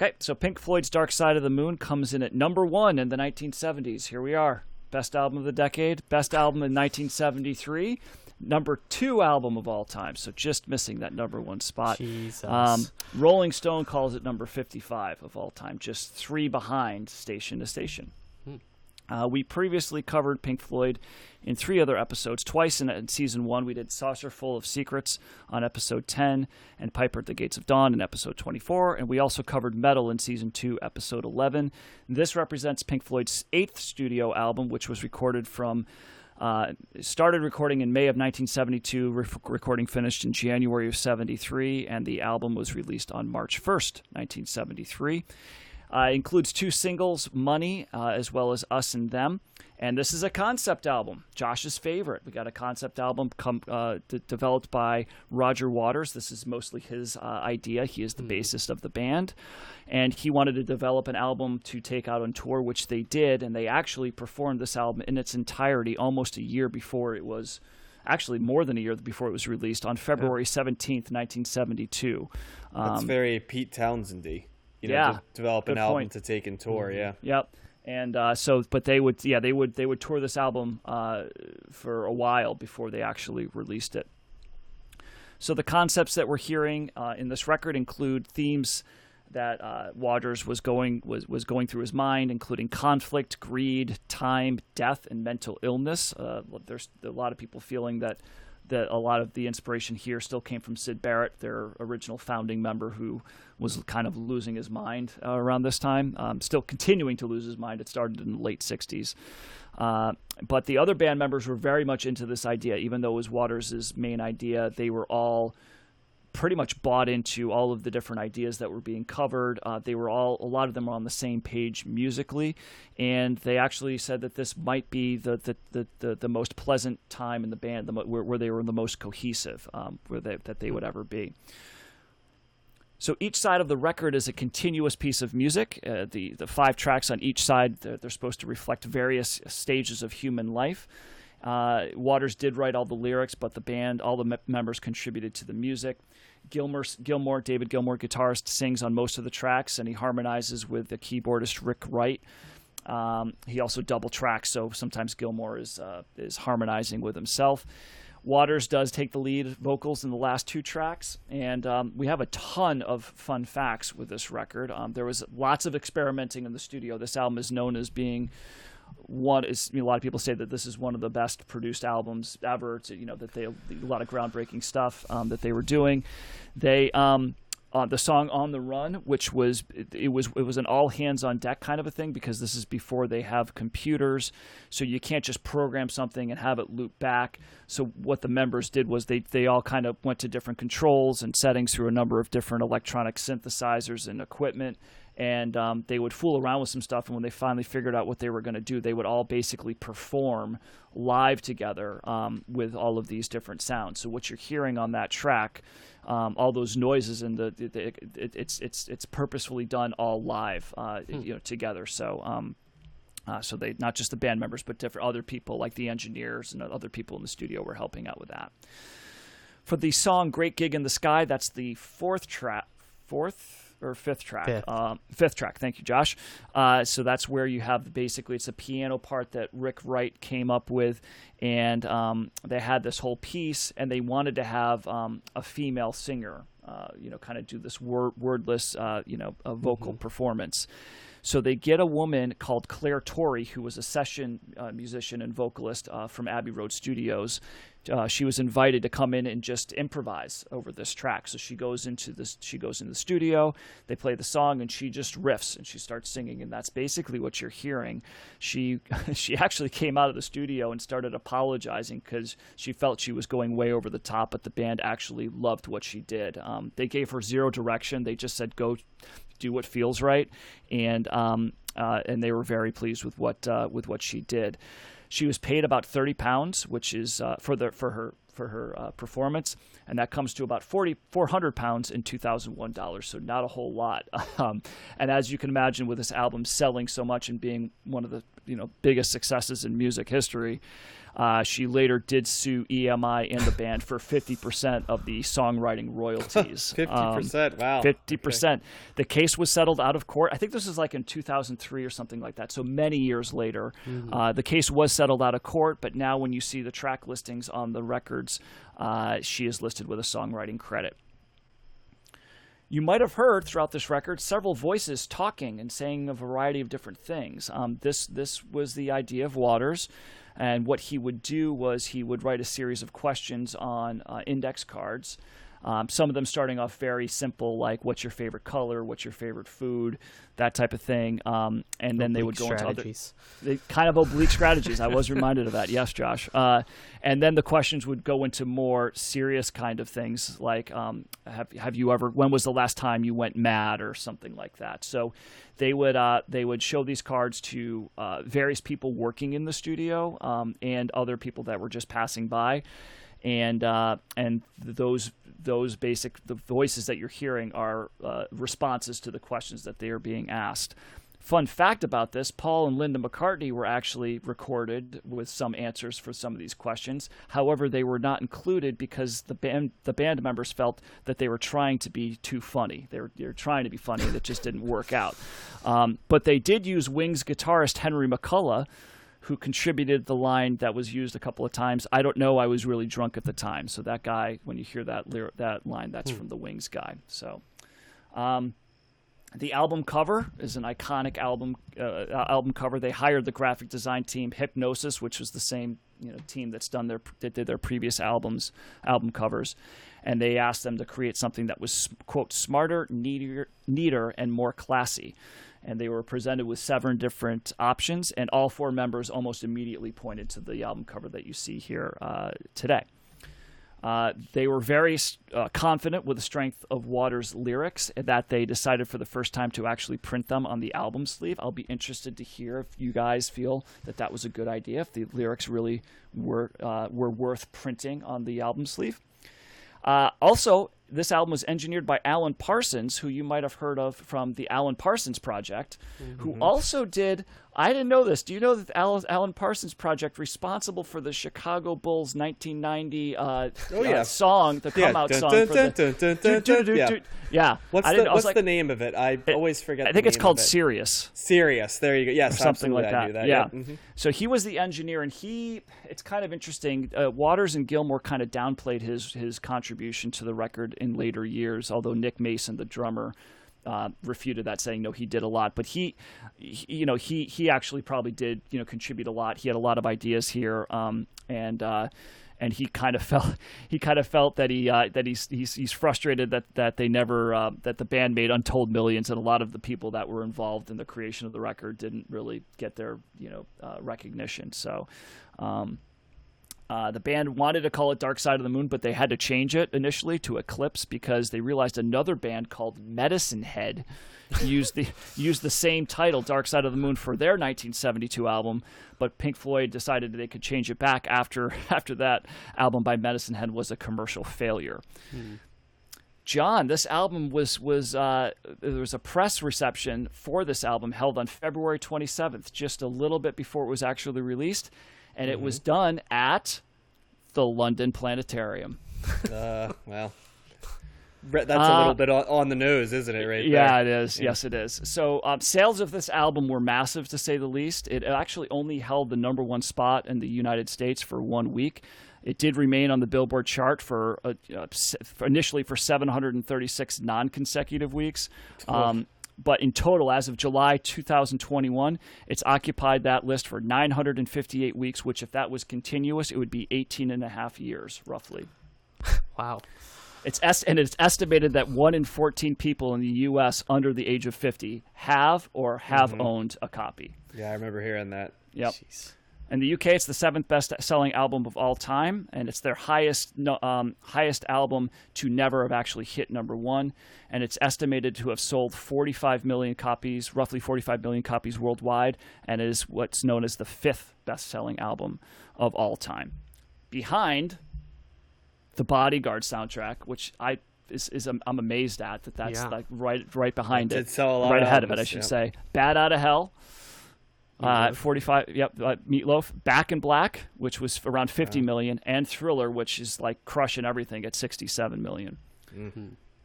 S3: Okay, so Pink Floyd's Dark Side of the Moon comes in at number one in the 1970s. Here we are. Best album of the decade, best album in 1973, number two album of all time. So just missing that number one spot.
S2: Jesus.
S3: Um, Rolling Stone calls it number 55 of all time, just three behind Station to Station. Uh, we previously covered Pink Floyd in three other episodes. Twice in, in season one, we did Saucerful of Secrets on episode 10 and Piper at the Gates of Dawn in episode 24. And we also covered Meddle in season two, episode 11. This represents Pink Floyd's eighth studio album, which was recorded from. Uh, started recording in May of 1972, re- recording finished in January of 73, and the album was released on March 1st, 1973. Uh, includes two singles, Money, uh, as well as Us and Them. And this is a concept album, Josh's favorite. We got a concept album com- uh, d- developed by Roger Waters. This is mostly his uh, idea. He is the bassist of the band. And he wanted to develop an album to take out on tour, which they did. And they actually performed this album in its entirety almost a year before it was actually more than a year before it was released on February 17th, 1972.
S1: That's
S3: Um,
S1: very Pete Townshendy. You know,
S3: yeah,
S1: develop an
S3: good
S1: album
S3: point.
S1: to take and tour. Yeah.
S3: Yep. And uh, so, but they would, yeah, they would, they would tour this album uh, for a while before they actually released it. So the concepts that we're hearing uh, in this record include themes that uh, Waters was going was was going through his mind, including conflict, greed, time, death, and mental illness. Uh, there's a lot of people feeling that that a lot of the inspiration here still came from Syd Barrett, their original founding member, who was kind of losing his mind uh, around this time. Um, still continuing to lose his mind. It started in the late '60s. Uh, but the other band members were very much into this idea, even though it was Waters' main idea. They were all pretty much bought into all of the different ideas that were being covered. Uh, they were all, a lot of them were on the same page musically, and they actually said that this might be the the, the, the, the most pleasant time in the band, the, where, where they were the most cohesive, um, where they, that they would ever be. So each side of the record is a continuous piece of music. Uh, the the five tracks on each side they're, they're supposed to reflect various stages of human life. Uh, Waters did write all the lyrics, but the band, all the me- members contributed to the music. Gilmour, Gilmour, David Gilmour, guitarist, sings on most of the tracks, and he harmonizes with the keyboardist Rick Wright. Um, he also double tracks, so sometimes Gilmour is uh, is harmonizing with himself. Waters does take the lead vocals in the last two tracks, and um, we have a ton of fun facts with this record. Um, there was lots of experimenting in the studio. This album is known as being one is you know, a lot of people say that this is one of the best produced albums ever. To, you know that they a lot of groundbreaking stuff um, that they were doing. They um, uh, the song "On the Run," which was it, it was it was an all hands on deck kind of a thing because this is before they have computers, so you can't just program something and have it loop back. So what the members did was they they all kind of went to different controls and settings through a number of different electronic synthesizers and equipment, and um, they would fool around with some stuff. And when they finally figured out what they were going to do, they would all basically perform live together um, with all of these different sounds. So what you're hearing on that track, um, all those noises and the, the, the it, it's it's it's purposefully done all live, uh, you know, together. So. Um, uh, so they not just the band members, but different other people like the engineers and other people in the studio were helping out with that. For the song "Great Gig in the Sky," that's the fourth track, fourth or fifth track,
S2: Fifth.
S3: Um, fifth track. Thank you, Josh. Uh, so that's where you have basically it's a piano part that Rick Wright came up with, and um, they had this whole piece, and they wanted to have um, a female singer, uh, you know, kind of do this word, wordless, uh, you know, a vocal performance. So they get a woman called Clare Torry, who was a session uh, musician and vocalist uh, from Abbey Road Studios. Uh, she was invited to come in and just improvise over this track. So she goes into this. She goes into the studio. They play the song, and she just riffs and she starts singing. And that's basically what you're hearing. She she actually came out of the studio and started apologizing because she felt she was going way over the top. But the band actually loved what she did. Um, they gave her zero direction. They just said go do what feels right, and um, uh, and they were very pleased with what uh, with what she did. She was paid about thirty pounds, which is uh, for the for her for her uh, performance, and that comes to about 40, 400 pounds in two thousand one dollars. So not a whole lot. Um, and as you can imagine, with this album selling so much and being one of the you know biggest successes in music history. Uh, she later did sue EMI and the band for 50% of the songwriting royalties.
S1: Fifty
S3: Um,
S1: percent. Wow.
S3: Fifty percent. The case was settled out of court. I think this is like in 2003 or something like that. So many years later, uh, the case was settled out of court. But now, when you see the track listings on the records, uh, she is listed with a songwriting credit. You might have heard throughout this record several voices talking and saying a variety of different things. Um, this this was the idea of Waters, and what he would do was he would write a series of questions on uh, index cards. Um, some of them starting off very simple, like "What's your favorite color? What's your favorite food?" That type of thing, um, and then they would go into other
S2: strategies.
S3: kind of oblique strategies. I was reminded of that. Yes, Josh. Uh, and then the questions would go into more serious kind of things, like um, have have you ever? When was the last time you went mad, or something like that. So they would uh, they would show these cards to uh, various people working in the studio um, and other people that were just passing by. And uh, and those those basic the voices that you're hearing are uh, responses to the questions that they are being asked. Fun fact about this Paul and Linda McCartney were actually recorded with some answers for some of these questions. However, they were not included because the band, the band members felt that they were trying to be too funny. They were, they were trying to be funny, and it just didn't work out. Um, but they did use Wings guitarist Henry McCullough, who contributed the line that was used a couple of times. I don't know. I was really drunk at the time. So that guy, when you hear that lyr- that line, that's from the Wings guy. So. Um, the album cover is an iconic album uh, album cover. They hired the graphic design team Hipgnosis, which was the same you know team that's done their that did their previous albums album covers, and they asked them to create something that was quote smarter, neater, neater, and more classy. And they were presented with seven different options, and all four members almost immediately pointed to the album cover that you see here uh, today. Uh, they were very uh, confident with the strength of Waters' lyrics that they decided for the first time to actually print them on the album sleeve. I'll be interested to hear if you guys feel that that was a good idea, if the lyrics really were uh, were worth printing on the album sleeve. Uh, also, this album was engineered by Alan Parsons, who you might have heard of from the Alan Parsons Project, who also did. I didn't know this. Do you know that Alan, Parsons Project responsible for the Chicago Bulls 1990 uh,
S1: Oh,
S3: uh, song, the
S1: Yeah,
S3: come out song
S1: Yeah.
S3: yeah.
S1: What's the
S3: didn't- I was
S1: What's
S3: like-
S1: the name of it? I always forget.
S3: I think it's called
S1: of it.
S3: Sirius.
S1: Sirius. There you go. Yes,
S3: something like that.
S1: that.
S3: Yeah.
S1: Mhm.
S3: So he was the engineer, and he. It's kind of interesting. Uh, Waters and Gilmour kind of downplayed his his contribution to the record in later years, although Nick Mason, the drummer. Uh, refuted that, saying no, he did a lot, but he, he, you know, he he actually probably did, you know, contribute a lot. He had a lot of ideas here, um, and uh, and he kind of felt he kind of felt that he uh, that he's, he's he's frustrated that that they never uh, that the band made untold millions and a lot of the people that were involved in the creation of the record didn't really get their you know uh, recognition so um, Uh, the band wanted to call it Dark Side of the Moon, but they had to change it initially to Eclipse because they realized another band called Medicine Head used the used the same title, Dark Side of the Moon, for their 1972 album. But Pink Floyd decided they could change it back after after that album by Medicine Head was a commercial failure. John, this album was was uh, there was a press reception for this album held on February 27th, just a little bit before it was actually released, and it was done at the London Planetarium.
S1: Uh, well, that's a little bit on, the nose, isn't it? Right?
S3: Uh, Yeah,
S1: there?
S3: it is. Yes, it is. So um, sales of this album were massive, to say the least. It actually only held the number one spot in the United States for one week. It did remain on the Billboard chart for, uh, uh, initially for 736 non-consecutive weeks. Um, but in total, as of July 2021, it's occupied that list for 958 weeks, which, if that was continuous, it would be 18 and a half years, roughly.
S2: Wow.
S3: It's est- and it's estimated that one in 14 people in the U.S. under the age of 50 have or have mm-hmm. owned a copy.
S1: Yeah, I remember hearing that.
S3: Yep. In the UK, it's the seventh best-selling album of all time, and it's their highest um, highest album to never have actually hit number one. And it's estimated to have sold 45 million copies, roughly 45 million copies worldwide, and it is what's known as the fifth best-selling album of all time. Behind the Bodyguard soundtrack, which I is, is I'm, I'm amazed at that that's
S2: Yeah.
S3: like right right behind
S1: It
S3: it,
S1: did sell a lot
S3: right ahead of it, I should
S1: yeah.
S3: say. Bat Out of Hell, uh, 45. Yep, uh, Meatloaf, Back in Black, which was around 50 million, and Thriller, which is like crushing everything at 67 million.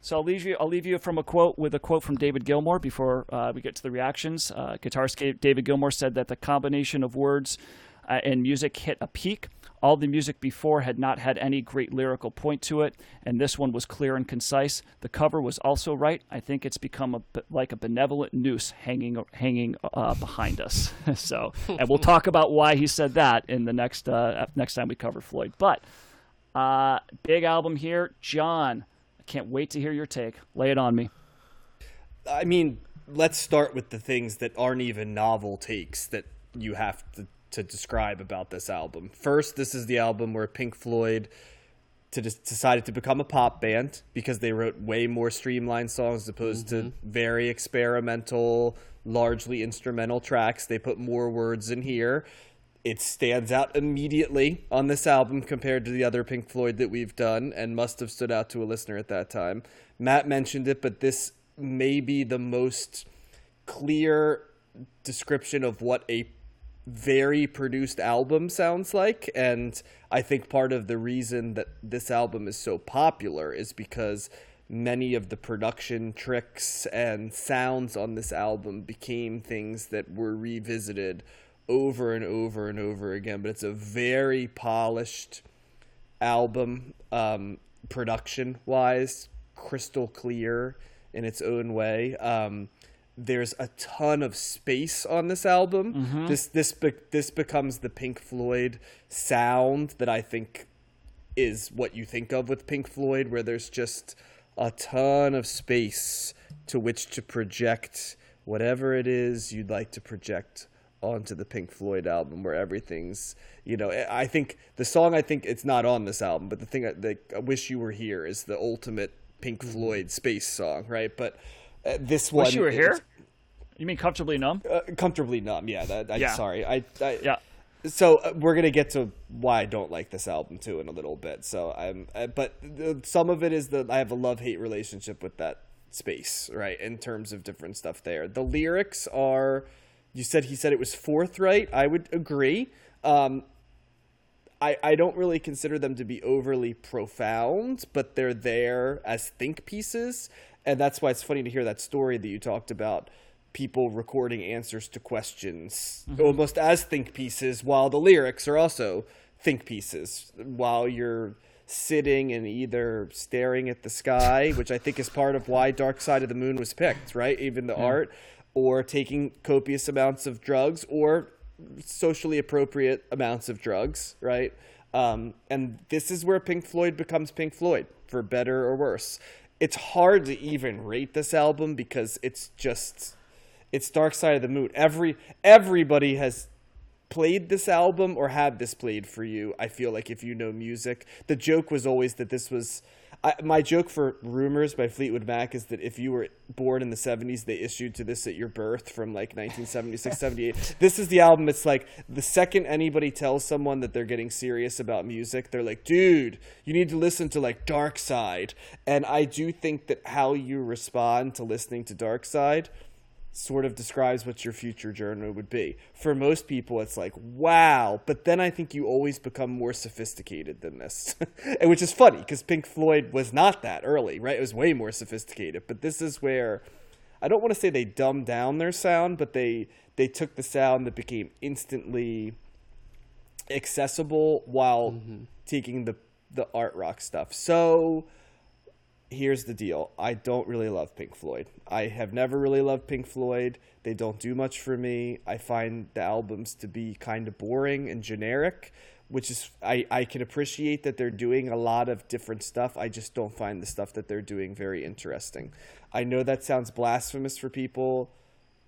S3: So I'll leave you. I'll leave you from a quote with a quote from David Gilmour before uh, we get to the reactions. Uh, guitarist David Gilmour said that the combination of words uh, and music hit a peak. All the music before had not had any great lyrical point to it, and this one was clear and concise. The cover was also right. I think it's become a like a benevolent noose hanging hanging uh, behind us. so, and we'll talk about why he said that in the next uh, next time we cover Floyd. But uh, big album here, John. I can't wait to hear your take. Lay it on me.
S1: I mean, let's start with the things that aren't even novel takes that you have to, to describe about this album. First, this is the album where Pink Floyd to just decided to become a pop band because they wrote way more streamlined songs as opposed to mm-hmm. very experimental, largely instrumental tracks. They put more words in here. It stands out immediately on this album compared to the other Pink Floyd that we've done and must have stood out to a listener at that time. Matt mentioned it, but this may be the most clear description of what a very produced album sounds like and i think part of the reason that this album is so popular is because many of the production tricks and sounds on this album became things that were revisited over and over and over again but it's a very polished album um, production wise crystal clear in its own way. Um, there's a ton of space on this album. This this be- this becomes the pink floyd sound that i think is what you think of with pink floyd where there's just a ton of space to which to project whatever it is you'd like to project onto the Pink Floyd album where everything's you know I think the song I think it's not on this album but the thing I, the, I wish you were here is the ultimate Pink Floyd space song right? But uh, this one
S3: Wish you were here. You mean comfortably numb?
S1: uh, comfortably numb yeah that, I,
S3: Yeah.
S1: sorry I, I
S3: Yeah.
S1: so uh, we're gonna get to why I don't like this album too in a little bit. So I'm, uh, but some of it is that I have a love hate relationship with that space, right? In terms of different stuff there. The lyrics are, you said he said it was forthright. I would agree. Um, I, I don't really consider them to be overly profound, but they're there as think pieces. And that's why it's funny to hear that story that you talked about people recording answers to questions almost as think pieces, while the lyrics are also think pieces, while you're sitting and either staring at the sky, which I think is part of why Dark Side of the Moon was picked, right? Even the art, or taking copious amounts of drugs, or socially appropriate amounts of drugs, right? Um, and this is where Pink Floyd becomes Pink Floyd, for better or worse. It's hard to even rate this album because it's just it's Dark Side of the Moon. Every everybody has played this album or had this played for you, I feel like if you know music, the joke was always that this was. I, my joke for Rumors by Fleetwood Mac is that if you were born in the 70s, they issued to this at your birth from like 1976, 78. This is the album. It's like the second anybody tells someone that they're getting serious about music, they're like, dude, you need to listen to like Dark Side. And I do think that how you respond to listening to Dark Side sort of describes what your future journey would be. For most people, it's like, wow. But then I think you always become more sophisticated than this, which is funny because Pink Floyd was not that early, right? It was way more sophisticated. But this is where I don't want to say they dumbed down their sound, but they they took the sound that became instantly accessible while mm-hmm. taking the the art rock stuff. So here's the deal I don't really love Pink Floyd. I have never really loved Pink Floyd. They don't do much for me. I find the albums to be kind of boring and generic, which is, I, I can appreciate that they're doing a lot of different stuff. I just don't find the stuff that they're doing very interesting. I know that sounds blasphemous for people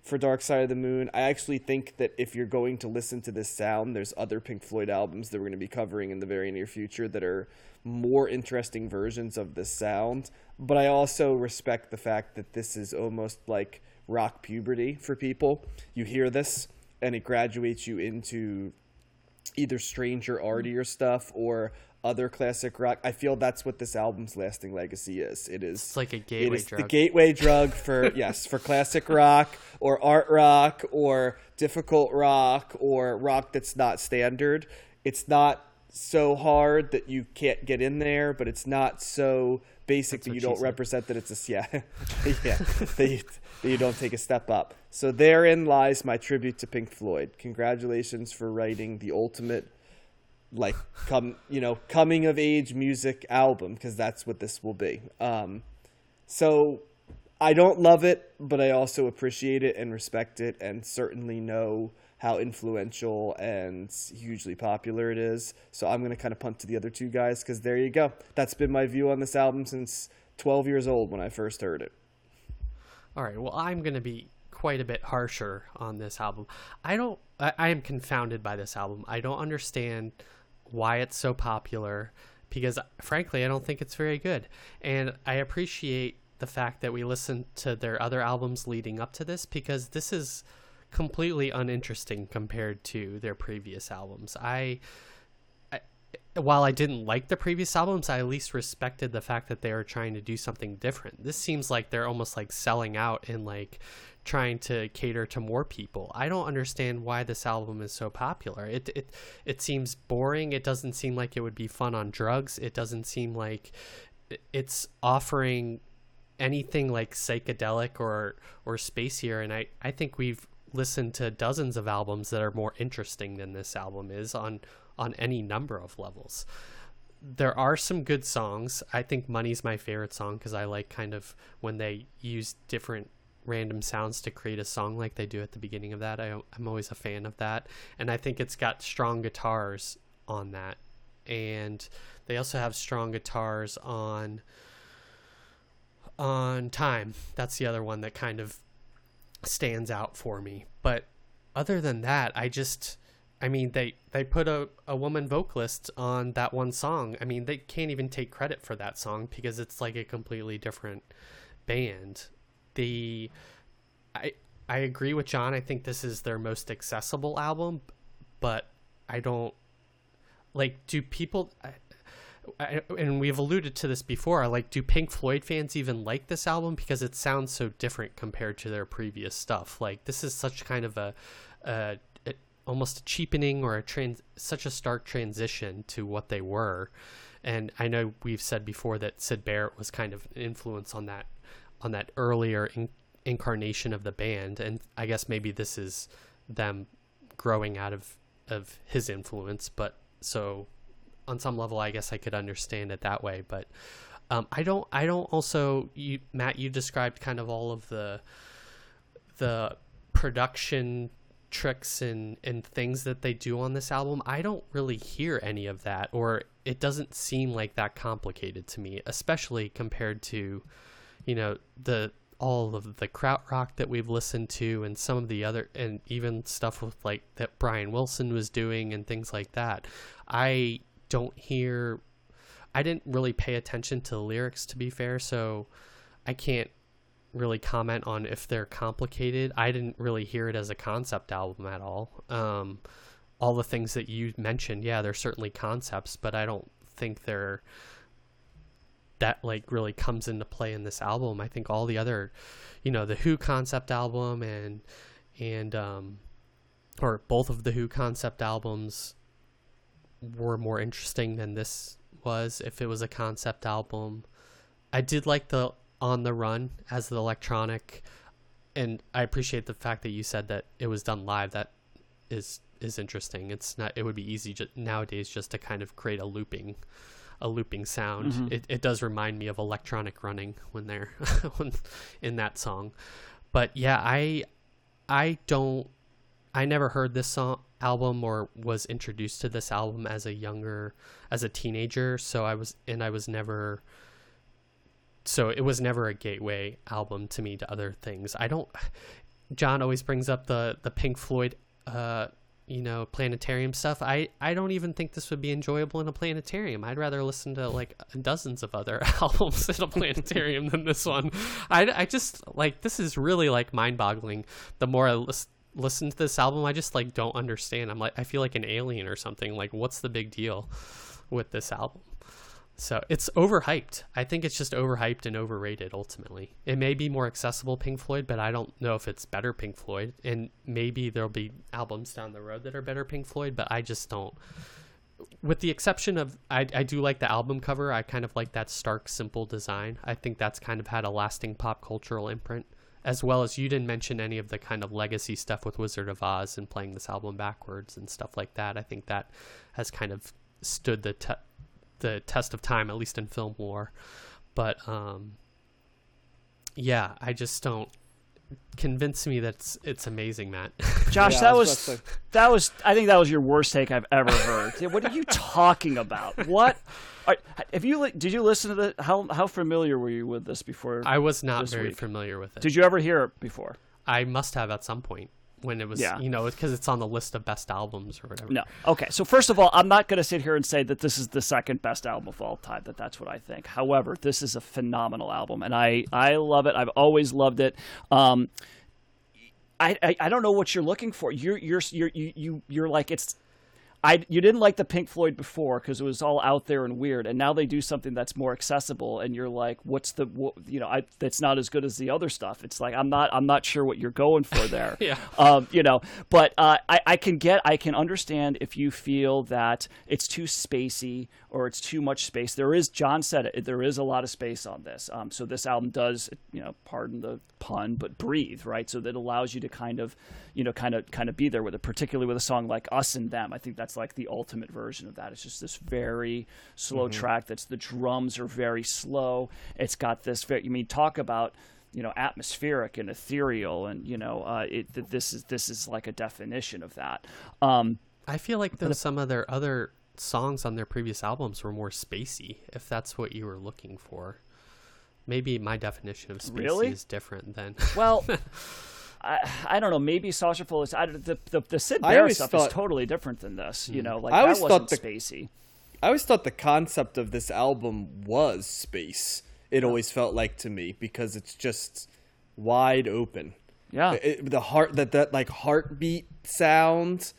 S1: for Dark Side of the Moon. I actually think that if you're going to listen to this sound, there's other Pink Floyd albums that we're going to be covering in the very near future that are more interesting versions of this sound. But I also respect the fact that this is almost like rock puberty for people. You hear this and it graduates you into either stranger artier stuff or other classic rock. I feel that's what this album's lasting legacy is. It is
S2: it's like a gateway
S1: it is
S2: drug.
S1: The gateway drug for yes, for classic rock or art rock or difficult rock or rock that's not standard. It's not so hard that you can't get in there, but it's not so basic that you don't represent that it's a yeah yeah that, you, that you don't take a step up. So therein lies my tribute to Pink Floyd. Congratulations for writing the ultimate like come you know coming of age music album because that's what this will be. Um, so I don't love it, but I also appreciate it and respect it, and certainly know how influential and hugely popular it is. So I'm going to kind of punt to the other two guys because there you go. That's been my view on this album since 12 years old when I first heard it.
S2: All right. Well, I'm going to be quite a bit harsher on this album. I don't, I, I am confounded by this album. I don't understand why it's so popular because, frankly, I don't think it's very good. And I appreciate the fact that we listened to their other albums leading up to this because this is completely uninteresting compared to their previous albums. I, while I didn't like the previous albums, I at least respected the fact that they were trying to do something different. This seems like they're almost like selling out and like trying to cater to more people. I don't understand why this album is so popular. It it it seems boring. It doesn't seem like it would be fun on drugs. It doesn't seem like it's offering anything like psychedelic or or spacier and I I think we've listened to dozens of albums that are more interesting than this album is on on any number of levels. There are some good songs. I think Money's my favorite song because I like kind of when they use different random sounds to create a song like they do at the beginning of that. I, I'm always a fan of that. And I think it's got strong guitars on that. And they also have strong guitars on on time. That's the other one that kind of stands out for me. But other than that, I just I mean they they put a, a woman vocalist on that one song. I mean they can't even take credit for that song because it's like a completely different band. The I I agree with John. I think this is their most accessible album, but I don't like do people I, and we've alluded to this before. Like, do Pink Floyd fans even like this album because it sounds so different compared to their previous stuff? Like, this is such kind of a, a almost a cheapening or a trans, such a stark transition to what they were. And I know we've said before that Syd Barrett was kind of an influence on that on that earlier in, incarnation of the band, and I guess maybe this is them growing out of of his influence. But so on some level, I guess I could understand it that way. But um, I don't. I don't. Also, you, Matt, you described kind of all of the the production tricks and and things that they do on this album. I don't really hear any of that, or it doesn't seem like that complicated to me, especially compared to, you know, the all of the krautrock that we've listened to and some of the other and even stuff with like that Brian Wilson was doing and things like that. I don't hear I didn't really pay attention to the lyrics to be fair, so I can't really comment on if they're complicated. I didn't really hear it as a concept album at all. Um, all the things that you mentioned, yeah, they're certainly concepts, but I don't think they're that like really comes into play in this album. I think all the other, you know, the Who concept album and and um, or both of the Who concept albums were more interesting than this was. If it was a concept album, I did like the On the Run as the electronic, and I appreciate the fact that you said that it was done live. That is is interesting. It's not. It would be easy just, nowadays just to kind of create a looping a looping sound.
S3: Mm-hmm.
S2: It, it does remind me of electronic running when they're when, in that song. But yeah, I I don't I never heard this song album or was introduced to this album as a younger as a teenager, so I was and I was never so it was never a gateway album to me to other things. I don't John always brings up the the Pink Floyd uh you know planetarium stuff. I i don't even think this would be enjoyable in a planetarium. I'd rather listen to like dozens of other albums in a planetarium than this one. I i just like this is really like mind-boggling. The more i lis- listen to this album i just like don't understand. I'm like i feel like an alien or something. Like what's the big deal with this album so it's overhyped. I think it's just overhyped and overrated ultimately. It may be more accessible Pink Floyd, but I don't know if it's better Pink Floyd. And maybe there'll be albums down the road that are better Pink Floyd, but I just don't. With the exception of, I, I do like the album cover. I kind of like that stark, simple design. I think that's kind of had a lasting pop cultural imprint. As well as you didn't mention any of the kind of legacy stuff with Wizard of Oz and playing this album backwards and stuff like that. I think that has kind of stood the te- the test of time, at least in film lore. But um, yeah, I just don't convince me that it's, it's amazing, Matt.
S3: Josh,
S1: Yeah,
S3: that
S1: was
S3: was,
S1: about to say-
S3: that was I think that was your worst take I've ever heard. what are you talking about? What? Are, have you did you listen to the how how familiar were you with this before?
S2: I was not very
S3: week.
S2: familiar with it.
S3: did you ever hear it before?
S2: I must have at some point when it was,
S3: Yeah.
S2: you know, because it's on the list of best albums or whatever.
S3: No. Okay. So first of all, I'm not going to sit here and say that this is the second best album of all time. That that's what I think. However, this is a phenomenal album, and I I love it. I've always loved it. Um, I, I, I don't know what you're looking for. You're you're you're you you you're like it's. I you didn't like the Pink Floyd before because it was all out there and weird, and now they do something that's more accessible, and you're like, what's the what, you know I that's not as good as the other stuff. It's like I'm not I'm not sure what you're going for there.
S2: Yeah.
S3: Um, you know, but uh, I I can get I can understand if you feel that it's too spacey or it's too much space. There is John said it. There is a lot of space on this. Um, so this album does you know pardon the pun, but breathe right. So that allows you to kind of you know kind of kind of be there with it, particularly with a song like Us and Them. I think that's like the ultimate version of that. It's just this very slow track. That's the drums are very slow. It's got this very. You mean talk about you know atmospheric and ethereal and you know uh, it th- this is this is like a definition of that um
S2: I feel like some of their other songs on their previous albums were more spacey, if that's what you were looking for. Maybe my definition of spacey
S3: Really?
S2: is different than.
S3: well I, I don't know maybe Saucerful is I, the, the the
S1: Syd
S3: Barrett stuff
S1: thought-
S3: is totally different than this you mm-hmm. know like
S1: I
S3: that
S1: always
S3: wasn't
S1: thought the-
S3: spacey
S1: I always thought the concept of this album was space. It always felt like to me because it's just wide open.
S3: yeah
S1: It- the heart that that like heartbeat sound.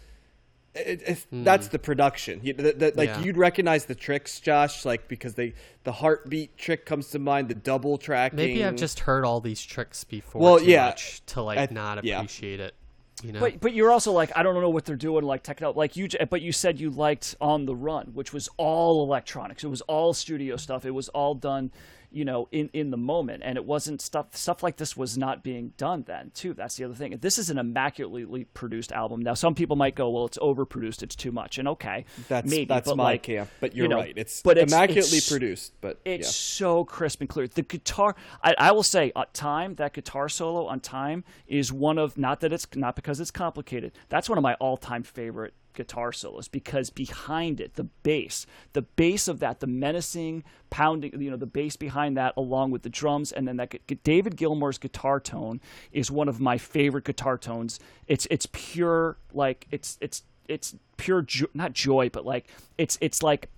S1: It, it, That's the production. You, that, that, like
S2: Hmm. Yeah.
S1: you'd recognize the tricks, Josh, like because they the heartbeat trick comes to mind, the double tracking.
S2: Maybe I've just heard all these tricks before
S1: Well,
S2: too
S1: yeah,
S2: much to like
S1: I-
S2: not
S1: yeah.
S2: appreciate it. You know,
S3: But but you're also like I don't know what they're doing like techno like you but you said you liked On the Run which was all electronics it was all studio stuff it was all done you know in in the moment and it wasn't stuff stuff like this was not being done then too that's the other thing this is an immaculately produced album now some people might go well it's overproduced it's too much and okay
S1: That's
S3: maybe
S1: that's
S3: but
S1: my
S3: like,
S1: camp, but
S3: you
S1: you're
S3: know,
S1: right. It's
S3: but it's-
S1: immaculately
S3: it's-
S1: produced, but
S3: it's
S1: yeah.
S3: so crisp and clear. The guitar, I, I will say, uh, time that guitar solo on time is one of not that it's not because it's complicated. That's one of my all-time favorite guitar solos because behind it, the bass, the bass of that, the menacing pounding, you know, the bass behind that, along with the drums, and then that David Gilmour's guitar tone is one of my favorite guitar tones. It's it's pure like it's it's it's pure jo- not joy, but like it's it's like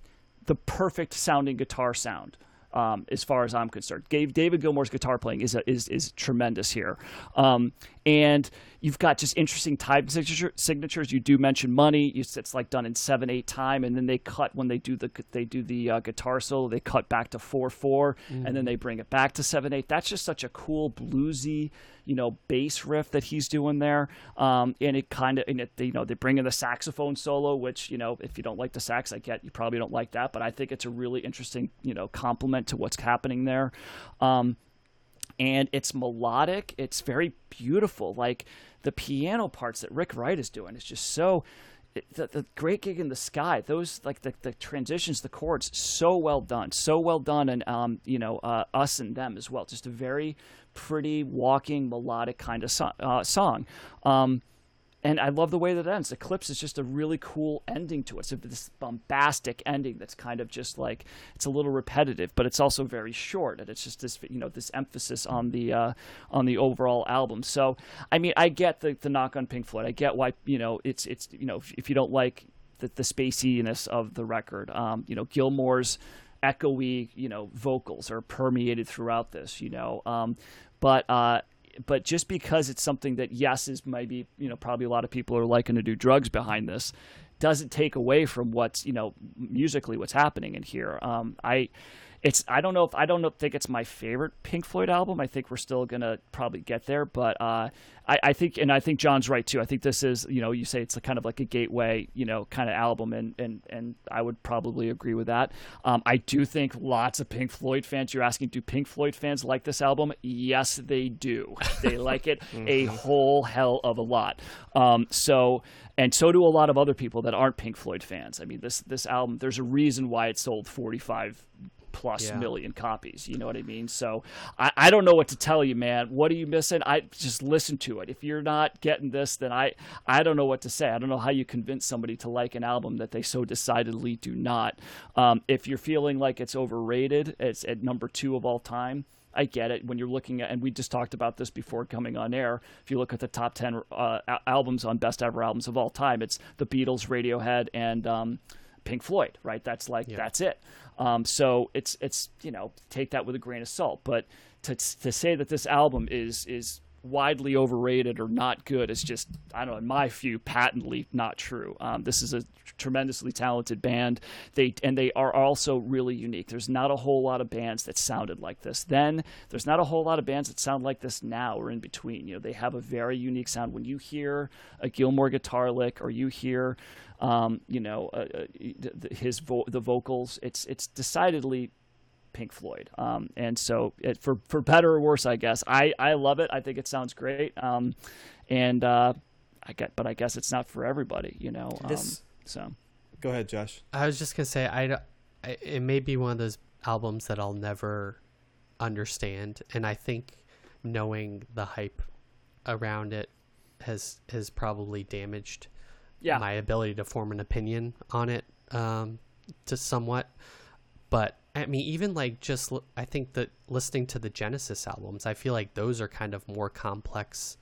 S3: the perfect sounding guitar sound um, as far as I'm concerned. David Gilmour's guitar playing is a, is is tremendous here, um, and you've got just interesting time signature, signatures. You do mention money. You, it's like done in seven eight time, and then they cut when they do the they do the uh, guitar solo. They cut back to four four, mm. and then they bring it back to seven eight. That's just such a cool bluesy you know bass riff that he's doing there, um, and it kind of and it, you know they bring in the saxophone solo, which you know if you don't like the sax, I get you probably don't like that, but I think it's a really interesting you know complement to what's happening there. Um, and it's melodic. It's very beautiful. Like the piano parts that Rick Wright is doing is just so. the, the great gig in the sky, those like the, the transitions, the chords, so well done, so well done, and um, you know, uh, us and them as well. Just a very pretty, walking, melodic kind of so- uh, song. Um, and I love the way that ends. Eclipse is just a really cool ending to it. So this bombastic ending that's kind of just like it's a little repetitive, but it's also very short, and it's just this you know this emphasis on the uh, on the overall album. So I mean, I get the the knock on Pink Floyd. I get why you know it's it's you know if, you don't like the, the spaciness of the record, um, you know Gilmour's echoey you know vocals are permeated throughout this. You know, um, but uh, but just because it's something that yes is maybe you know probably a lot of people are liking to do drugs behind this doesn't take away from what's you know musically what's happening in here. Um, i it's I don't know if I don't know, think it's my favorite Pink Floyd album. I think we're still gonna probably get there, but uh, I, I, think and I think John's right too. I think this is you know you say it's a kind of like a gateway you know kind of album, and and and I would probably agree with that. Um, I do think lots of Pink Floyd fans. You're asking, do Pink Floyd fans like this album? Yes, they do. They like it a mm-hmm. whole hell of a lot. Um, so and so do a lot of other people that aren't Pink Floyd fans. I mean, this this album, there's a reason why it sold 45 plus yeah. million copies. You know what I mean? So I, I don't know what to tell you, man. What are you missing? I just listen to it. If you're not getting this, then I I don't know what to say. I don't know how you convince somebody to like an album that they so decidedly do not. Um, if you're feeling like it's overrated, it's at number two of all time. I get it when you're looking at, and we just talked about this before coming on air. If you look at the top 10 uh, albums on best ever albums of all time, it's the Beatles, Radiohead, and um, Pink Floyd, right? That's like, yeah. that's it. Um, so it's it's you know take that with a grain of salt. But to to say that this album is is widely overrated or not good is just I don't know in my view patently not true. Um, this is a tremendously talented band. They and they are also really unique. There's not a whole lot of bands that sounded like this then. There's not a whole lot of bands that sound like this now or in between. You know they have a very unique sound. When you hear a Gilmour guitar lick or you hear um, you know, uh, uh his vo- the vocals. It's it's decidedly Pink Floyd. Um, and so, it, for for better or worse, I guess I I love it. I think it sounds great. Um, and uh, I get, but I guess it's not for everybody, you know. Um, this, so,
S1: go ahead, Josh.
S2: I was just gonna say I, I it may be one of those albums that I'll never understand, and I think knowing the hype around it has has probably damaged yeah. my ability to form an opinion on it um, just somewhat. But I mean, even like just I think that listening to the Genesis albums, I feel like those are kind of more complex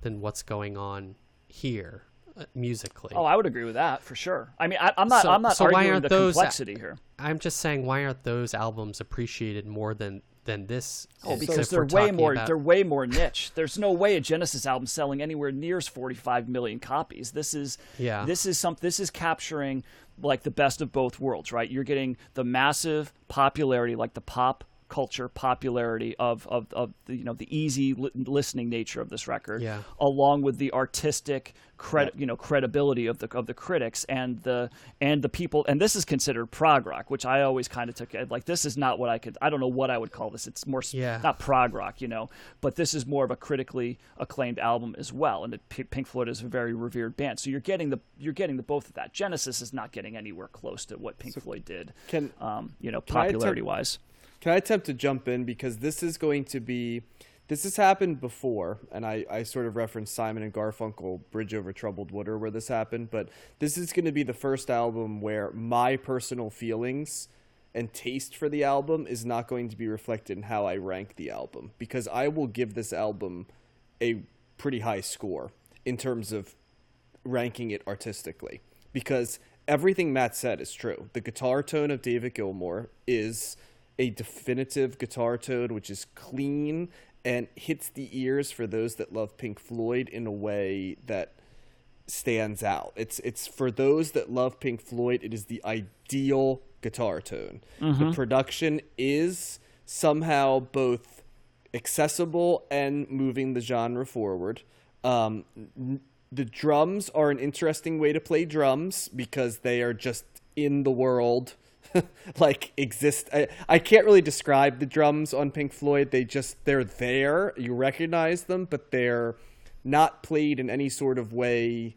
S2: than what's going on here uh, musically.
S3: Oh, I would agree with that for sure. I mean, I, am not. So, I'm not so arguing why aren't the those, complexity here.
S2: I'm just saying, why aren't those albums appreciated more than than this.
S3: Oh, because they're way more about... they're way more niche. There's no way a Genesis album selling anywhere near 45 million copies. This is yeah. This is some this is capturing like the best of both worlds, right? You're getting the massive popularity, like the pop culture popularity of of, of the, you know the easy li- listening nature of this record,
S2: yeah.
S3: along with the artistic credit yeah. you know credibility of the of the critics and the and the people. And this is considered prog rock, which I always kind of took like this is not what I could I don't know what I would call this. It's more yeah. not prog rock, you know, but this is more of a critically acclaimed album as well. And P- Pink Floyd is a very revered band, so you're getting the you're getting the both of that. Genesis is not getting anywhere close to what Pink so Floyd did. Can um, you know popularity wise?
S1: Can I attempt to jump in because this is going to be this has happened before, and I, I sort of referenced Simon and Garfunkel, Bridge Over Troubled Water, where this happened, but this is going to be the first album where my personal feelings and taste for the album is not going to be reflected in how I rank the album, because I will give this album a pretty high score in terms of ranking it artistically, because everything Matt said is true. The guitar tone of David Gilmour is a definitive guitar tone, which is clean and hits the ears for those that love Pink Floyd in a way that stands out. It's it's for those that love Pink Floyd, it is the ideal guitar tone. The production is somehow both accessible and moving the genre forward. Um, the drums are an interesting way to play drums because they are just in the world like exist I, I can't really describe the drums on pink floyd they just they're there you recognize them but they're not played in any sort of way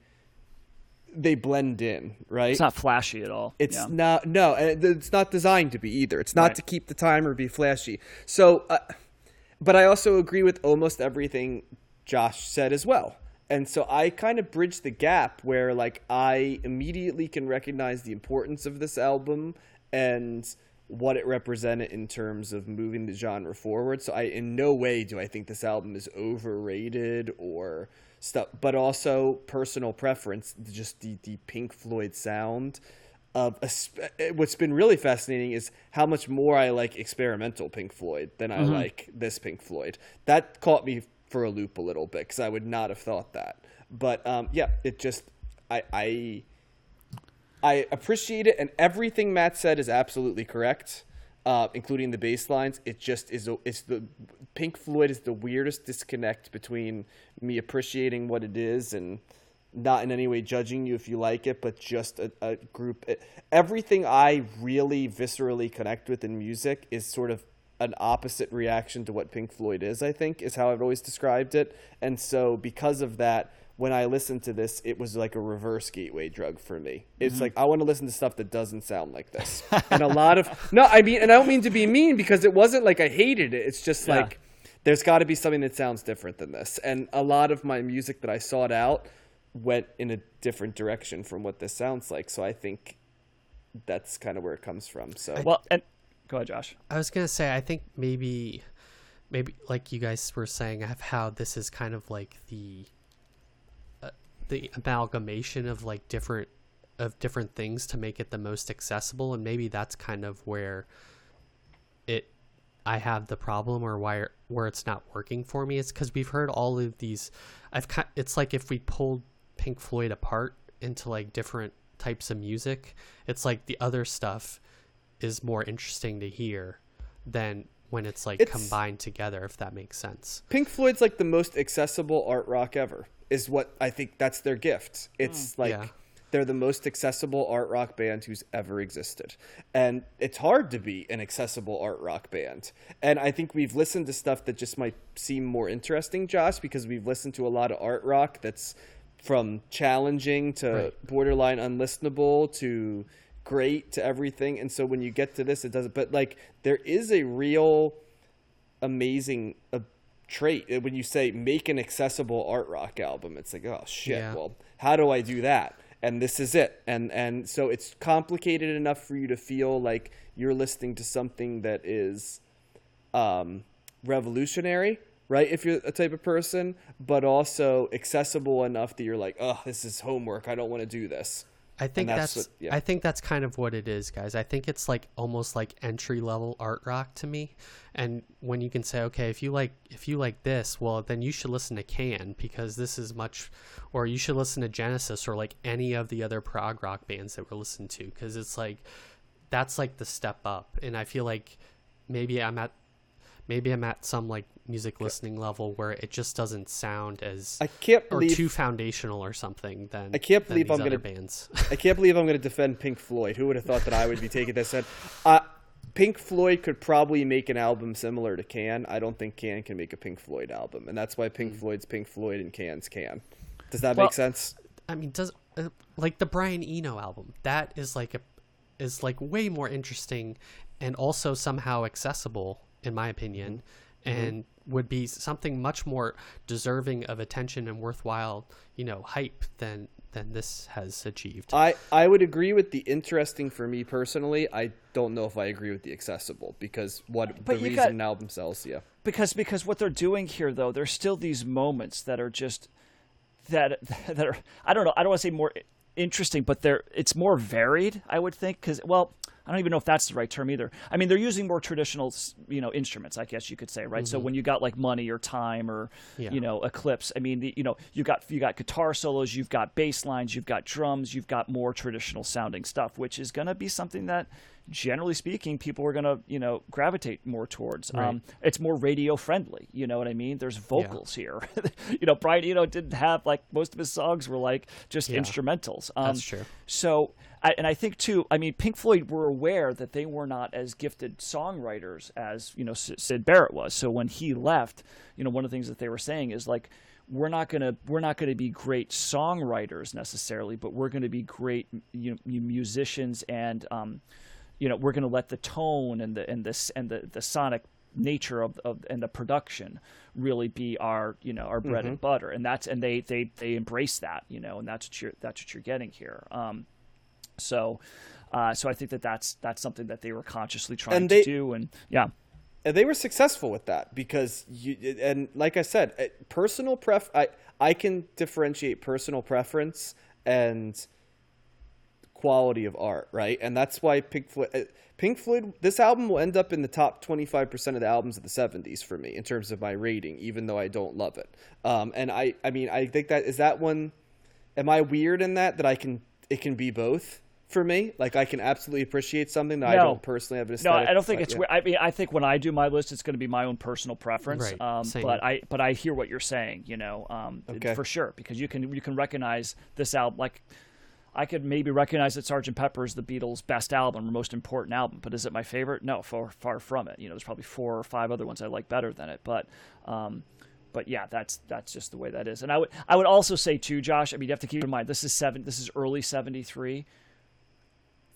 S1: they blend in right
S3: It's not flashy at all.
S1: it's
S3: Yeah.
S1: not no, it's not designed to be either. It's not
S3: Right.
S1: to keep the time or be flashy. So, uh, but I also agree with almost everything Josh said as well. And so I kind of bridge the gap where like I immediately can recognize the importance of this album and what it represented in terms of moving the genre forward. So I in no way do I think this album is overrated or stuff, but also personal preference, just the the Pink Floyd sound of a sp- what's been really fascinating is how much more I like experimental Pink Floyd than I like this Pink Floyd. That caught me for a loop a little bit because I would not have thought that. But um, yeah, it just I I I appreciate it, and everything Matt said is absolutely correct, uh, including the bass lines. It just is. A, it's the Pink Floyd is the weirdest disconnect between me appreciating what it is and not in any way judging you if you like it, but just a, a group. Everything I really viscerally connect with in music is sort of an opposite reaction to what Pink Floyd is. I think is how I've always described it, and so because of that when I listened to this, it was like a reverse gateway drug for me. It's mm-hmm. like I want to listen to stuff that doesn't sound like this, and a lot of no, I mean, and I don't mean to be mean because it wasn't like I hated it. It's just
S3: Yeah.
S1: like there's got to be something that sounds different than this, and a lot of my music that I sought out went in a different direction from what this sounds like. So I think that's kind of where it comes from. So
S3: Well, and go ahead, Josh.
S2: I was gonna say I think maybe maybe like you guys were saying of how this is kind of like the the amalgamation of like different of different things to make it the most accessible and maybe that's kind of where it I have the problem or why where it's not working for me is because we've heard all of these I've it's like if we pulled Pink Floyd apart into like different types of music it's like the other stuff is more interesting to hear than when it's like
S1: It's-
S2: combined together if that makes sense
S1: Pink Floyd's like the most accessible art rock ever. Is what I think that's their gift. It's like
S2: Yeah.
S1: they're the most accessible art rock band who's ever existed. And it's hard to be an accessible art rock band. And I think we've listened to stuff that just might seem more interesting, Josh, because we've listened to a lot of art rock that's from challenging to
S2: Right.
S1: borderline unlistenable to great to everything. And so when you get to this, it doesn't. But like, there is a real amazing uh, trait Uh, when you say make an accessible art rock album. It's like, oh shit.
S2: Yeah.
S1: Well, how do I do that? And this is it. And and so it's complicated enough for you to feel like you're listening to something that is um, revolutionary, right? If you're a type of person, but also accessible enough that you're like, oh, this is homework. I don't want to do this.
S2: I think
S1: that's
S2: that's,
S1: what- yeah.
S2: I think that's kind of what it is, guys. I think it's like almost like entry level art rock to me. And when you can say, okay, if you like if you like this, well, then you should listen to Can because this is much, or you should listen to Genesis or like any of the other prog rock bands that we're listening to because it's like that's like the step up. And I feel like maybe I'm at maybe I'm at some like music listening level where it just doesn't sound as
S1: I can't
S2: or
S1: believe
S2: too foundational or something than
S1: I can't believe I'm gonna-
S2: bands.
S1: I can't believe I'm going to defend Pink Floyd. Who would have thought that I would be taking this? And uh, Pink Floyd could probably make an album similar to Can. I don't think Can can make a Pink Floyd album, and that's why Pink Floyd's Pink Floyd and Can's Can. Does that
S3: Well-
S1: make sense?
S2: I mean, does uh, like the Brian Eno album? That is like a is like way more interesting and also somehow accessible, in my opinion. Mm-hmm. Mm-hmm. and would be something much more deserving of attention and worthwhile, you know, hype than than this has achieved.
S1: I, I would agree with the interesting for me personally. I don't know if I agree with the accessible because what
S3: But
S1: the reason
S3: got-
S1: an album sells, yeah.
S3: because because what they're doing here though there's still these moments that are just that that are I don't know I don't want to say more interesting but they're it's more varied I would think because well I don't even know if that's the right term either I mean they're using more traditional you know instruments I guess you could say right so when you got like money or time or
S2: Yeah.
S3: you know eclipse I mean the, you know you got you got guitar solos you've got bass lines you've got drums you've got more traditional sounding stuff which is going to be something that generally speaking people are going to you know gravitate more towards
S2: Right.
S3: um, it's more radio friendly. You know what I mean? There's vocals here. you know, Brian Eno didn't have like most of his songs were like just
S2: Yeah.
S3: instrumentals. Um,
S2: That's true.
S3: So, I, and I think too. I mean, Pink Floyd were aware that they were not as gifted songwriters as you know Syd Barrett was. So when he left, you know, one of the things that they were saying is like. We're not gonna we're not gonna be great songwriters necessarily, but we're gonna be great you know, musicians and um, you know we're going to let the tone and the and this and the, the sonic nature of, of and the production really be our you know our bread and butter and that's and they they they embrace that you know and that's what you're that's what you're getting here um so uh so i think that that's that's something that they were consciously trying
S1: they-
S3: to do and yeah
S1: and they were successful with that because you and like I said, eh, personal pref I I can differentiate personal preference and quality of art, right? And that's why Pink Floyd eh, Pink Floyd this album will end up in the top 25% of the albums of the 70s for me in terms of my rating even though I don't love it. Um and I I mean I think that is that one am I weird in that that I can it can be both for me? Like I can absolutely appreciate something that I don't personally have an
S3: No. I don't think it's.
S1: yeah.
S3: weird. I mean, I think when I do my list, it's going to be my own personal preference.
S2: Right,
S3: Um,
S2: same.
S3: but I, but I hear what you're saying. You know, um,
S1: Okay.
S3: for sure, because you can you can recognize this album. Like, I could maybe recognize that Sgt. Pepper is the Beatles' best album or most important album. But is it my favorite? No, far far from it. You know, there's probably four or five other ones I like better than it. But um, but yeah, that's that's just the way that is. And I would I would also say too, Josh. I mean, you have to keep in mind this is seven. This is early '73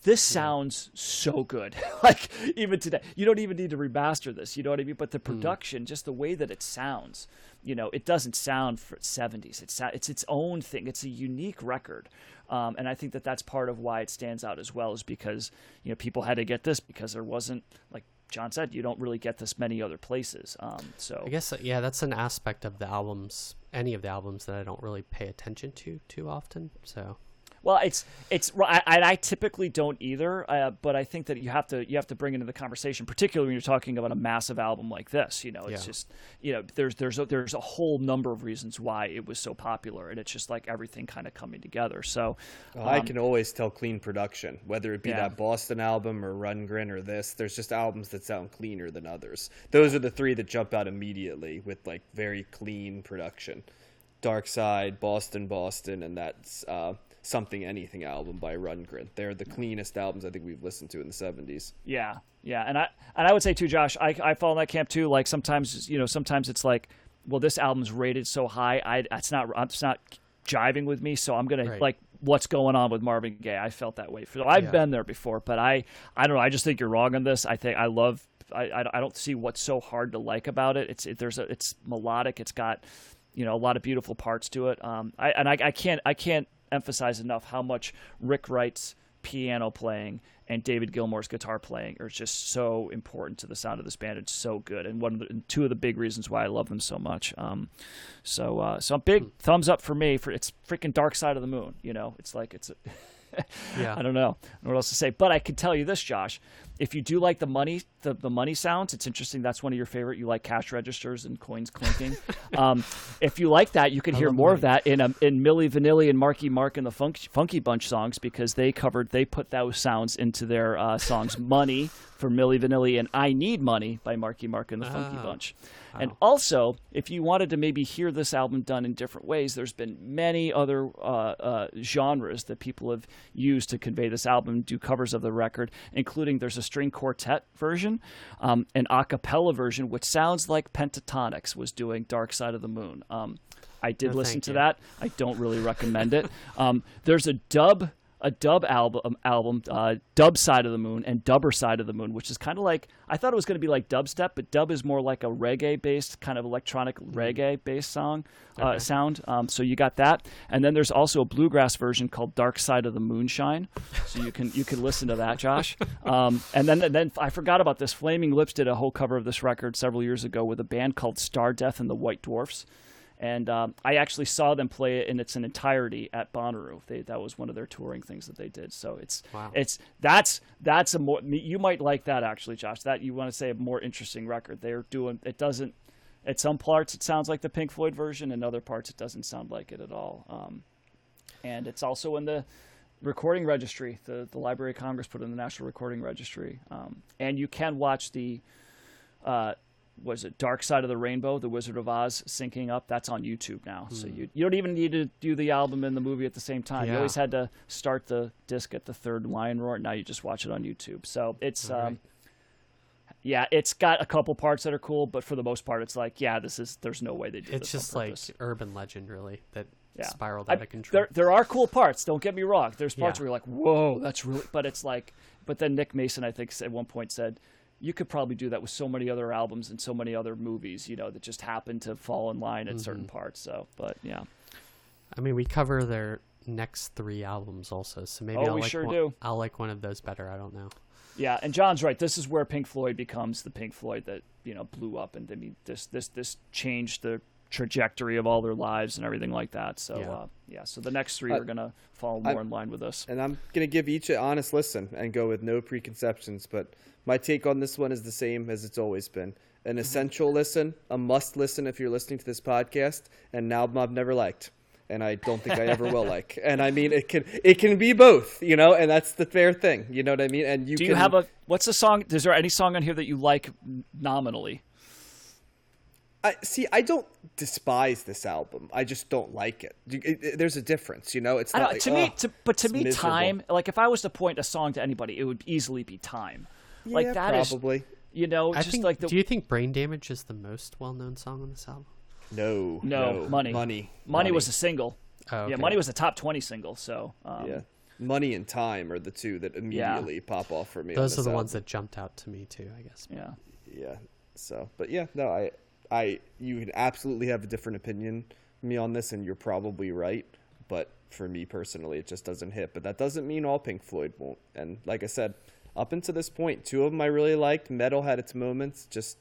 S3: this sounds so good. like even today, you don't even need to remaster this. You know what I mean? But the production, just the way that it sounds, you know, it doesn't sound for 70s. It's it's its own thing. It's a unique record, um, and I think that that's part of why it stands out as well, is because you know people had to get this because there wasn't like John said, you don't really get this many other places. Um, so
S2: I guess uh, yeah, that's an aspect of the albums, any of the albums that I don't really pay attention to too often. So
S3: Well, it's it's I, I typically don't either, uh, but I think that you have to you have to bring into the conversation, particularly when you're talking about a massive album like this. You know, it's
S2: Yeah.
S3: just you know there's there's a, there's a whole number of reasons why it was so popular, and it's just like everything kind of coming together. So
S1: Well, I can always tell clean production, whether it be
S3: Um, Yeah.
S1: that Boston album or Rundgren or this. There's just albums that sound cleaner than others. Those are the three that jump out immediately with like very clean production. Dark Side, Boston, Boston, and that's uh, Something Anything album by Rundgren. They're the cleanest albums I think we've listened to in the 70s.
S3: Yeah, yeah, and I and I would say too, Josh, I I fall in that camp too. Like sometimes you know, sometimes it's like, well, this album's rated so high, I it's not it's not jiving with me, so I'm gonna
S2: Right.
S3: like what's going on with Marvin Gaye. I felt that way. So I've
S2: Yeah.
S3: been there before, but I I don't know. I just think you're wrong on this. I think I love. I, I, I don't see what's so hard to like about it. It's it, there's a it's melodic. It's got you know a lot of beautiful parts to it. Um, I and I, I can't I can't emphasize enough how much Rick Wright's piano playing and David Gilmour's guitar playing are just so important to the sound of this band. It's so good, and one of the, and two of the big reasons why I love them so much. Um, so uh, so big thumbs up for me for it's freaking Dark Side of the Moon. You know, it's like it's. A,
S2: yeah,
S3: I don't know. I don't know what else to say. But I can tell you this, Josh. If you do like the money, the, the money sounds, it's interesting. That's one of your favorite. You like cash registers and coins clinking. um, if you like that, you can hear
S2: love
S3: more of that in um, in Milli Vanilli and Marky Mark and the Funk, Funky Bunch songs because they covered they put those sounds into their uh, songs. Money for Milli Vanilli and I Need Money by Marky Mark and the Funky
S2: Ah.
S3: Bunch. And also, if you wanted to maybe hear this album done in different ways, there's been many other uh, uh, genres that people have used to convey this album, do covers of the record, including there's a string quartet version, um, an a cappella version, which sounds like Pentatonix was doing Dark Side of the Moon. Um, I did
S2: No,
S3: listen to
S2: you.
S3: that. I don't really recommend it. Um, there's a dub a dub album, album uh, Dub Side of the Moon and Dubber Side of the Moon, which is kind of like I thought it was going to be like dubstep, but dub is more like a reggae based kind of electronic reggae based song uh, sound. Um, so you got that, and then there's also a bluegrass version called Dark Side of the Moonshine. So you can you can listen to that, Josh. Um, and then and then I forgot about this. Flaming Lips did a whole cover of this record several years ago with a band called Star Death and the White Dwarfs and um, I actually saw them play it in its entirety at Bonnaroo. They, that was one of their touring things that they did. So it's
S2: Wow.
S3: it's that's that's a more you might like that actually, Josh. That you want to say a more interesting record. They're doing it doesn't at some parts it sounds like the Pink Floyd version, and other parts it doesn't sound like it at all. Um, and it's also in the recording registry. The the Library of Congress put it in the National Recording Registry, um, and you can watch the. Uh, was it Dark Side of the Rainbow, The Wizard of Oz syncing up? That's on YouTube now. So you you don't even need to do the album and the movie at the same time. You always had to start the disc at the third lion roar. Now you just watch it on YouTube. So it's um, yeah, it's got a couple parts that are cool, but for the most part, it's like yeah, this is there's no way they did
S2: It's just like urban legend, really, that
S3: Yeah.
S2: spiraled
S3: I-
S2: out of control.
S3: There, there are cool parts. Don't get me wrong. There's parts
S2: Yeah.
S3: where you're like, whoa, that's really. But it's like, but then Nick Mason, I think, at one point said, you could probably do that with so many other albums and so many other movies, you know, that just happen to fall in line at certain
S2: Mm-hmm.
S3: parts. So, but yeah,
S2: I mean, we cover their next three albums also, so maybe
S3: Oh,
S2: I'll
S3: we
S2: like
S3: sure
S2: one,
S3: do.
S2: I'll like one of those better. I don't know.
S3: yeah. And John's right. This is where Pink Floyd becomes the Pink Floyd that you know blew up, and I mean, this this this changed the trajectory of all their lives and everything like that. So
S2: Yeah.
S3: uh, yeah. So the next three
S1: I-
S3: are gonna fall
S1: I-
S3: more in line with us.
S1: and I'm gonna give each an honest listen and go with no preconceptions. But my take on this one is the same as it's always been: an mm-hmm. essential listen, a must listen if you're listening to this podcast, and an album I've never liked, and I don't think I ever will like. And I mean, it can it can be both, you know, and that's the fair thing, you know what I mean? And you
S3: Do
S1: can,
S3: you have a what's the song? Is there any song on here that you like nominally?
S1: I see. I don't despise this album. I just don't like it. It- it- There's a difference, you know. It's not like,
S3: to me,
S1: "Oh,
S3: to, but to me,
S1: miserable."
S3: time. Like if I was to point a song to anybody, it would easily be time. Like
S1: Yeah,
S3: that is,
S1: probably.
S3: you know,
S2: I
S3: just
S2: think.
S3: like the
S2: do you think "Brain Damage" is the most well-known song on this album?
S1: No,
S3: no, money.
S1: money,
S3: money was a single.
S2: Oh,
S3: Yeah, money was a top twenty single. So um,
S1: yeah. Money and time are the two that immediately pop off for me. on
S2: Those are
S1: this
S2: the ones that jumped out to me too. I guess.
S3: yeah.
S1: Yeah. So, but yeah, no, I, I, you can absolutely have a different opinion than me on this, and you're probably right. But for me personally, it just doesn't hit. But that doesn't mean all Pink Floyd won't. And like I said, up until this point, two of them I really liked. Meddle had its moments, just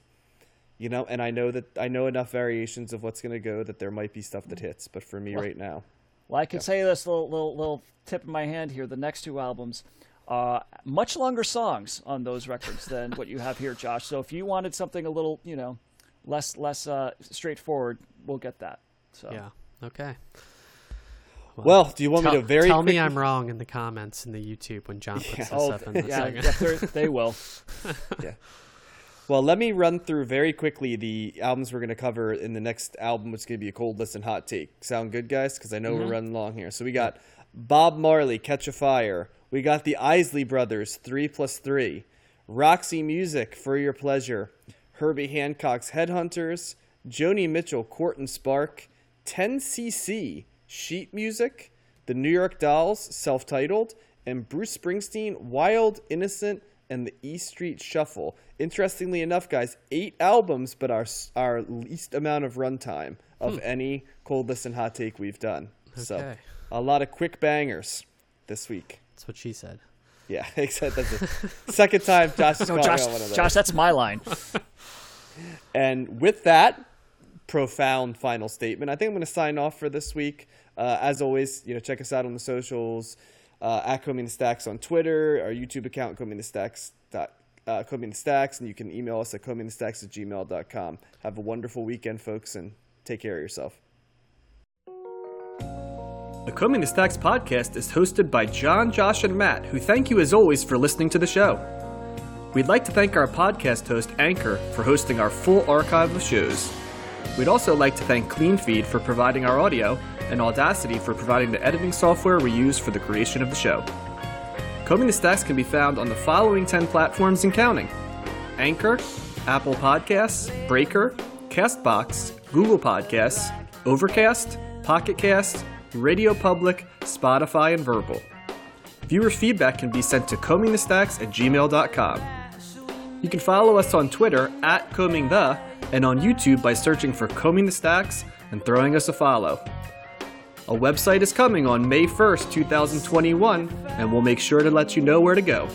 S1: you know, and I know that I know enough variations of what's gonna go that there might be stuff that hits. But for me right now,
S3: Well, I can say this little little little tip in my hand here. The next two albums, uh, much longer songs on those records than what you have here, Josh. So if you wanted something a little, you know, less less uh, straightforward, we'll get that. So
S2: Yeah. Okay.
S1: Well, do you want
S2: tell
S1: me to very
S2: tell me I'm wrong in the comments in the YouTube when John puts this
S3: Oh,
S2: up in the
S3: yeah, yeah they're- will.
S1: yeah. Well, let me run through very quickly the albums we're going to cover in the next album, which is going to be a cold listen hot take. Sound good, guys? Because I know we're mm-hmm. running long here. So we got Bob Marley, Catch a Fire. We got the Isley Brothers, Three Plus Three. Roxy Music, For Your Pleasure. Herbie Hancock's Headhunters. Joni Mitchell, Court and Spark. 10cc, Sheet Music. The New York Dolls, self titled. And Bruce Springsteen, Wild, Innocent, and the E Street Shuffle. Interestingly enough, guys, eight albums, but our our least amount of runtime of hmm. any cold listen hot take we've done. So a lot of quick bangers this week.
S2: That's what she said.
S1: Yeah, except that's the second time Josh has
S3: No, Josh,
S1: on one of those.
S3: Josh, that's my line.
S1: And with that profound final statement, I think I'm going to sign off for this week. Uh, as always, you know, check us out on the socials uh, at Combing the Stacks on Twitter, our YouTube account, Combing the Stacks. Uh, Combing the Stacks, and you can email us at combingthestacks at gmail.com. Have a wonderful weekend, folks, and take care of yourself. The Combing the Stacks podcast is hosted by John, Josh, and Matt, who thank you as always for listening to the show. We'd like to thank our podcast host, Anchor, for hosting our full archive of shows. We'd also like to thank CleanFeed for providing our audio and Audacity for providing the editing software we use for the creation of the show. Combing the Stacks can be found on the following 10 platforms and counting Anchor, Apple Podcasts, Breaker, Castbox, Google Podcasts, Overcast, Pocket Cast, Radio Public, Spotify, and Verbal. Viewer feedback can be sent to combingthestacks at gmail.com. You can follow us on Twitter at combingthe and on YouTube by searching for Combing the Stacks and throwing us a follow. A website is coming on May 1st, 2021, and we'll make sure to let you know where to go.